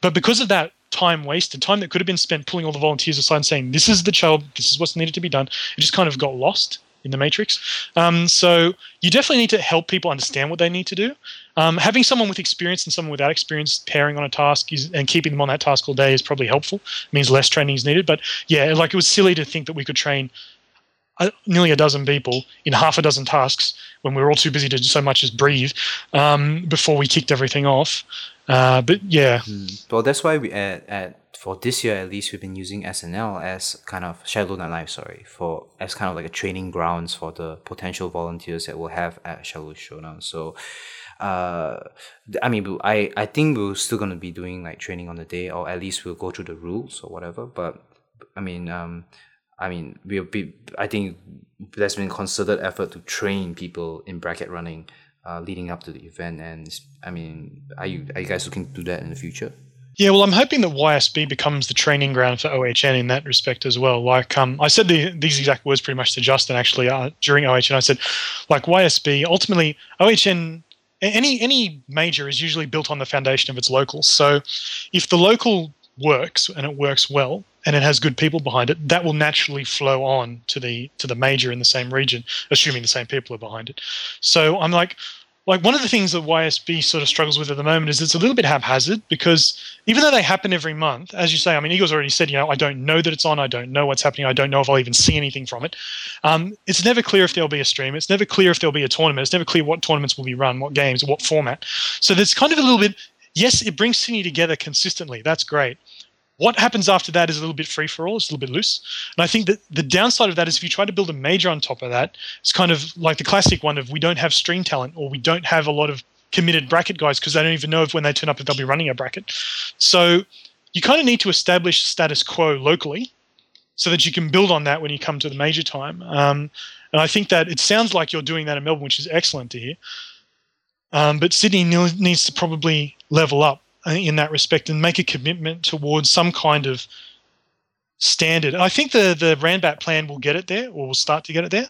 Speaker 4: but because of that time wasted, time that could have been spent pulling all the volunteers aside and saying, "This is the job. This is what's needed to be done," it just kind of got lost in the matrix. Um, so you definitely need to help people understand what they need to do. Um, having someone with experience and someone without experience pairing on a task is, and keeping them on that task all day is probably helpful. It means less training is needed. But yeah, like it was silly to think that we could train nearly a dozen people in half a dozen tasks when we were all too busy to do so much as breathe um, before we kicked everything off. Uh, but yeah.
Speaker 3: Mm. Well, that's why we at, at for this year at least we've been using SNL as kind of Shadow Night Live, sorry, for as kind of like a training grounds for the potential volunteers that we'll have at Shadow Showdown. So uh i mean i i think we're still going to be doing like training on the day or at least we'll go through the rules or whatever but i mean um i mean we'll be i think there's been concerted effort to train people in bracket running uh, leading up to the event and i mean are you are you guys looking to do that in the future
Speaker 4: yeah, well, I'm hoping that YSB becomes the training ground for OHN in that respect as well. Like, um, I said the, these exact words pretty much to Justin actually uh, during OHN. I said, like YSB, ultimately OHN any any major is usually built on the foundation of its locals. So if the local works and it works well and it has good people behind it, that will naturally flow on to the to the major in the same region, assuming the same people are behind it. So I'm like, like one of the things that YSB sort of struggles with at the moment is it's a little bit haphazard because even though they happen every month, as you say, I mean, Eagles already said, you know, I don't know that it's on, I don't know what's happening, I don't know if I'll even see anything from it. Um, it's never clear if there'll be a stream, it's never clear if there'll be a tournament, it's never clear what tournaments will be run, what games, what format. So there's kind of a little bit, yes, it brings Sydney together consistently, that's great. What happens after that is a little bit free for all, it's a little bit loose. And I think that the downside of that is if you try to build a major on top of that, it's kind of like the classic one of we don't have stream talent or we don't have a lot of committed bracket guys because they don't even know if when they turn up if they'll be running a bracket. So you kind of need to establish status quo locally so that you can build on that when you come to the major time. Um, and I think that it sounds like you're doing that in Melbourne, which is excellent to hear. Um, but Sydney needs to probably level up in that respect and make a commitment towards some kind of standard. I think the the Ranbat plan will get it there, or will start to get it there.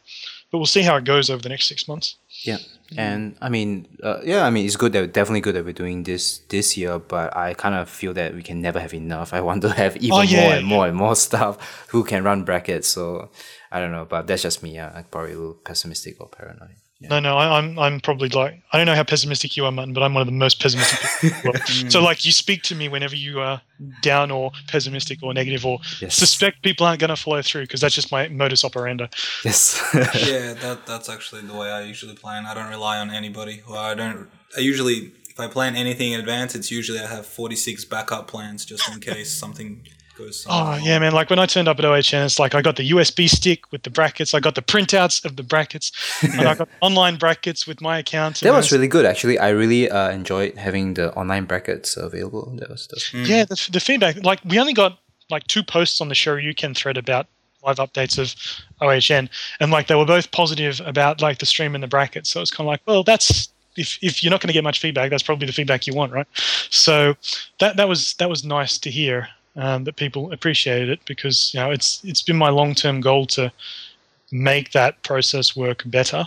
Speaker 4: but we'll see how it goes over the next six months.
Speaker 3: Yeah, and I mean, uh, yeah, I mean, it's good that definitely good that we're doing this this year, but I kind of feel that we can never have enough. I want to have even
Speaker 4: Oh, yeah,
Speaker 3: more and
Speaker 4: yeah.
Speaker 3: more and more stuff who can run brackets. So I don't know, but that's just me. Yeah, I'm probably a little pessimistic or paranoid. Yeah.
Speaker 4: No, no, I, I'm I'm probably like I don't know how pessimistic you are, Martin, but I'm one of the most pessimistic people. in the world. Mm. so like you speak to me whenever you are down or pessimistic or negative or
Speaker 3: Yes.
Speaker 4: suspect people aren't going to follow through because that's just my modus operandi.
Speaker 3: Yes.
Speaker 2: yeah, that that's actually the way I usually plan. I don't rely on anybody. Well, I don't. I usually, if I plan anything in advance, it's usually I have forty six backup plans just in case something goes.
Speaker 4: Oh
Speaker 2: somewhere
Speaker 4: yeah, man! Like when I turned up at OHN, it's like I got the USB stick with the brackets, I got the printouts of the brackets, and I got online brackets with my account.
Speaker 3: that was really good, actually. I really uh, enjoyed having the online brackets available. That was, that was
Speaker 4: yeah. The, the feedback, like we only got like two posts on the Shoryuken thread about live updates of OHN, and like they were both positive about like the stream and the brackets. So it's kind of like, well, that's if if you're not going to get much feedback, that's probably the feedback you want, right? So that that was that was nice to hear um, that people appreciated it because you know it's it's been my long term goal to make that process work better.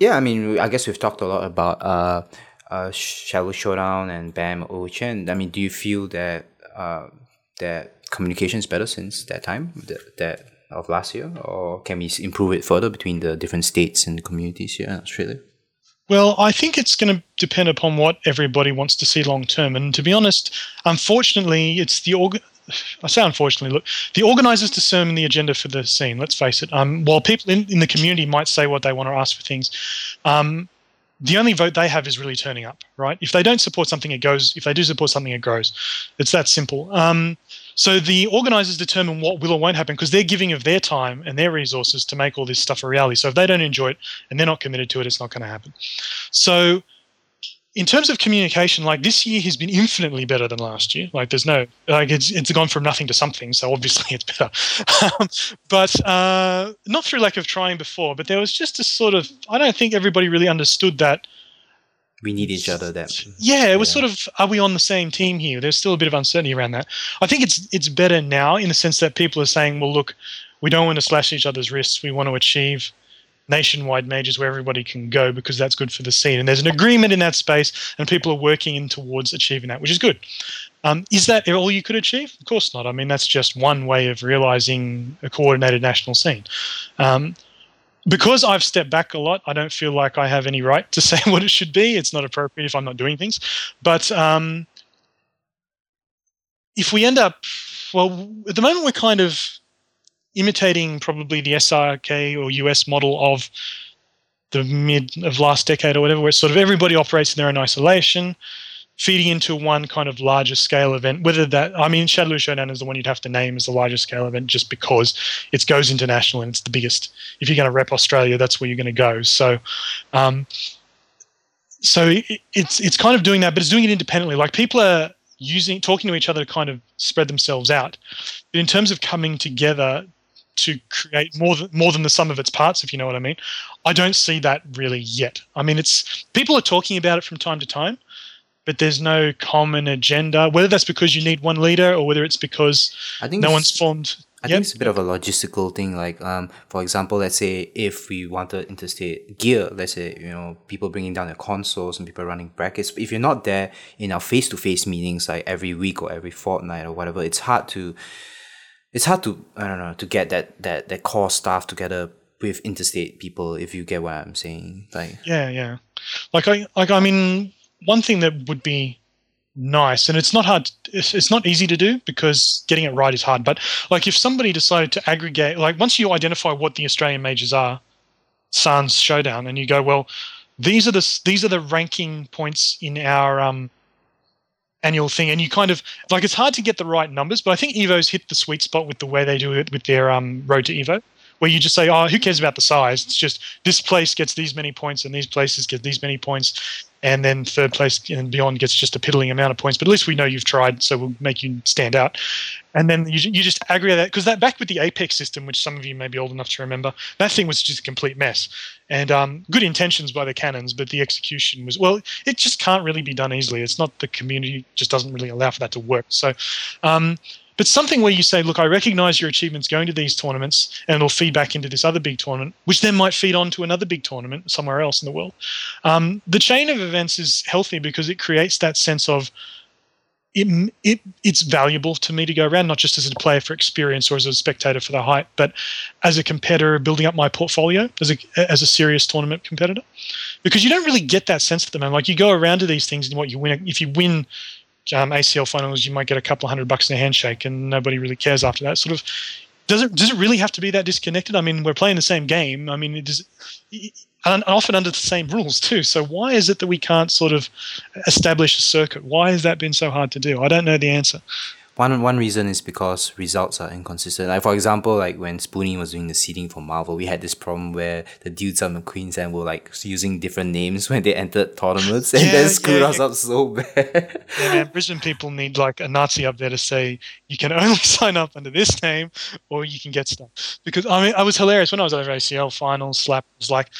Speaker 3: Yeah, I mean, I guess we've talked a lot about uh, uh, Shadow Showdown and BAM OHN. I mean, do you feel that uh, that communication is better since that time, that, that of last year, or can we improve it further between the different states and communities here in Australia?
Speaker 4: Well, I think it's going to depend upon what everybody wants to see long term. And to be honest, unfortunately, it's the org. I say unfortunately, look, the organisers determine the agenda for the scene. Let's face it. Um, while people in, in the community might say what they want or ask for things, um, the only vote they have is really turning up, right? If they don't support something, it goes. If they do support something, it grows. It's that simple. Um, so the organisers determine what will or won't happen because they're giving of their time and their resources to make all this stuff a reality. So if they don't enjoy it and they're not committed to it, it's not going to happen. So in terms of communication, like this year has been infinitely better than last year. Like there's no like it's it's gone from nothing to something, so obviously it's better. um, but uh, not through lack of trying before, but there was just a sort of I don't think everybody really understood that.
Speaker 3: We need each other. That
Speaker 4: Yeah, it was
Speaker 3: Yeah.
Speaker 4: sort of are we on the same team here? There's still a bit of uncertainty around that. I think it's it's better now in the sense that people are saying, well, look, we don't want to slash each other's wrists. We want to achieve nationwide majors where everybody can go because that's good for the scene. And there's an agreement in that space, and people are working in towards achieving that, which is good. Um, is that all you could achieve? Of course not. I mean, that's just one way of realizing a coordinated national scene. Um, because I've stepped back a lot, I don't feel like I have any right to say what it should be. It's not appropriate if I'm not doing things. But um, if we end up, well, at the moment we're kind of imitating probably the SRK or US model of the mid of last decade or whatever, where sort of everybody operates in their own isolation, feeding into one kind of larger scale event. Whether that, I mean, Shadowloo Showdown is the one you'd have to name as the largest scale event just because it goes international and it's the biggest. If you're going to rep Australia, that's where you're going to go. So, um, so it, it's it's kind of doing that, but it's doing it independently. Like people are using talking to each other to kind of spread themselves out. But in terms of coming together to create more than more than the sum of its parts, if you know what I mean, I don't see that really yet. I mean, it's people are talking about it from time to time, but there's no common agenda. Whether that's because you need one leader or whether it's because
Speaker 3: I think
Speaker 4: no one's formed.
Speaker 3: I
Speaker 4: Yep.
Speaker 3: think it's a bit of a logistical thing. Like, um, for example, let's say if we wanted interstate gear, let's say you know people bringing down their consoles and people running brackets. If you're not there in our face-to-face meetings, like every week or every fortnight or whatever, it's hard to, it's hard to I don't know to get that that that core staff together with interstate people. If you get what I'm saying, like
Speaker 4: Yeah, yeah. Like I like I mean, one thing that would be nice, and it's not hard. It's, it's not easy to do because getting it right is hard. But like if somebody decided to aggregate, like once you identify what the Australian majors are, Sans Showdown, and you go, well, these are the these are the ranking points in our um, annual thing, and you kind of like it's hard to get the right numbers, but I think Evo's hit the sweet spot with the way they do it with their um, Road to Evo, where you just say, oh, who cares about the size? It's just this place gets these many points, and these places get these many points, and then third place and beyond gets just a piddling amount of points. But at least we know you've tried, so we'll make you stand out. And then you, you just aggregate that because that back with the Apex system, which some of you may be old enough to remember, that thing was just a complete mess. And um, good intentions by the cannons, but the execution was well, it just can't really be done easily. It's not the community just doesn't really allow for that to work. So um, but something where you say, look, I recognize your achievements going to these tournaments and it'll feed back into this other big tournament, which then might feed on to another big tournament somewhere else in the world. Um, the chain of events is healthy because it creates that sense of it, it it's valuable to me to go around, not just as a player for experience or as a spectator for the hype, but as a competitor building up my portfolio as a as a serious tournament competitor. Because you don't really get that sense at the moment. Like you go around to these things and what you win if you win um, ACL finals, you might get a couple hundred bucks in a handshake, and nobody really cares after that. Sort of does it does it really have to be that disconnected? I mean, we're playing the same game. I mean, it does and often under the same rules too. So why is it that we can't sort of establish a circuit? Why has that been so hard to do? I don't know the answer.
Speaker 3: One one reason is because results are inconsistent. Like for example, like when Spoonie was doing the seeding for Marvel, we had this problem where the dudes on the Queensland were like using different names when they entered tournaments and
Speaker 4: Yeah,
Speaker 3: then screwed
Speaker 4: yeah,
Speaker 3: us
Speaker 4: yeah.
Speaker 3: up so bad.
Speaker 4: Yeah, man, Brisbane people need like a Nazi up there to say you can only sign up under this name or you can get stuff. Because I mean, I was hilarious when I was at ACL finals. Slap was like,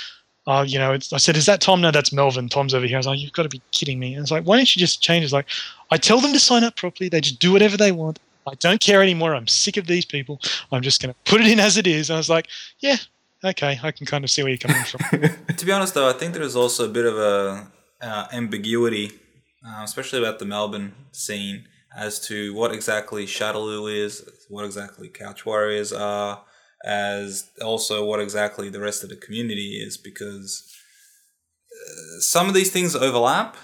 Speaker 4: "Oh, you know," it's, I said, "Is that Tom? No, that's Melvin. Tom's over here." I was like, "You've got to be kidding me!" And it's like, "Why don't you just change?" It's like, I tell them to sign up properly. They just do whatever they want. I don't care anymore. I'm sick of these people. I'm just going to put it in as it is. And I was like, "Yeah, okay, I can kind of see where you're coming from."
Speaker 2: To be honest, though, I think there is also a bit of a uh, ambiguity, uh, especially about the Melbourne scene, as to what exactly Shadowloo is, what exactly Couch Warriors are, as also what exactly the rest of the community is, because uh, some of these things overlap,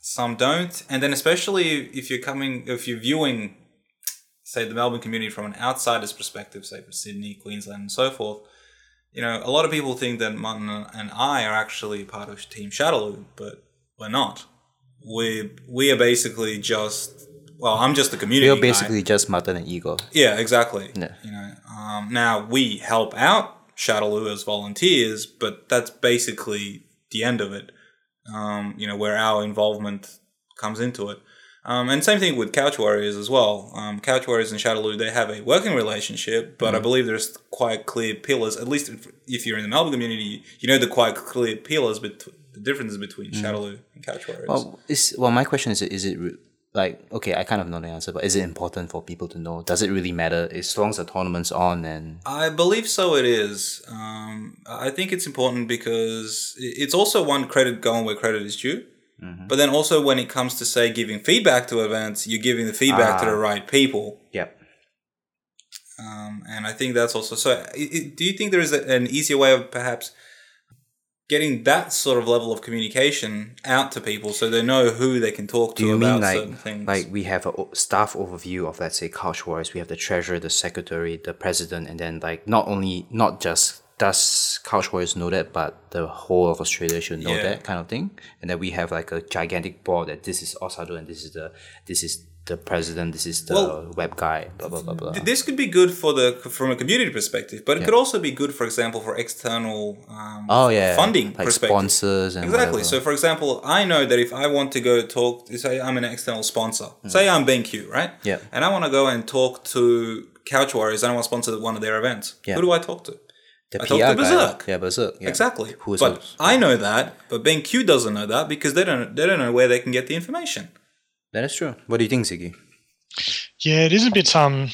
Speaker 2: some don't, and then especially if you're coming, if you're viewing, say, the Melbourne community from an outsider's perspective, say for Sydney, Queensland, and so forth you know, a lot of people think that Martin and I are actually part of Team Shadowloo, but we're not. We we are basically just well, I'm just the community.
Speaker 3: You're
Speaker 2: guy.
Speaker 3: basically just Mutton and Eagle.
Speaker 2: yeah, exactly.
Speaker 3: Yeah.
Speaker 2: You know, um, now we help out Shadowloo as volunteers, but that's basically the end of it. Um, you know, where our involvement comes into it. Um, and same thing with Couch Warriors as well. Um, Couch Warriors and Shadowloo, they have a working relationship, but I believe there's quite clear pillars. At least if, if you're in the Melbourne community, you know the quite clear pillars, but the differences between Shadowloo and Couch Warriors.
Speaker 3: Well, is well, my question is: Is it like okay? I kind of know the answer, but is it important for people to know? Does it really matter as long as the tournament's on and
Speaker 2: I believe so. It is. Um, I think it's important because it's also one credit going where credit is due. But then also when it comes to say giving feedback to events, you're giving the feedback to
Speaker 3: Ah.
Speaker 2: the right people.
Speaker 3: yep?
Speaker 2: Um, and I think that's also so. i i do you think there is a, an easier way of perhaps getting that sort of level of communication out to people so they know who they can talk to
Speaker 3: Do you
Speaker 2: about
Speaker 3: mean like
Speaker 2: certain things?
Speaker 3: like we have a staff overview of let's say Couch Warriors? We have the treasurer, the secretary, the president, and then like not only not just does Couch Warriors know that, but the whole of Australia should know
Speaker 2: Yeah.
Speaker 3: that kind of thing. And then we have like a gigantic board that this is Ozhadou and this is the this is the president, this is the
Speaker 2: Well,
Speaker 3: web guy, blah blah blah blah.
Speaker 2: Th- This could be good for the from a community perspective, but it could also be good, for example, for external um,
Speaker 3: Oh yeah,
Speaker 2: funding
Speaker 3: like
Speaker 2: perspective.
Speaker 3: sponsors and
Speaker 2: Exactly.
Speaker 3: whatever.
Speaker 2: So, for example, I know that if I want to go talk, say I'm an external sponsor, say I'm BenQ, right?
Speaker 3: Yeah.
Speaker 2: And I want to go and talk to Couch Warriors and I want to sponsor one of their events.
Speaker 3: Yeah.
Speaker 2: Who do I talk to?
Speaker 3: the
Speaker 2: I
Speaker 3: PR guy,
Speaker 2: Berserk.
Speaker 3: yeah, Berserk, yeah.
Speaker 2: Exactly.
Speaker 3: Who is
Speaker 2: but I know that, but BenQ doesn't know that because they don't they don't know where they can get the information.
Speaker 3: That is true. What do you think, Ziggy?
Speaker 4: Yeah, it is a bit um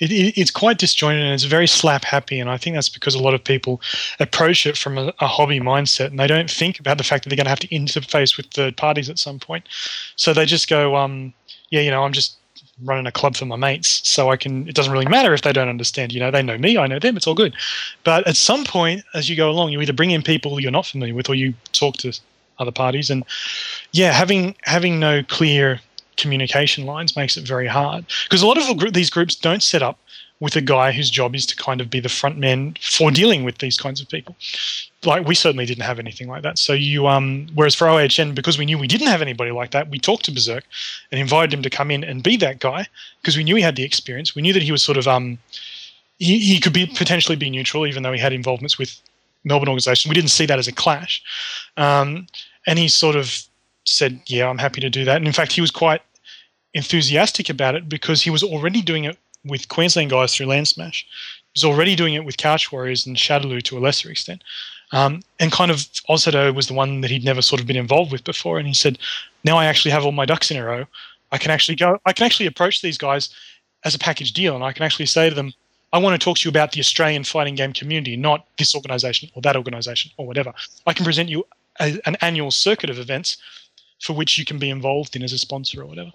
Speaker 4: it, it, it's quite disjointed and it's very slap happy and I think that's because a lot of people approach it from a, a hobby mindset and they don't think about the fact that they're going to have to interface with third parties at some point. So they just go um yeah, you know, I'm just running a club for my mates so I can it doesn't really matter if they don't understand, you know, they know me, I know them, it's all good. But at some point as you go along, you either bring in people you're not familiar with or you talk to other parties and yeah, having having no clear communication lines makes it very hard because a lot of these groups don't set up with a guy whose job is to kind of be the front man for dealing with these kinds of people. Like we certainly didn't have anything like that. So you um whereas for OHN because we knew we didn't have anybody like that, we talked to Berserk and invited him to come in and be that guy because we knew he had the experience. We knew that he was sort of um he, he could be potentially be neutral even though he had involvements with Melbourne organisation. We didn't see that as a clash. Um, and he sort of said, "Yeah, I'm happy to do that." And in fact, he was quite enthusiastic about it because he was already doing it with Queensland guys through LANSmash. He was already doing it with Couch Warriors and Shadowloo to a lesser extent. Um, and kind of Ozhadou was the one that he'd never sort of been involved with before. And he said, "Now I actually have all my ducks in a row. I can actually go. I can actually approach these guys." as a package deal, and I can actually say to them, I want to talk to you about the Australian fighting game community, not this organization or that organization or whatever. I can present you a, an annual circuit of events for which you can be involved in as a sponsor or whatever.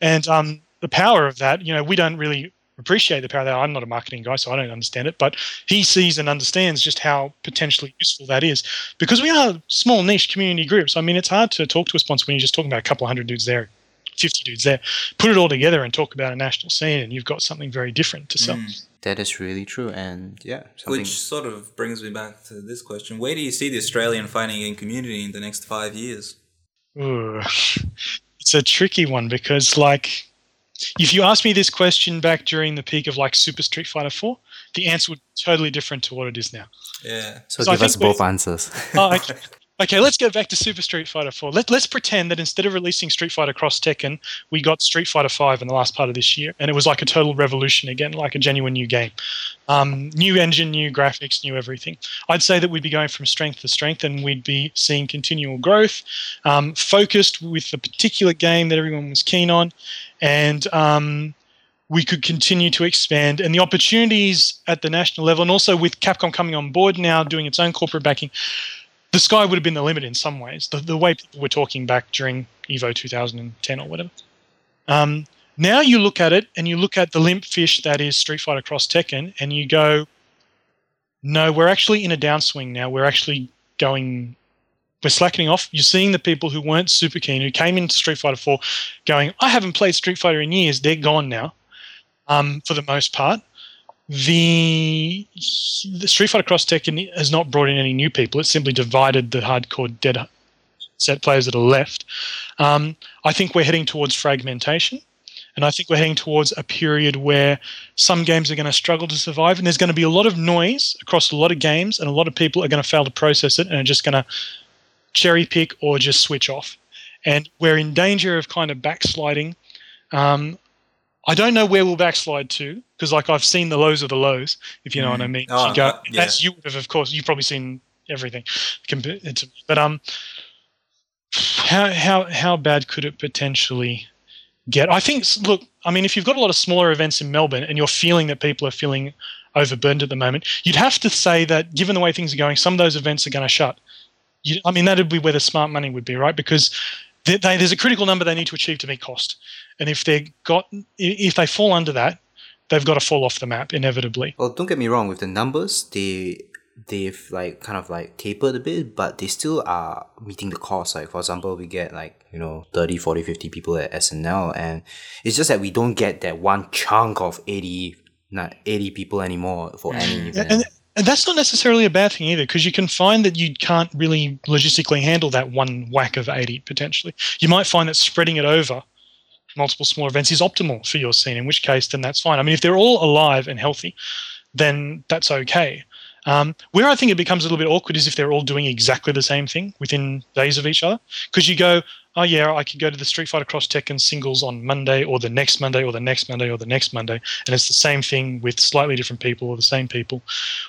Speaker 4: And um, the power of that, you know, we don't really appreciate the power of that. I'm not a marketing guy, so I don't understand it, but he sees and understands just how potentially useful that is because we are small niche community groups. I mean, it's hard to talk to a sponsor when you're just talking about a couple of hundred dudes there 50 dudes there. Put it all together and talk about a national scene, and you've got something very different to sell.
Speaker 2: Mm.
Speaker 3: That is really true, and yeah, something-
Speaker 2: Which sort of brings me back to this question: Where do you see the Australian fighting game community in the next five years?
Speaker 4: Ooh. It's a tricky one because, like, if you asked me this question back during the peak of like Super Street Fighter 4, the answer would be totally different to what it is now.
Speaker 2: Yeah.
Speaker 3: so,
Speaker 4: so I
Speaker 3: give us
Speaker 4: think we-
Speaker 3: both answers.
Speaker 4: Oh, okay. Okay, let's go back to Super Street Fighter 4. Let, let's pretend that instead of releasing Street Fighter Cross Tekken, we got Street Fighter 5 in the last part of this year, and it was like a total revolution again, like a genuine new game. Um, new engine, new graphics, new everything. I'd say that we'd be going from strength to strength, and we'd be seeing continual growth, um, focused with a particular game that everyone was keen on, and um, we could continue to expand. And the opportunities at the national level, and also with Capcom coming on board now, doing its own corporate backing, the sky would have been the limit in some ways. The, the way people were talking back during Evo 2010 or whatever. Um, now you look at it and you look at the limp fish that is Street Fighter Cross Tekken, and you go, no, we're actually in a downswing now. We're actually going, we're slackening off. You're seeing the people who weren't super keen, who came into Street Fighter 4 going, I haven't played Street Fighter in years. They're gone now, um, for the most part the, the Street Fighter Cross Tekken has not brought in any new people. It's simply divided the hardcore dead set players that are left. Um, I think we're heading towards fragmentation. And I think we're heading towards a period where some games are going to struggle to survive, and there's going to be a lot of noise across a lot of games, and a lot of people are going to fail to process it and are just going to cherry pick or just switch off. And we're in danger of kind of backsliding. Um, I don't know where we'll backslide to because, like, I've seen the lows of the lows, if you know what I
Speaker 2: Mm.
Speaker 4: mean.
Speaker 2: Oh,
Speaker 4: you go,
Speaker 2: uh, yeah.
Speaker 4: As you would have, of course, you've probably seen everything. compared to- But um, how how how bad could it potentially get? I think. Look, I mean, if you've got a lot of smaller events in Melbourne and you're feeling that people are feeling overburdened at the moment, you'd have to say that given the way things are going, some of those events are going to shut. You, I mean, that'd be where the smart money would be, right? Because they, they, there's a critical number they need to achieve to meet cost, and if they got if they fall under that, they've got to fall off the map inevitably.
Speaker 3: Well, don't get me wrong. With the numbers, they they've like kind of like tapered a bit, but they still are meeting the cost. Like for example, we get like you know 30, 40, 50 people at SNL, and it's just that we don't get that one chunk of 80, not 80 people anymore for any event.
Speaker 4: and, and that's not necessarily a bad thing either because you can find that you can't really logistically handle that one whack of 80 potentially you might find that spreading it over multiple smaller events is optimal for your scene in which case then that's fine i mean if they're all alive and healthy then that's okay um, where I think it becomes a little bit awkward is if they're all doing exactly the same thing within days of each other. Because you go, oh yeah, I could go to the Street Fighter Cross Tekken singles on Monday or the next Monday or the next Monday or the next Monday, and it's the same thing with slightly different people or the same people.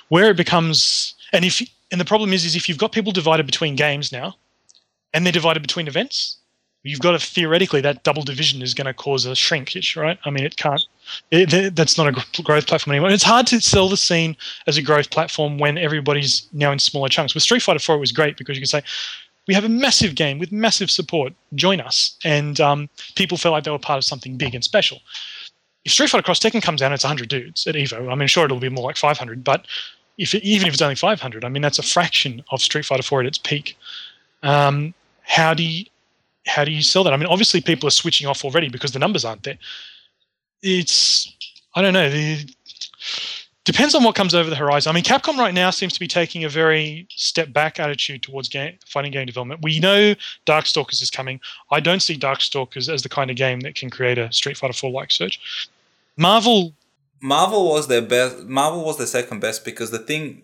Speaker 4: Where it becomes, and if and the problem is, is if you've got people divided between games now, and they're divided between events, you've got to theoretically that double division is going to cause a shrinkage, right? I mean, it can't. It, that's not a growth platform anymore. It's hard to sell the scene as a growth platform when everybody's now in smaller chunks. With Street Fighter 4, it was great because you could say, we have a massive game with massive support. Join us. And um, people felt like they were part of something big and special. If Street Fighter Cross Tekken comes out, it's 100 dudes at Evo. I mean, sure, it'll be more like 500, but if it, even if it's only 500, I mean, that's a fraction of Street Fighter 4 at its peak. Um, how do you how do you sell that? I mean, obviously people are switching off already because the numbers aren't there. It's I don't know. The, depends on what comes over the horizon. I mean, Capcom right now seems to be taking a very step back attitude towards game, fighting game development. We know Darkstalkers is coming. I don't see Darkstalkers as the kind of game that can create a Street Fighter 4 like surge. Marvel
Speaker 2: Marvel was their best. Marvel was their second best because the thing.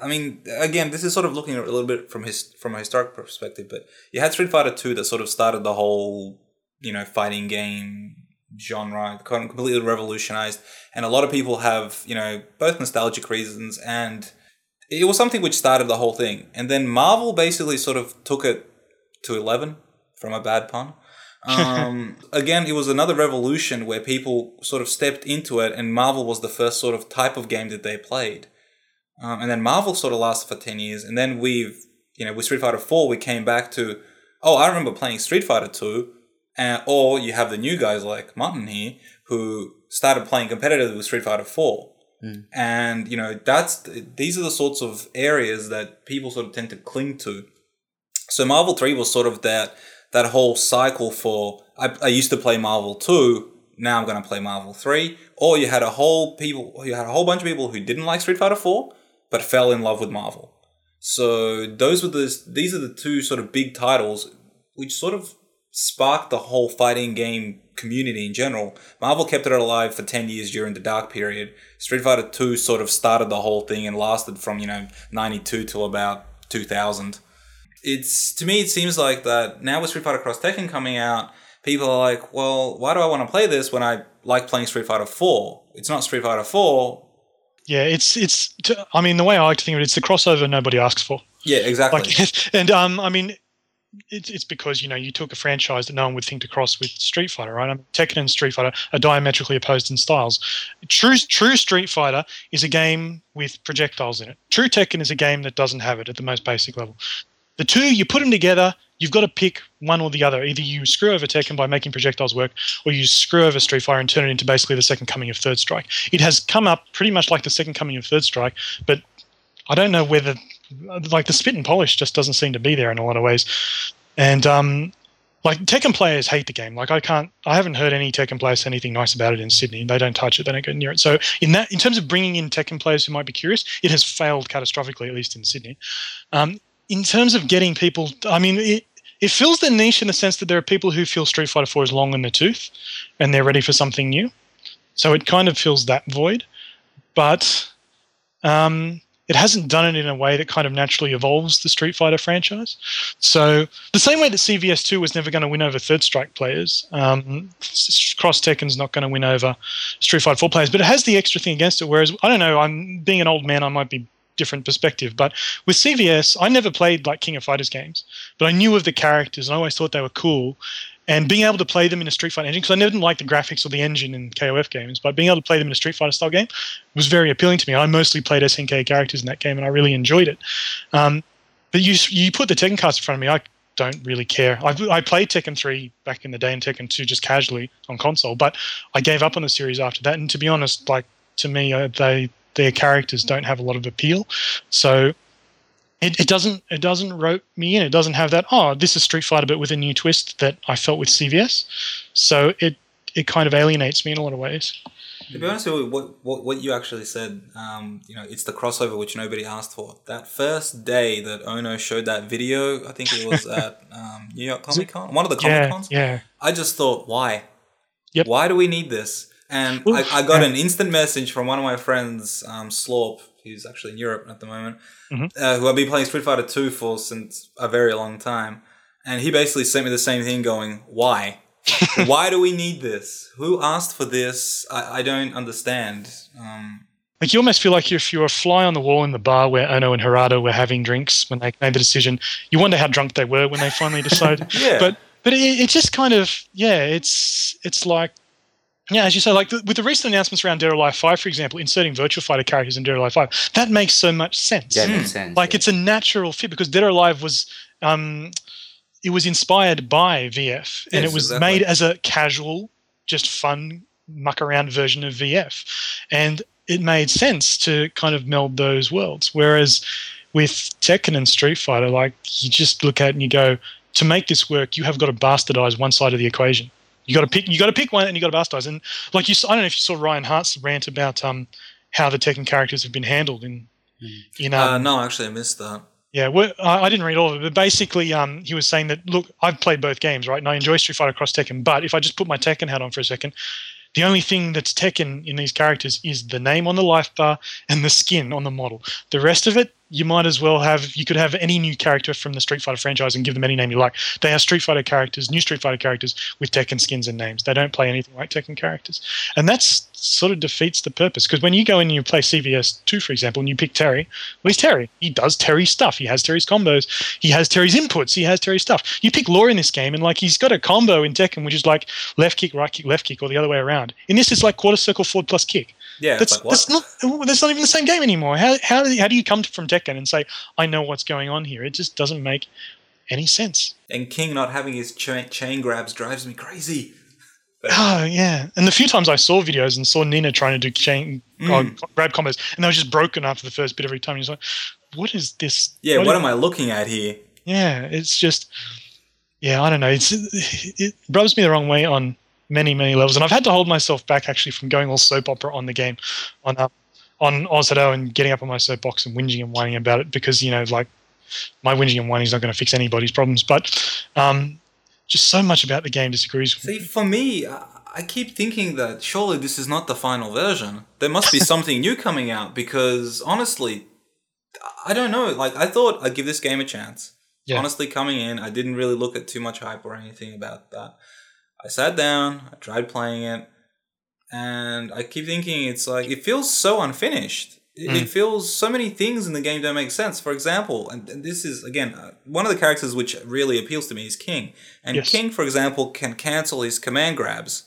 Speaker 2: I mean, again, this is sort of looking a little bit from his from a historic perspective, but you had Street Fighter Two that sort of started the whole, you know, fighting game genre, completely revolutionized, and a lot of people have, you know, both nostalgic reasons and it was something which started the whole thing, and then Marvel basically sort of took it to eleven, from a bad pun. Um, again, it was another revolution where people sort of stepped into it, and Marvel was the first sort of type of game that they played. Um, and then Marvel sort of lasted for 10 years, and then we've, you know, with Street Fighter 4, we came back to, oh, I remember playing Street Fighter 2, and, or you have the new guys like Martin here who started playing competitively with Street Fighter 4. And, you know, that's, these are the sorts of areas that people sort of tend to cling to. So Marvel 3 was sort of that that whole cycle for I, I used to play Marvel 2, now I'm going to play Marvel 3, or you had a whole people you had a whole bunch of people who didn't like Street Fighter 4 but fell in love with Marvel. So those were the these are the two sort of big titles which sort of sparked the whole fighting game community in general. Marvel kept it alive for 10 years during the dark period. Street Fighter 2 sort of started the whole thing and lasted from, you know, 92 till about 2000 it's to me it seems like that now with Street Fighter Cross Tekken coming out, people are like, well, why do I want to play this when I like playing Street Fighter Four? It's not Street Fighter Four.
Speaker 4: Yeah, it's it's. I mean, the way I like to think of it, it's the crossover nobody asks for.
Speaker 2: Yeah, exactly.
Speaker 4: Like, and um, I mean, it's it's because you know you took a franchise that no one would think to cross with Street Fighter, right? I mean, Tekken and Street Fighter are diametrically opposed in styles. True True Street Fighter is a game with projectiles in it. True Tekken is a game that doesn't have it at the most basic level. The two, you put them together, you've got to pick one or the other. Either you screw over Tekken by making projectiles work, or you screw over Street Fighter and turn it into basically the second coming of Third Strike. It has come up pretty much like the second coming of Third Strike, but I don't know whether, like, the spit and polish just doesn't seem to be there in a lot of ways. And, um, like Tekken players hate the game. Like I can't, I haven't heard any Tekken players say anything nice about it in Sydney. They don't touch it. They don't go near it. So in that, in terms of bringing in Tekken players who might be curious, it has failed catastrophically, at least in Sydney. Um, in terms of getting people, I mean, it, it fills the niche in the sense that there are people who feel Street Fighter 4 is long in the tooth and they're ready for something new. So it kind of fills that void. But um, it hasn't done it in a way that kind of naturally evolves the Street Fighter franchise. So the same way that CVS2 was never going to win over Third Strike players, um, Cross Tekken's not going to win over Street Fighter 4 players, but it has the extra thing against it. Whereas I don't know, I'm being an old man, I might be different perspective. But with CVS, I never played like King of Fighters games, but I knew of the characters and I always thought they were cool. And being able to play them in a Street Fighter engine, because I never didn't like the graphics or the engine in KOF games, but being able to play them in a Street Fighter style game was very appealing to me. I mostly played SNK characters in that game, and I really enjoyed it. Um, but you you put the Tekken cards in front of me, I don't really care. I, I played Tekken 3 back in the day and Tekken 2 just casually on console, but I gave up on the series after that. And to be honest, like to me, uh, they their characters don't have a lot of appeal. So it, it doesn't it doesn't rope me in. It doesn't have that oh this is Street Fighter but with a new twist that I felt with CVS. So it it kind of alienates me in a lot of ways.
Speaker 2: To be honest with you, what, what, what you actually said, um, you know, it's the crossover which nobody asked for. That first day that Ono showed that video, I think it was at um, New York Comic Con, one of the Comic
Speaker 4: Yeah,
Speaker 2: Cons.
Speaker 4: yeah.
Speaker 2: I just thought, why?
Speaker 4: Yep.
Speaker 2: Why do we need this? And I, I got
Speaker 4: yeah.
Speaker 2: an instant message from one of my friends, um, Slorp, who's actually in Europe at the moment,
Speaker 4: Mhm.
Speaker 2: uh, who I've been playing Street Fighter 2 for since a very long time. And he basically sent me the same thing going, why? why do we need this? Who asked for this? I, I don't understand. Um,
Speaker 4: Like you almost feel like if you're a fly on the wall in the bar where Ono and Harada were having drinks when they made the decision, you wonder how drunk they were when they finally decided.
Speaker 2: Yeah.
Speaker 4: But but it, it just kind of yeah, it's it's like yeah, as you say, like the, with the recent announcements around Dead or Alive Five, for example, inserting Virtual Fighter characters in Dead or Alive Five, that makes so much sense.
Speaker 3: Yeah, makes sense.
Speaker 4: like
Speaker 3: yeah.
Speaker 4: it's a natural fit because Dead or Alive was um, it was inspired by VF and
Speaker 2: Yes,
Speaker 4: it was
Speaker 2: exactly.
Speaker 4: made as a casual, just fun muck around version of VF, and it made sense to kind of meld those worlds. Whereas with Tekken and Street Fighter, like you just look at it and you go, to make this work, you have got to bastardize one side of the equation. You got to pick. You got to pick one, and you got to bastardize. And like you, s- I don't know if you saw Ryan Hart's rant about um how the Tekken characters have been handled in in um,
Speaker 2: uh, no, actually, I missed that.
Speaker 4: yeah, I I didn't read all of it, but basically, um, he was saying that look, I've played both games, right, and I enjoy Street Fighter Cross Tekken, but if I just put my Tekken hat on for a second, the only thing that's Tekken in these characters is the name on the life bar and the skin on the model. The rest of it, you might as well have you could have any new character from the Street Fighter franchise and give them any name you like. They are Street Fighter characters, new Street Fighter characters with Tekken skins and names. They don't play anything like Tekken characters, and that's sort of defeats the purpose. Because when you go in and you play CVS two, for example, and you pick Terry, well, he's Terry. He does Terry stuff. He has Terry's combos. He has Terry's inputs. He has Terry stuff. You pick Law in this game, and like he's got a combo in Tekken, which is like left kick, right kick, left kick, or the other way around. In this, it's like quarter circle forward plus kick.
Speaker 2: Yeah,
Speaker 4: That's,
Speaker 2: like,
Speaker 4: that's not that's not even the same game anymore. How how do, how do you come to, from Tekken and say I know what's going on here? It just doesn't make any sense.
Speaker 2: and King not having his cha- chain grabs drives me crazy.
Speaker 4: Oh yeah, and the few times I saw videos and saw Nina trying to do chain
Speaker 2: Mm.
Speaker 4: uh, grab combos, and they were just broken after the first bit every time. You're like, what is this?
Speaker 2: Yeah, what am I looking at here?
Speaker 4: Yeah, it's just yeah, I don't know. It's it rubs me the wrong way on many many levels, and I've had to hold myself back actually from going all soap opera on the game, on uh, on Ozhadou and getting up on my soapbox and whinging and whining about it because you know like my whinging and whining is not going to fix anybody's problems, but um, just so much about the game disagrees with me.
Speaker 2: See, for me, I, I keep thinking that surely this is not the final version. There must be something new coming out because honestly, I don't know. Like, I thought I'd give this game a chance.
Speaker 4: Yeah.
Speaker 2: Honestly, coming in, I didn't really look at too much hype or anything about that. I sat down, I tried playing it, and I keep thinking it's like, it feels so unfinished. It,
Speaker 4: Mm.
Speaker 2: it feels so many things in the game don't make sense. For example, and, and this is, again, uh, one of the characters which really appeals to me is King. And
Speaker 4: Yes.
Speaker 2: King, for example, can cancel his command grabs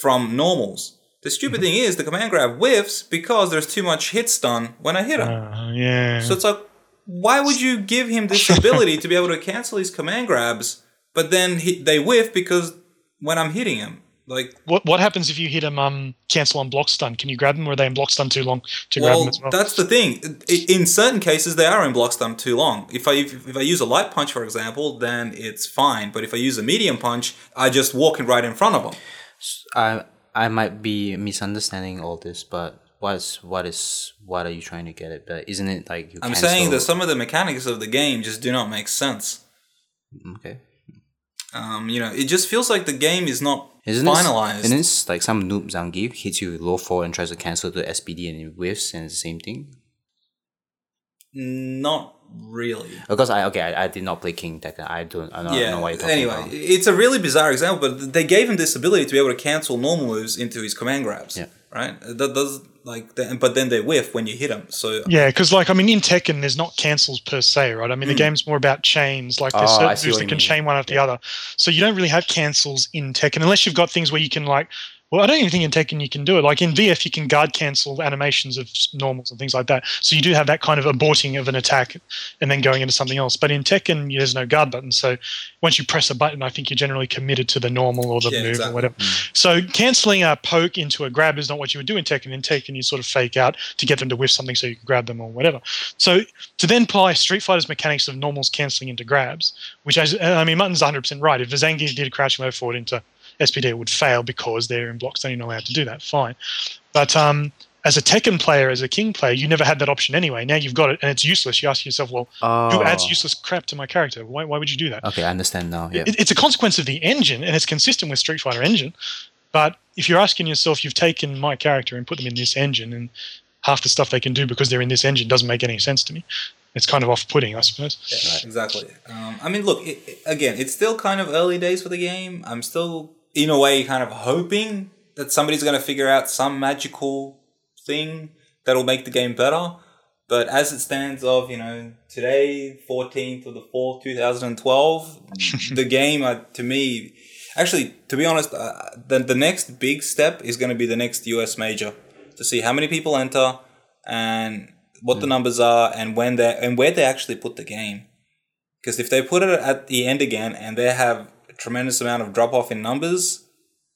Speaker 2: from normals. The stupid thing is the command grab whiffs because there's too much hit stun when I hit him.
Speaker 4: Uh, yeah.
Speaker 2: So it's like, why would you give him this ability to be able to cancel his command grabs, but then he, they whiff because when I'm hitting him, like,
Speaker 4: what what happens if you hit him um cancel on block stun? Can you grab them or are they in block stun too long to grab them as well?
Speaker 2: that's the thing. In certain cases, they are in block stun too long. If I if, if I use a light punch, for example, then it's fine. But if I use a medium punch, I just walk in right in front of them.
Speaker 3: I I might be misunderstanding all this, but what is what is what are you trying to get at? But isn't it like you?
Speaker 2: I'm
Speaker 3: cancel-
Speaker 2: saying that some of the mechanics of the game just do not make sense.
Speaker 3: Okay.
Speaker 2: Um, you know, it just feels like the game is not
Speaker 3: Isn't
Speaker 2: finalized.
Speaker 3: This, isn't this like some noob Zangief hits you with low four and tries to cancel the SPD and it whiffs and it's the same thing?
Speaker 2: not really.
Speaker 3: Because I okay, I, I did not play King Tekken. I don't I don't
Speaker 2: yeah.
Speaker 3: know what you're talking
Speaker 2: Anyway,
Speaker 3: about.
Speaker 2: it's a really bizarre example, but they gave him this ability to be able to cancel normal moves into his command grabs.
Speaker 3: Yeah.
Speaker 2: Right. That does like, that, but then they whiff when you hit them. So
Speaker 4: Yeah, because like I mean, in Tekken, there's not cancels per se, right? I mean, the mm. game's more about chains. Like there's.
Speaker 3: Oh,
Speaker 4: certain moves that can
Speaker 3: mean.
Speaker 4: chain one after the other, so you don't really have cancels in Tekken unless you've got things where you can like. Well, I don't even think in Tekken you can do it. Like in VF, you can guard cancel animations of normals and things like that. So you do have that kind of aborting of an attack and then going into something else. But in Tekken, there's no guard button. So once you press a button, I think you're generally committed to the normal or the
Speaker 2: Yeah,
Speaker 4: move
Speaker 2: exactly.
Speaker 4: or whatever. Hmm. So canceling a poke into a grab is not what you would do in Tekken. In Tekken, you sort of fake out to get them to whiff something so you can grab them or whatever. So to then apply Street Fighter's mechanics of normals canceling into grabs, which as I mean, Mutton's 100% right. If Zangief did a crouching move forward into SPD, would fail because they're in blocks. They're not allowed to do that. Fine, but um, as a Tekken player, as a King player, you never had that option anyway. Now you've got it, and it's useless. You ask yourself, well,
Speaker 3: Oh.
Speaker 4: who adds useless crap to my character? Why, why would you do that?
Speaker 3: Okay, I understand now. Yeah.
Speaker 4: it, it's a consequence of the engine and it's consistent with Street Fighter engine. But if you're asking yourself, you've taken my character and put them in this engine, and half the stuff they can do because they're in this engine doesn't make any sense to me. It's kind of off-putting, I suppose.
Speaker 2: Yeah, exactly. Um, I mean, look, it, it- again, it's still kind of early days for the game. I'm still, in a way, kind of hoping that somebody's going to figure out some magical thing that'll make the game better. But as it stands of, you know, today, 14th of the 4th, 2012, the game, uh, to me, actually, to be honest, uh, the, the next big step is going to be the next US major to see how many people enter and what the numbers are and when they and where they actually put the game. Because if they put it at the end again and they have tremendous amount of drop off in numbers,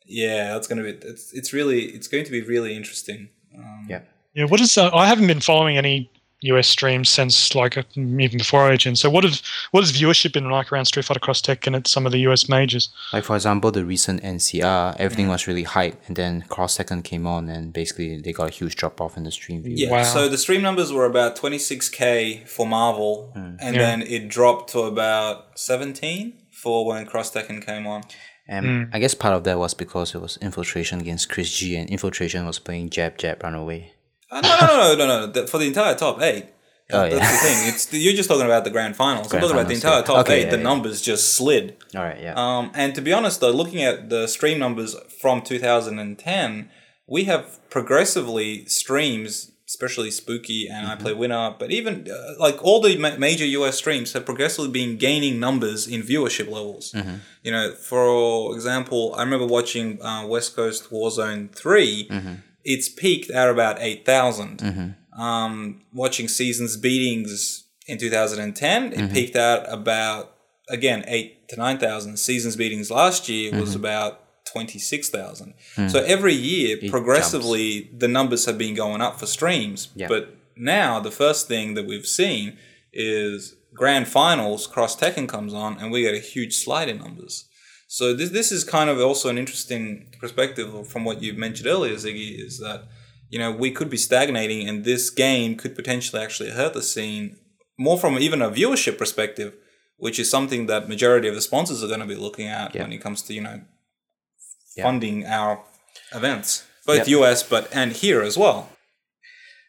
Speaker 2: yeah, that's gonna be it's it's really it's going to be really interesting. Um,
Speaker 3: Yeah.
Speaker 4: Yeah, what is? Uh, I haven't been following any US streams since like uh, even before I Origin. So what have what has viewership been like around Street Fighter Cross Tekken at some of the US majors?
Speaker 3: Like for example, the recent NCR, everything was really hype, and then Cross Tekken came on, and basically they got a huge drop off in the stream view.
Speaker 2: Yeah,
Speaker 4: Wow.
Speaker 2: so the stream numbers were about 26k for Marvel, and
Speaker 4: Yeah.
Speaker 2: then it dropped to about 17 for when Cross Tekken came on.
Speaker 3: And I guess part of that was because it was infiltration against Chris G, and infiltration was playing jab jab run away.
Speaker 2: Uh, no, no, no, no, no, no. The- For the entire top eight,
Speaker 3: Oh,
Speaker 2: That's
Speaker 3: yeah.
Speaker 2: the thing. It's you're just talking about the grand finals.
Speaker 3: Grand
Speaker 2: I'm talking about the entire
Speaker 3: yeah.
Speaker 2: top
Speaker 3: Okay,
Speaker 2: eight.
Speaker 3: yeah,
Speaker 2: the
Speaker 3: yeah.
Speaker 2: numbers just slid.
Speaker 3: All right, yeah.
Speaker 2: Um, and to be honest, though, looking at the stream numbers from 2010, we have progressively streams, especially Spooky and iPlayWinner, but even uh, like all the ma- major US streams have progressively been gaining numbers in viewership levels. You know, for example, I remember watching uh, West Coast Warzone 3. It's peaked at about 8,000 um, watching seasons beatings in 2010, it peaked out about again eight to nine thousand. Seasons beatings last year was about twenty six thousand. Hmm. So every year, progressively, the numbers have been going up for streams. But now the first thing that we've seen is grand finals. Cross Tekken comes on, and we get a huge slide in numbers. So this this is kind of also an interesting perspective from what you mentioned earlier, Ziggy, is that you know we could be stagnating, and this game could potentially actually hurt the scene more from even a viewership perspective, which is something that majority of the sponsors are going to be looking at
Speaker 3: Yeah.
Speaker 2: when it comes to you know
Speaker 3: Yeah.
Speaker 2: funding our events, both
Speaker 3: Yep.
Speaker 2: US but and here as well.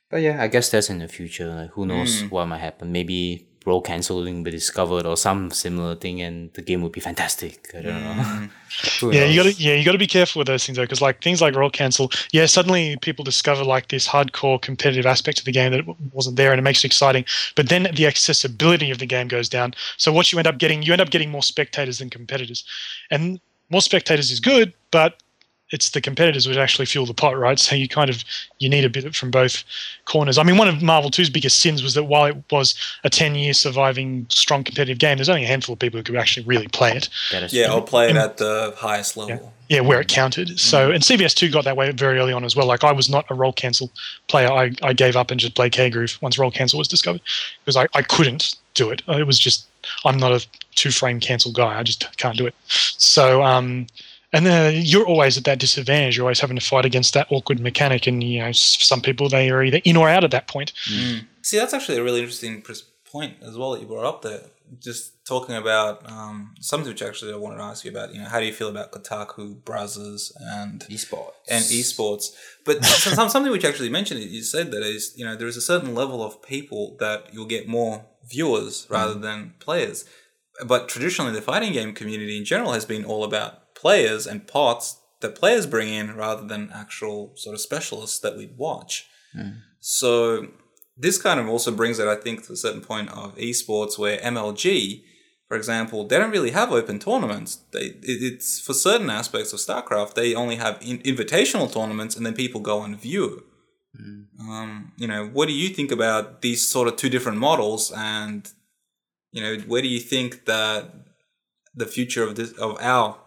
Speaker 3: But yeah, I guess that's in the future. Like, who knows
Speaker 2: Mm.
Speaker 3: what might happen? Maybe roll canceling will be discovered or some similar thing, and the game would be fantastic. I don't
Speaker 2: Mm.
Speaker 3: know. Who
Speaker 4: Yeah, you got to yeah, you got to be careful with those things though, because like things like roll cancel, yeah, suddenly people discover like this hardcore competitive aspect of the game that wasn't there, and it makes it exciting. But then the accessibility of the game goes down. So what you end up getting, you end up getting more spectators than competitors, and more spectators is good, but it's the competitors which actually fuel the pot, right? So you kind of you need a bit from both corners. I mean, one of Marvel 2's biggest sins was that while it was a 10-year surviving strong competitive game, there's only a handful of people who could actually really play it.
Speaker 2: Yeah,
Speaker 3: true.
Speaker 2: I'll play it at the highest level.
Speaker 4: Yeah, where it counted. Mm. So, and CVS2 got that way very early on as well. Like, I was not a roll cancel player. I, I gave up and just played K Groove once roll cancel was discovered because I, I couldn't do it. It was just, I'm not a two frame cancel guy. I just can't do it. So, um, and then you're always at that disadvantage. You're always having to fight against that awkward mechanic. And, you know, s- some people, they are either in or out at that point.
Speaker 2: See, that's actually a really interesting point as well that you brought up there. Just talking about um, something which actually I wanted to ask you about. You know, how do you feel about Kotaku, Brazzers, and
Speaker 3: esports
Speaker 2: and esports? But something which actually mentioned it, you said that is, you know, there is a certain level of people that you'll get more viewers rather mm. than players. But traditionally, the fighting game community in general has been all about players and parts that players bring in rather than actual sort of specialists that we'd watch. Mm. So this kind of also brings it, I think, to a certain point of esports where MLG, for example, they don't really have open tournaments. They it's for certain aspects of StarCraft, they only have in, invitational tournaments, and then people go and view. Um, you know, what do you think about these sort of two different models, and you know, where do you think that the future of this of our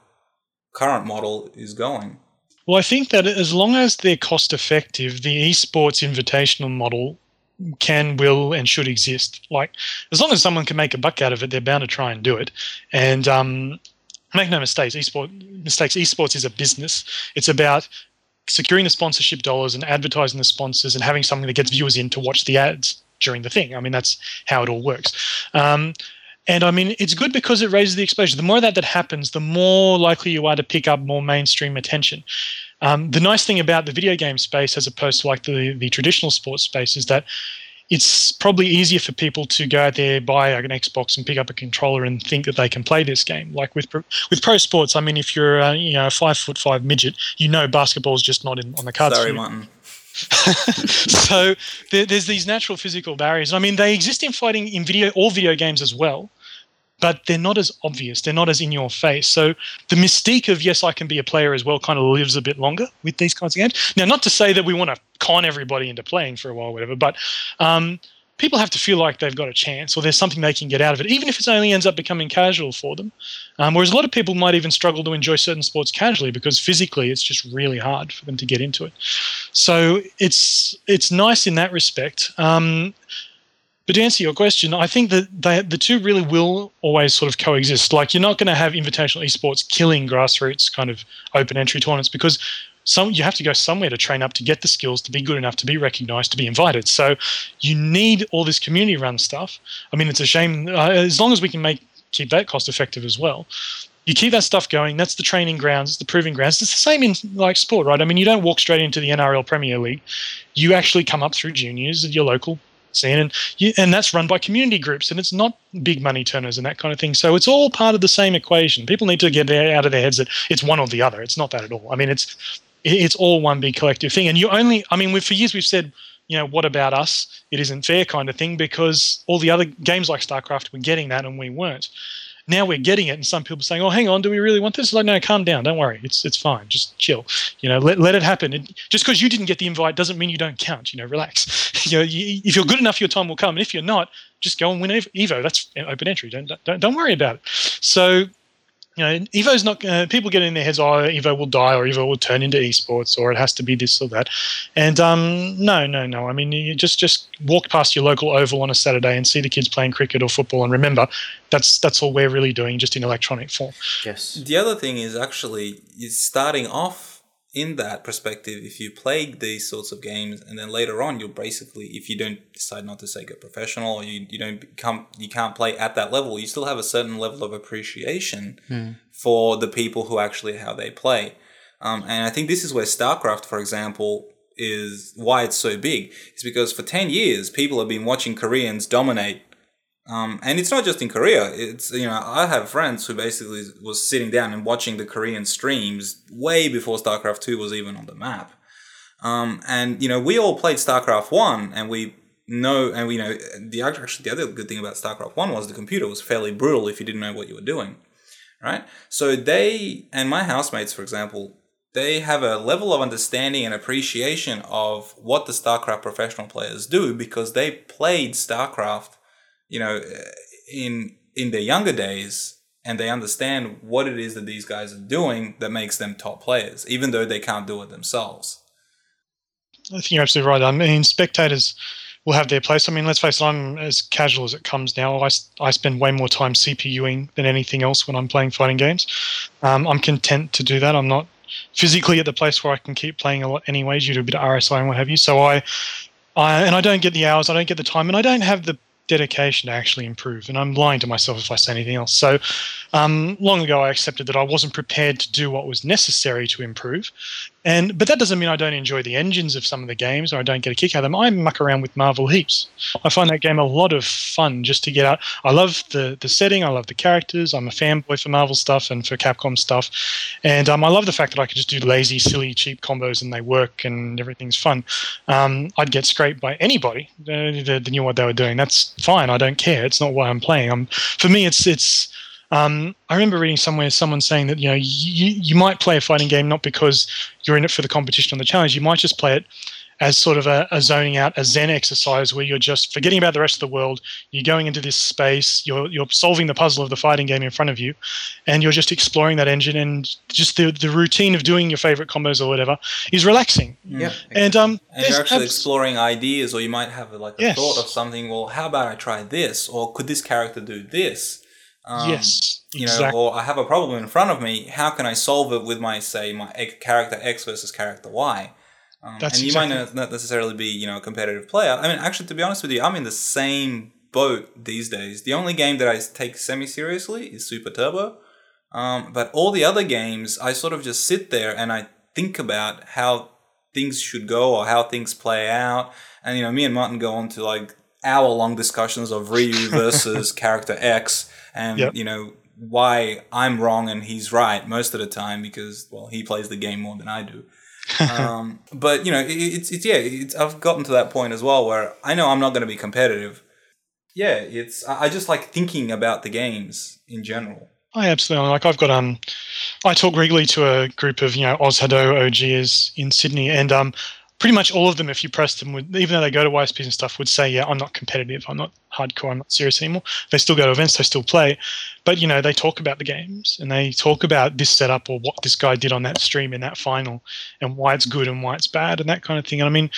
Speaker 2: current model is going?
Speaker 4: Well, I think that as long as they're cost effective, the esports invitational model can, will, and should exist. Like, as long as someone can make a buck out of it, they're bound to try and do it. And um, make no mistakes, esport mistakes. Esports is a business. It's about securing the sponsorship dollars and advertising the sponsors and having something that gets viewers in to watch the ads during the thing. I mean, that's how it all works. Um, and I mean, it's good because it raises the exposure. The more that that happens, the more likely you are to pick up more mainstream attention. Um, the nice thing about the video game space, as opposed to like the the traditional sports space, is that it's probably easier for people to go out there, buy an Xbox, and pick up a controller and think that they can play this game. Like with pro- with pro sports, I mean, if you're uh, you know a five foot five midget, you know basketball's just not in, on the cards.
Speaker 2: Sorry, Martin.
Speaker 4: so there, there's these natural physical barriers. I mean, they exist in fighting in video, all video games as well, but they're not as obvious. They're not as in your face. So the mystique of yes, I can be a player as well kind of lives a bit longer with these kinds of games. Now, not to say that we want to con everybody into playing for a while, whatever, but um, people have to feel like they've got a chance or there's something they can get out of it, even if it only ends up becoming casual for them. Um, whereas a lot of people might even struggle to enjoy certain sports casually because physically it's just really hard for them to get into it. So it's it's nice in that respect. Um, but to answer your question, I think that they, the two really will always sort of coexist. Like you're not going to have invitational esports killing grassroots kind of open entry tournaments because some you have to go somewhere to train up to get the skills to be good enough to be recognized to be invited. So you need all this community run stuff. I mean, it's a shame uh, as long as we can make keep that cost effective as well. You keep that stuff going. That's the training grounds. It's the proving grounds. It's the same in like sport, right? I mean, you don't walk straight into the NRL Premier League. You actually come up through juniors at your local scene, and you, and that's run by community groups, and it's not big money turners and that kind of thing. So it's all part of the same equation. People need to get out of their heads that it's one or the other. It's not that at all. I mean, it's it's all one big collective thing. And you only, I mean, for years we've said, you know, what about us? It isn't fair kind of thing because all the other games like StarCraft were getting that and we weren't. Now we're getting it, and some people are saying, "Oh, hang on, do we really want this?" Like, no, calm down, don't worry, it's it's fine, just chill. You know, let, let it happen. Just because you didn't get the invite doesn't mean you don't count. You know, relax. you know, you, if you're good enough, your time will come, and if you're not, just go and win Evo. That's open entry. Don't don't don't worry about it. So you know, Evo's not. Uh, people get in their heads, oh, Evo will die, or Evo will turn into esports, or it has to be this or that. And um, no, no, no. I mean, you just just walk past your local oval on a Saturday and see the kids playing cricket or football, and remember, that's that's all we're really doing, just in electronic form.
Speaker 3: Yes.
Speaker 2: The other thing is actually is starting off in that perspective, if you play these sorts of games and then later on you'll basically, if you don't decide not to say go professional or you, you don't become, you can't play at that level, you still have a certain level of appreciation
Speaker 3: Mm.
Speaker 2: for the people who actually how they play. Um, and I think this is where StarCraft, for example, is why it's so big. Is because for 10 years, people have been watching Koreans dominate um, and it's not just in Korea. It's you know I have friends who basically was sitting down and watching the Korean streams way before StarCraft Two was even on the map. Um, and you know we all played StarCraft One, and we know and we know the actually the other good thing about StarCraft One was the computer was fairly brutal if you didn't know what you were doing, right? So they and my housemates, for example, they have a level of understanding and appreciation of what the StarCraft professional players do because they played StarCraft you know, in in their younger days, and they understand what it is that these guys are doing that makes them top players, even though they can't do it themselves.
Speaker 4: I think you're absolutely right. I mean, spectators will have their place. I mean, let's face it, I'm as casual as it comes now. I, I spend way more time CPUing than anything else when I'm playing fighting games. Um, I'm content to do that. I'm not physically at the place where I can keep playing a lot anyways due to a bit of RSI and what have you. So I, I and I don't get the hours, I don't get the time, and I don't have the dedication to actually improve. And I'm lying to myself if I say anything else. So, um, long ago, I accepted that I wasn't prepared to do what was necessary to improve. And but that doesn't mean I don't enjoy the engines of some of the games or I don't get a kick out of them. I muck around with Marvel heaps. I find that game a lot of fun just to get out. I love the the setting. I love the characters. I'm a fanboy for Marvel stuff and for Capcom stuff, and um, I love the fact that I can just do lazy, silly, cheap combos and they work and everything's fun. Um, I'd get scraped by anybody uh, that knew what they were doing. That's fine. I don't care. It's not why I'm playing. I'm, for me, it's it's um, I remember reading somewhere someone saying that you know you, you might play a fighting game not because you're in it for the competition or the challenge. You might just play it as sort of a, a, zoning out, a Zen exercise where you're just forgetting about the rest of the world. You're going into this space. You're you're solving the puzzle of the fighting game in front of you, and you're just exploring that engine. And just the the routine of doing your favorite combos or whatever is relaxing.
Speaker 3: Yeah.
Speaker 4: And um,
Speaker 2: And you're actually
Speaker 4: abs-
Speaker 2: exploring ideas, or you might have like a
Speaker 4: Yes.
Speaker 2: thought of something. Well, how about I try this, or could this character do this? Um,
Speaker 4: yes,
Speaker 2: you know,
Speaker 4: exactly.
Speaker 2: or I have a problem in front of me. How can I solve it with my say my character X versus character Y? Um, and you
Speaker 4: exactly-
Speaker 2: might not- not necessarily be you know a competitive player. I mean, actually, to be honest with you, I'm in the same boat these days. The only game that I take semi seriously is Super Turbo. Um, but all the other games, I sort of just sit there and I think about how things should go or how things play out. And you know, me and Martin go on to like hour long discussions of Ryu versus character X, and
Speaker 4: Yep.
Speaker 2: you know why I'm wrong and he's right most of the time because well he plays the game more than I do. um, but you know, it, it's it's yeah, it's, I've gotten to that point as well where I know I'm not going to be competitive. Yeah, it's I I just like thinking about the games in general.
Speaker 4: I absolutely like. I've got um, I talk regularly to a group of you know Ozhadou OGs in Sydney, and um, pretty much all of them, if you press them, would even though they go to YSBs and stuff, would say, yeah, I'm not competitive, I'm not hardcore, I'm not serious anymore. They still go to events, they still play, but you know they talk about the games and they talk about this setup or what this guy did on that stream in that final, and why it's good and why it's bad and that kind of thing. And I mean,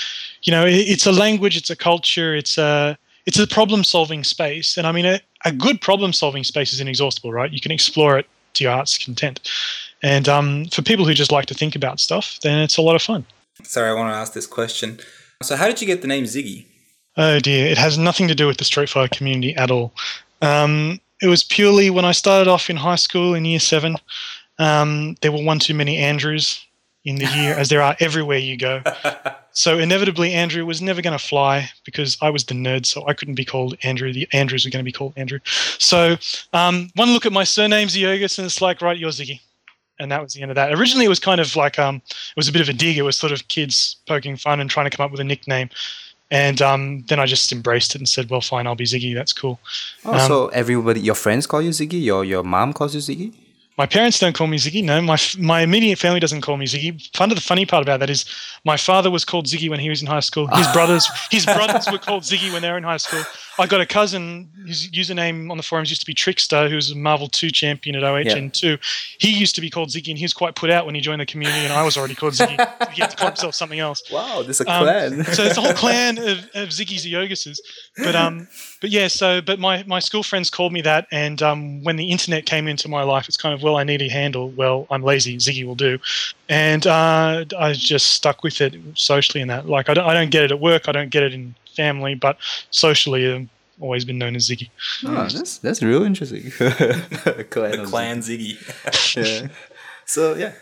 Speaker 4: you know, it, it's a language, it's a culture, it's a it's a problem solving space, and I mean, a, a good problem solving space is inexhaustible, right? You can explore it to your heart's content. And um, for people who just like to think about stuff, then it's a lot of fun.
Speaker 2: Sorry, I want to ask this question. So, how did you get the name Ziggy?
Speaker 4: Oh dear, it has nothing to do with the Street Fighter community at all. Um, it was purely when I started off in high school in year seven. Um, there were one too many Andrews in the year, as there are everywhere you go. So inevitably, Andrew was never going to fly because I was the nerd, so I couldn't be called Andrew. The Andrews were going to be called Andrew. So um, one look at my surname, Ziogus, and it's like, right, you're Ziggy. And that was the end of that. Originally, it was kind of like um, it was a bit of a dig. It was sort of kids poking fun and trying to come up with a nickname. And um, then I just embraced it and said, "Well, fine, I'll be Ziggy. That's cool."
Speaker 3: Oh,
Speaker 4: Um,
Speaker 3: so everybody, your friends call you Ziggy. Your your mom calls you Ziggy.
Speaker 4: My parents don't call me Ziggy. No, my my immediate family doesn't call me Ziggy. Fun of the funny part about that is, my father was called Ziggy when he was in high school. His brothers his brothers were called Ziggy when they were in high school. I got a cousin whose username on the forums used to be Trickster, who was a Marvel Two champion at OHN two. He used to be called Ziggy, and he was quite put out when he joined the community, and I was already called Ziggy. he had to call himself something else.
Speaker 3: Wow, there's a
Speaker 4: Um,
Speaker 3: clan.
Speaker 4: so it's a whole clan of, of Ziggy's Yoguses. But um, but yeah. So but my my school friends called me that, and um, when the internet came into my life, it's kind of well, I need a handle. Well, I'm lazy. Ziggy will do, and uh, I just stuck with it socially in that. Like I don't I don't get it at work. I don't get it in family, but socially, I've always been known as Ziggy.
Speaker 3: oh, that's that's real interesting. clan
Speaker 2: the clan Ziggy.
Speaker 3: Ziggy. Yeah. So yeah.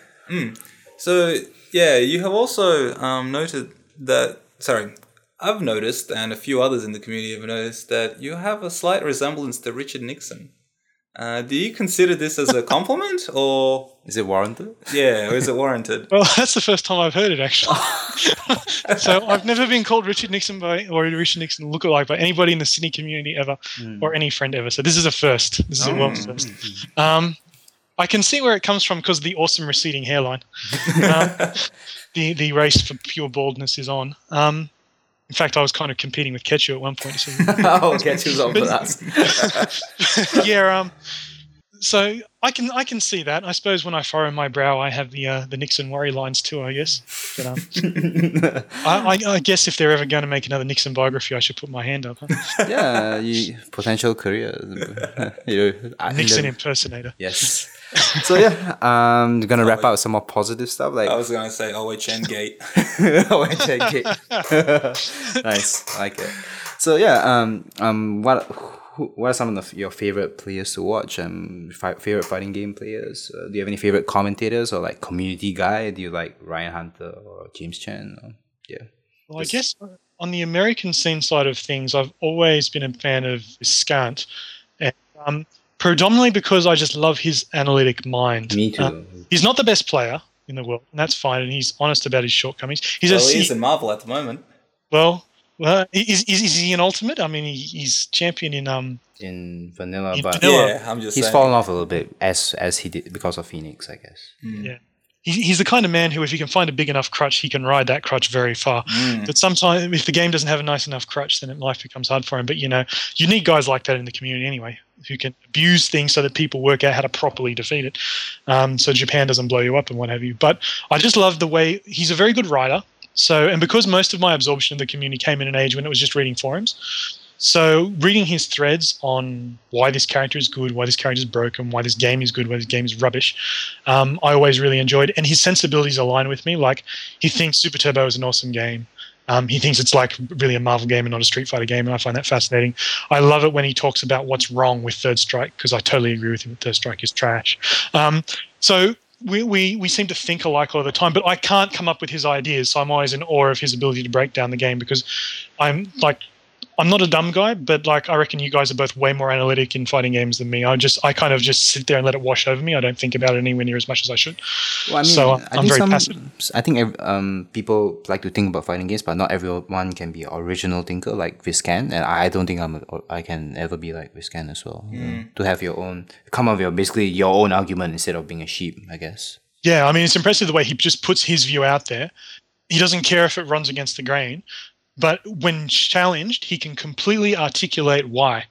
Speaker 2: So yeah, you have also um, noted that. Sorry, I've noticed, and a few others in the community have noticed that you have a slight resemblance to Richard Nixon. Uh, do you consider this as a compliment, or
Speaker 3: Is it warranted?
Speaker 2: yeah, or is it warranted?
Speaker 4: Well, that's the first time I've heard it actually. so I've never been called Richard Nixon by or Richard Nixon lookalike by anybody in the Sydney community ever, or any friend ever. So this is a first. This is a world's first. Um, I can see where it comes from because of the awesome receding hairline. um, the the race for pure baldness is on. Um, in fact, I was kind of competing with Ketchu at one point. So
Speaker 3: oh, get you on for that.
Speaker 4: yeah. Um, so I can I can see that. I suppose when I furrow my brow, I have the uh, the Nixon worry lines too. I guess. But, um, I, I, I guess if they're ever going to make another Nixon biography, I should put my hand up. Huh?
Speaker 3: yeah, you, potential career. you know, I- in
Speaker 4: Nixon
Speaker 3: the-
Speaker 4: impersonator.
Speaker 3: Yes. So yeah, um, gonna wrap up with some more positive stuff like
Speaker 2: I was gonna say OHN Gate.
Speaker 3: OHN gate. nice, I like it. So yeah, um, um, what who, what are some of the, your favorite players to watch? Um, fi- favorite fighting game players. Uh, do you have any favorite commentators or like community guy? Do you like Ryan Hunter or James Chen? Or, yeah.
Speaker 4: Well, I guess on the American scene side of things, I've always been a fan of Scant, and, um, predominantly because I just love his analytic mind.
Speaker 3: Me too.
Speaker 4: Uh, he's not the best player in the world, and that's fine, and he's honest about his shortcomings. He's
Speaker 2: Well,
Speaker 4: a
Speaker 2: he is
Speaker 4: he-
Speaker 2: in Marvel at the moment.
Speaker 4: well, well, is, is, is he an ultimate? I mean, he, he's champion in um.
Speaker 3: in vanilla,
Speaker 4: In
Speaker 3: but
Speaker 4: vanilla.
Speaker 2: Yeah, I'm just
Speaker 3: he's
Speaker 2: saying.
Speaker 3: fallen off a little bit as as he did because of Phoenix, I guess.
Speaker 4: Yeah. He, he's the kind of man who, if he can find a big enough crutch, he can ride that crutch very far. But sometimes, if the game doesn't have a nice enough crutch, then life becomes hard for him. But you know, you need guys like that in the community anyway, who can abuse things so that people work out how to properly defeat it. Um, so Japan doesn't blow you up and what have you. But I just love the way he's a very good writer. So, and because most of my absorption of the community came in an age when it was just reading forums, so reading his threads on why this character is good, why this character is broken, why this game is good, why this game is rubbish, um, I always really enjoyed. And his sensibilities align with me. Like he thinks Super Turbo is an awesome game. Um, he thinks it's like really a Marvel game and not a Street Fighter game, and I find that fascinating. I love it when he talks about what's wrong with Third Strike because I totally agree with him that Third Strike is trash. Um, so we, we we seem to think alike all the time, but I can't come up with his ideas, so I'm always in awe of his ability to break down the game because I'm like I'm not a dumb guy, but like I reckon you guys are both way more analytic in fighting games than me. I just I kind of just sit there and let it wash over me. I don't think about it anywhere near as much as I should.
Speaker 3: Well, I mean,
Speaker 4: So,
Speaker 3: I
Speaker 4: I'm
Speaker 3: think
Speaker 4: very
Speaker 3: some,
Speaker 4: passive.
Speaker 3: I think um, people like to think about fighting games, but not everyone can be an original thinker like Viscant, and I I don't think I'm a, I can ever be like Viscant as well. you know, to have your own, come up with your, basically your own argument instead of being a sheep, I guess.
Speaker 4: Yeah, I mean, it's impressive the way he just puts his view out there. He doesn't care if it runs against the grain, but when challenged, he can completely articulate why.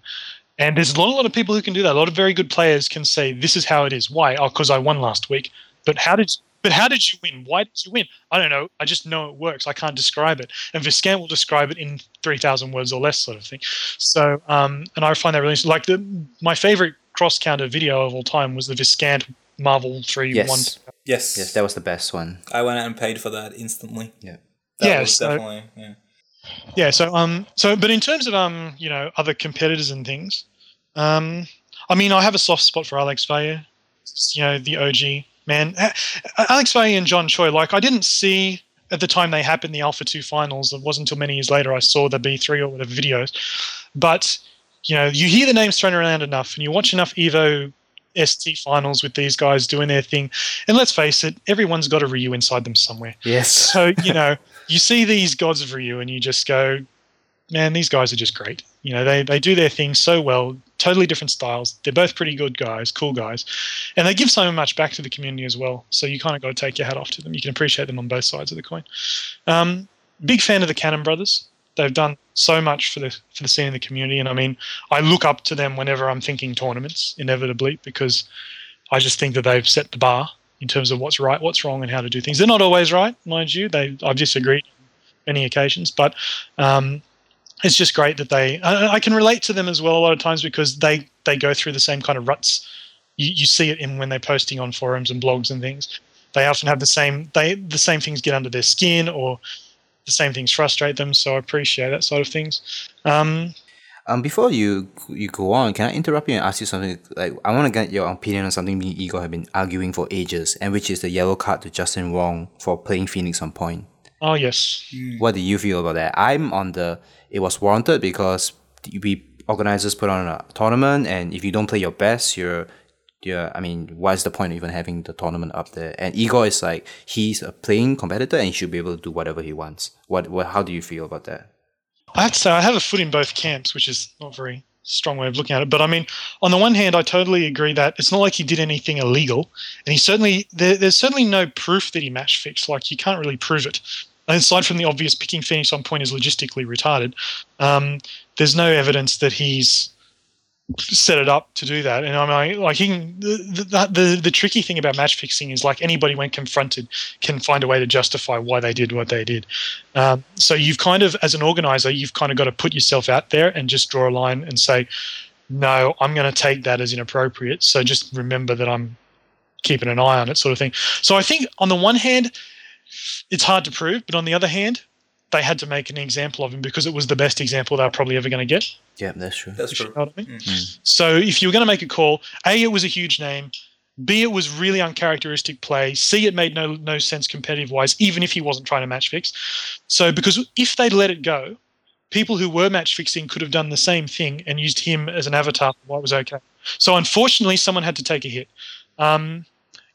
Speaker 4: And there's a lot, a lot of people who can do that. A lot of very good players can say, "This is how it is." Why? Oh, because I won last week. But how did? But how did you win? Why did you win? I don't know. I just know it works. I can't describe it. And Viscant will describe it in three thousand words or less, sort of thing. So, um, and I find that really interesting. like the my favorite cross counter video of all time was the Viscant Marvel three
Speaker 3: Yes,
Speaker 4: one
Speaker 2: Yes.
Speaker 3: yes, that was the best one.
Speaker 2: I went out and paid for that instantly.
Speaker 3: Yeah.
Speaker 2: That
Speaker 4: Yeah, so-
Speaker 2: definitely yeah.
Speaker 4: Yeah. So um. So, but in terms of um, you know, other competitors and things, um, I mean, I have a soft spot for Alex Valle. You know, the OG. man. Alex Valle and John Choi, like I didn't see at the time they happened the Alpha Two finals. It wasn't until many years later I saw the B three or whatever videos. But you know, you hear the names thrown around enough, and you watch enough Evo ST finals with these guys doing their thing, and let's face it, everyone's got a Ryu inside them somewhere.
Speaker 3: Yes.
Speaker 4: So you know, you see these gods of Ryu, and you just go, man, these guys are just great. You know, they they do their thing so well. Totally different styles. They're both pretty good guys, cool guys, and they give so much back to the community as well. So you kind of got to take your hat off to them. You can appreciate them on both sides of the coin. Um, big fan of the Cannon brothers. They've done so much for the for the scene in the community, and I mean, I look up to them whenever I'm thinking tournaments, inevitably, because I just think that they've set the bar in terms of what's right, what's wrong, and how to do things. They're not always right, mind you. They I've disagreed on many occasions, but um, it's just great that they. I, I can relate to them as well a lot of times because they they go through the same kind of ruts. You, you see it in when they're posting on forums and blogs and things. They often have the same they the same things get under their skin or the same things frustrate them. So I appreciate that sort of things. Um,
Speaker 3: Um, before you you go on, can I interrupt you and ask you something? Like, I want to get your opinion on something me and Igor have been arguing for ages, and which is the yellow card to Justin Wong for playing Phoenix on point.
Speaker 4: oh yes,
Speaker 3: What do you feel about that? I'm on the it was warranted because we organizers put on a tournament, and if you don't play your best, you're you're. I mean, what's the point of even having the tournament up there? And Igor is like he's a playing competitor, and he should be able to do whatever he wants. What what? How do you feel about that?
Speaker 4: I have to say I have a foot in both camps, which is not very strong way of looking at it. But I mean, on the one hand, I totally agree that it's not like he did anything illegal, and he certainly there, there's certainly no proof that he match fixed. Like you can't really prove it. And aside from the obvious picking Phoenix on point is logistically retarded, um, there's no evidence that he's set it up to do that. And I mean, like he can, the, the the tricky thing about match fixing is like anybody when confronted can find a way to justify why they did what they did. Um, so you've kind of, as an organizer, you've kind of got to put yourself out there and just draw a line and say, no, I'm going to take that as inappropriate. So just remember that I'm keeping an eye on it, sort of thing. So I think on the one hand, it's hard to prove, but on the other hand, they had to make an example of him because it was the best example they're probably ever going to get.
Speaker 3: Yeah, that's true.
Speaker 2: That's
Speaker 4: if you
Speaker 2: true.
Speaker 4: know what I mean. So if you were going to make a call, A, it was a huge name. B, it was really uncharacteristic play. C, it made no no sense competitive wise, even if he wasn't trying to match fix. So because if they'd let it go, people who were match fixing could have done the same thing and used him as an avatar for what was okay. So unfortunately, someone had to take a hit. Um,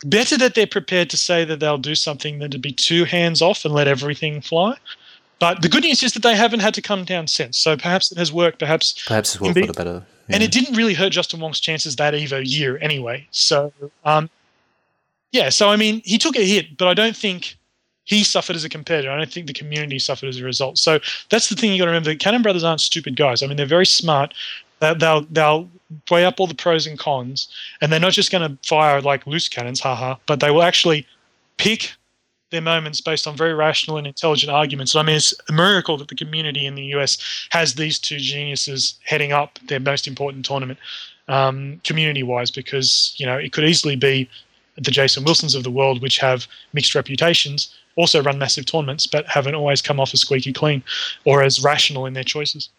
Speaker 4: better that they're prepared to say that they'll do something than to be too hands off and let everything fly. But the good news is that they haven't had to come down since. So perhaps it has worked. Perhaps
Speaker 3: Perhaps it's work
Speaker 4: Indeed.
Speaker 3: for the better.
Speaker 4: and it didn't really hurt Justin Wong's chances that Evo year anyway. So, um, yeah. So I mean, he took a hit, but I don't think he suffered as a competitor. I don't think the community suffered as a result. So that's the thing you got to remember. The Cannon Brothers aren't stupid guys. I mean, they're very smart. They'll they'll, they'll weigh up all the pros and cons, and they're not just going to fire like loose cannons, haha. But they will actually pick their moments based on very rational and intelligent arguments. I mean, it's a miracle that the community in the US has these two geniuses heading up their most important tournament, um, community-wise, because you know it could easily be the Jason Wilsons of the world, which have mixed reputations, also run massive tournaments, but haven't always come off as squeaky clean or as rational in their choices.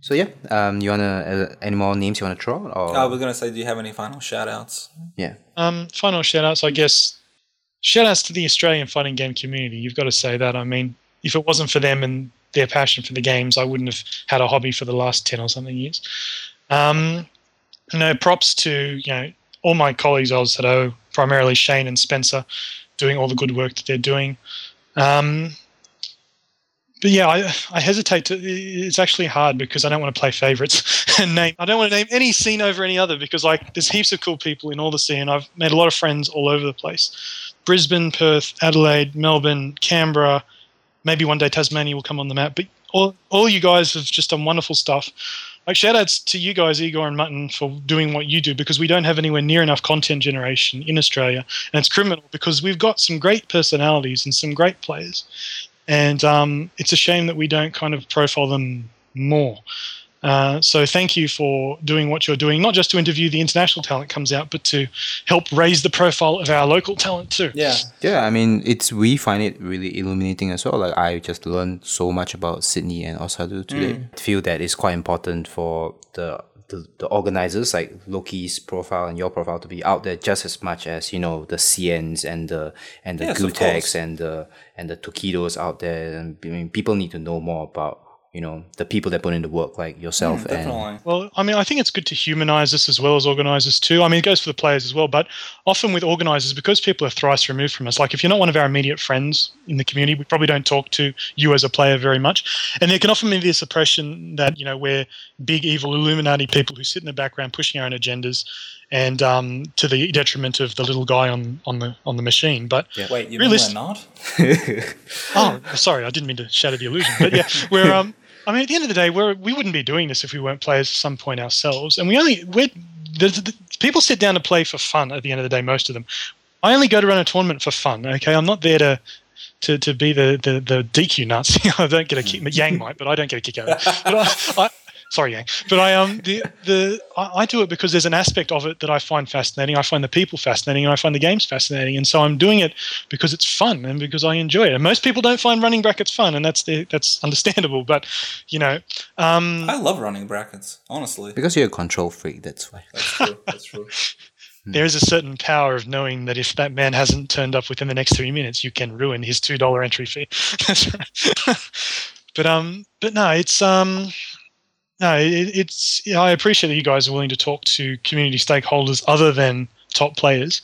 Speaker 3: So yeah, um, you wanna uh, any more names you wanna throw? Or
Speaker 2: I was gonna say, do you have any final shout outs?
Speaker 3: yeah,
Speaker 4: Um, final shout outs, I guess. Shout outs to the Australian fighting game community. You've got to say that. I mean, if it wasn't for them and their passion for the games, I wouldn't have had a hobby for the last 10 or something years. Um, you know, props to, you know, all my colleagues I was at O, primarily Shane and Spencer, doing all the good work that they're doing. Um, but yeah, I, I hesitate to. It's actually hard because I don't want to play favorites and name. I don't want to name any scene over any other because like there's heaps of cool people in all the scene. I've made a lot of friends all over the place. Brisbane, Perth, Adelaide, Melbourne, Canberra. Maybe one day Tasmania will come on the map. But all all you guys have just done wonderful stuff. Like shout outs to you guys, Igor and Mutton, for doing what you do because we don't have anywhere near enough content generation in Australia, and it's criminal because we've got some great personalities and some great players and um, it's a shame that we don't kind of profile them more. Uh, so thank you for doing what you're doing, not just to interview the international talent comes out, but to help raise the profile of our local talent too.
Speaker 2: Yeah.
Speaker 3: yeah. I mean, it's we find it really illuminating as well. Like I just learned so much about Sydney and Ozhadou today. I feel that it's quite important for the the, the organizers like Loki's profile and your profile to be out there just as much as you know the CNs and the and the
Speaker 2: Yes.
Speaker 3: Gootecks and the and the Tokidos out there. And I mean, people need to know more about you know the people that put in the work like yourself and
Speaker 2: Definitely.
Speaker 4: Well, I mean, I think it's good to humanize us as well as organizers too. I mean, it goes for the players as well, but often with organizers, because people are thrice removed from us, like if you're not one of our immediate friends in the community, we probably don't talk to you as a player very much. And there can often be this oppression that, you know, we're big evil Illuminati people who sit in the background pushing our own agendas and um, to the detriment of the little guy on, on the on the machine. But
Speaker 2: Wait, you
Speaker 4: Realist-
Speaker 2: mean we're not?
Speaker 4: Oh, sorry, I didn't mean to shatter the illusion. But yeah, we're um I mean at the end of the day, we're we wouldn't be doing this if we weren't players at some point ourselves. And we only we're the, the, people sit down to play for fun at the end of the day, most of them. I only go to run a tournament for fun, okay? I'm not there to to, to be the, the, the DQ nuts. I don't get a kick Yang might, but I don't get a kick out of it. But I, I sorry Yang. But I um the the I, I do it because there's an aspect of it that I find fascinating. I find the people fascinating and I find the games fascinating. And so I'm doing it because it's fun and because I enjoy it. And most people don't find running brackets fun, and that's the, that's understandable. But you know, um,
Speaker 2: I love running brackets, honestly.
Speaker 3: because you're a control freak. That's why.
Speaker 2: That's true. That's true.
Speaker 4: there is a certain power of knowing that if that man hasn't turned up within the next three minutes, you can ruin his two dollar entry fee. That's right. but um, but no, it's um, no, it, it's. Yeah, I appreciate that you guys are willing to talk to community stakeholders other than top players,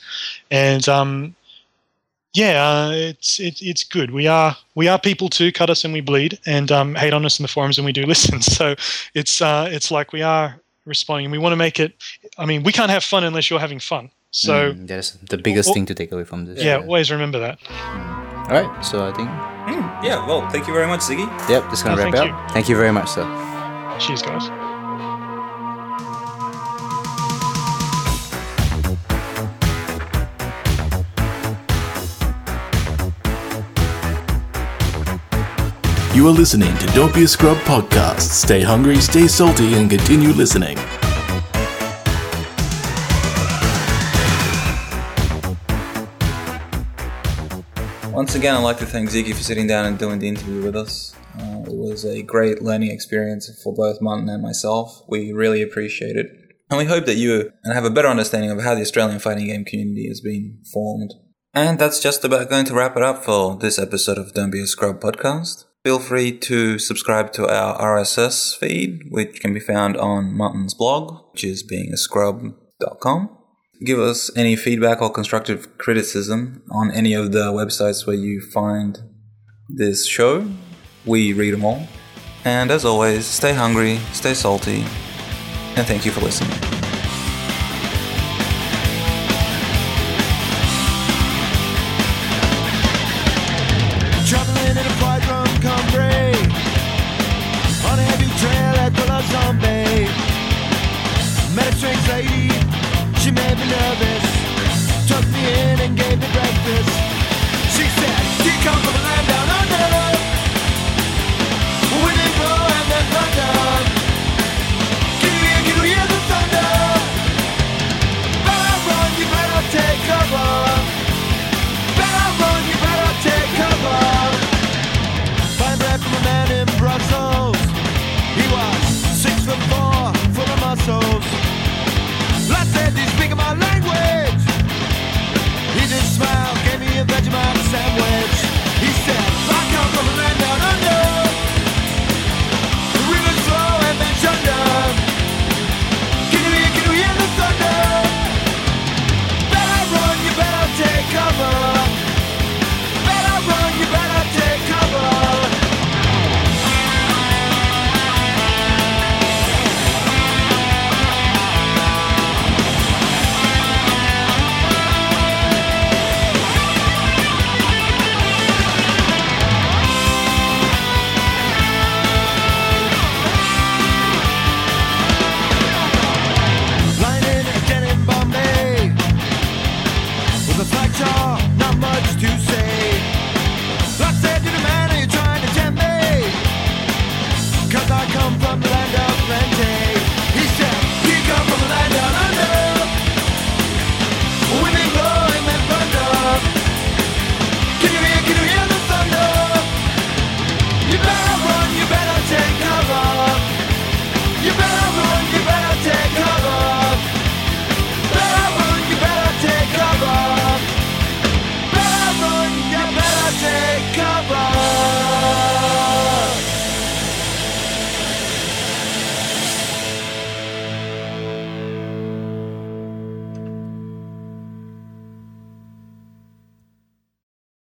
Speaker 4: and um, yeah, uh, it's it, it's good. We are we are people too. Cut us and we bleed, and um, hate on us in the forums and we do listen. So it's uh, it's like we are responding, and we want to make it. I mean, we can't have fun unless you're having fun. So
Speaker 3: Mm, that is the biggest
Speaker 4: Well-
Speaker 3: thing to take away from this.
Speaker 4: yeah, always remember that.
Speaker 3: All right. So I think
Speaker 2: Hmm, yeah, well, thank you very much, Ziggy.
Speaker 3: yep, just gonna
Speaker 4: Oh,
Speaker 3: wrap
Speaker 4: thank
Speaker 3: it up. Thank you very much, sir.
Speaker 4: Cheers, guys.
Speaker 5: You are listening to Don't Be a Scrub podcast. Stay hungry, stay salty, and continue listening.
Speaker 2: Once again, I'd like to thank Ziggy for sitting down and doing the interview with us. Uh, it was a great learning experience for both Martin and myself. We really appreciate it. And we hope that you have a better understanding of how the Australian fighting game community has been formed. And that's just about going to wrap it up for this episode of Don't Be a Scrub podcast. Feel free to subscribe to our RSS feed, which can be found on Martin's blog, which is beingascrub.com give us any feedback or constructive criticism on any of the websites where you find this show. We read them all. And as always, stay hungry, stay salty, and thank you for listening.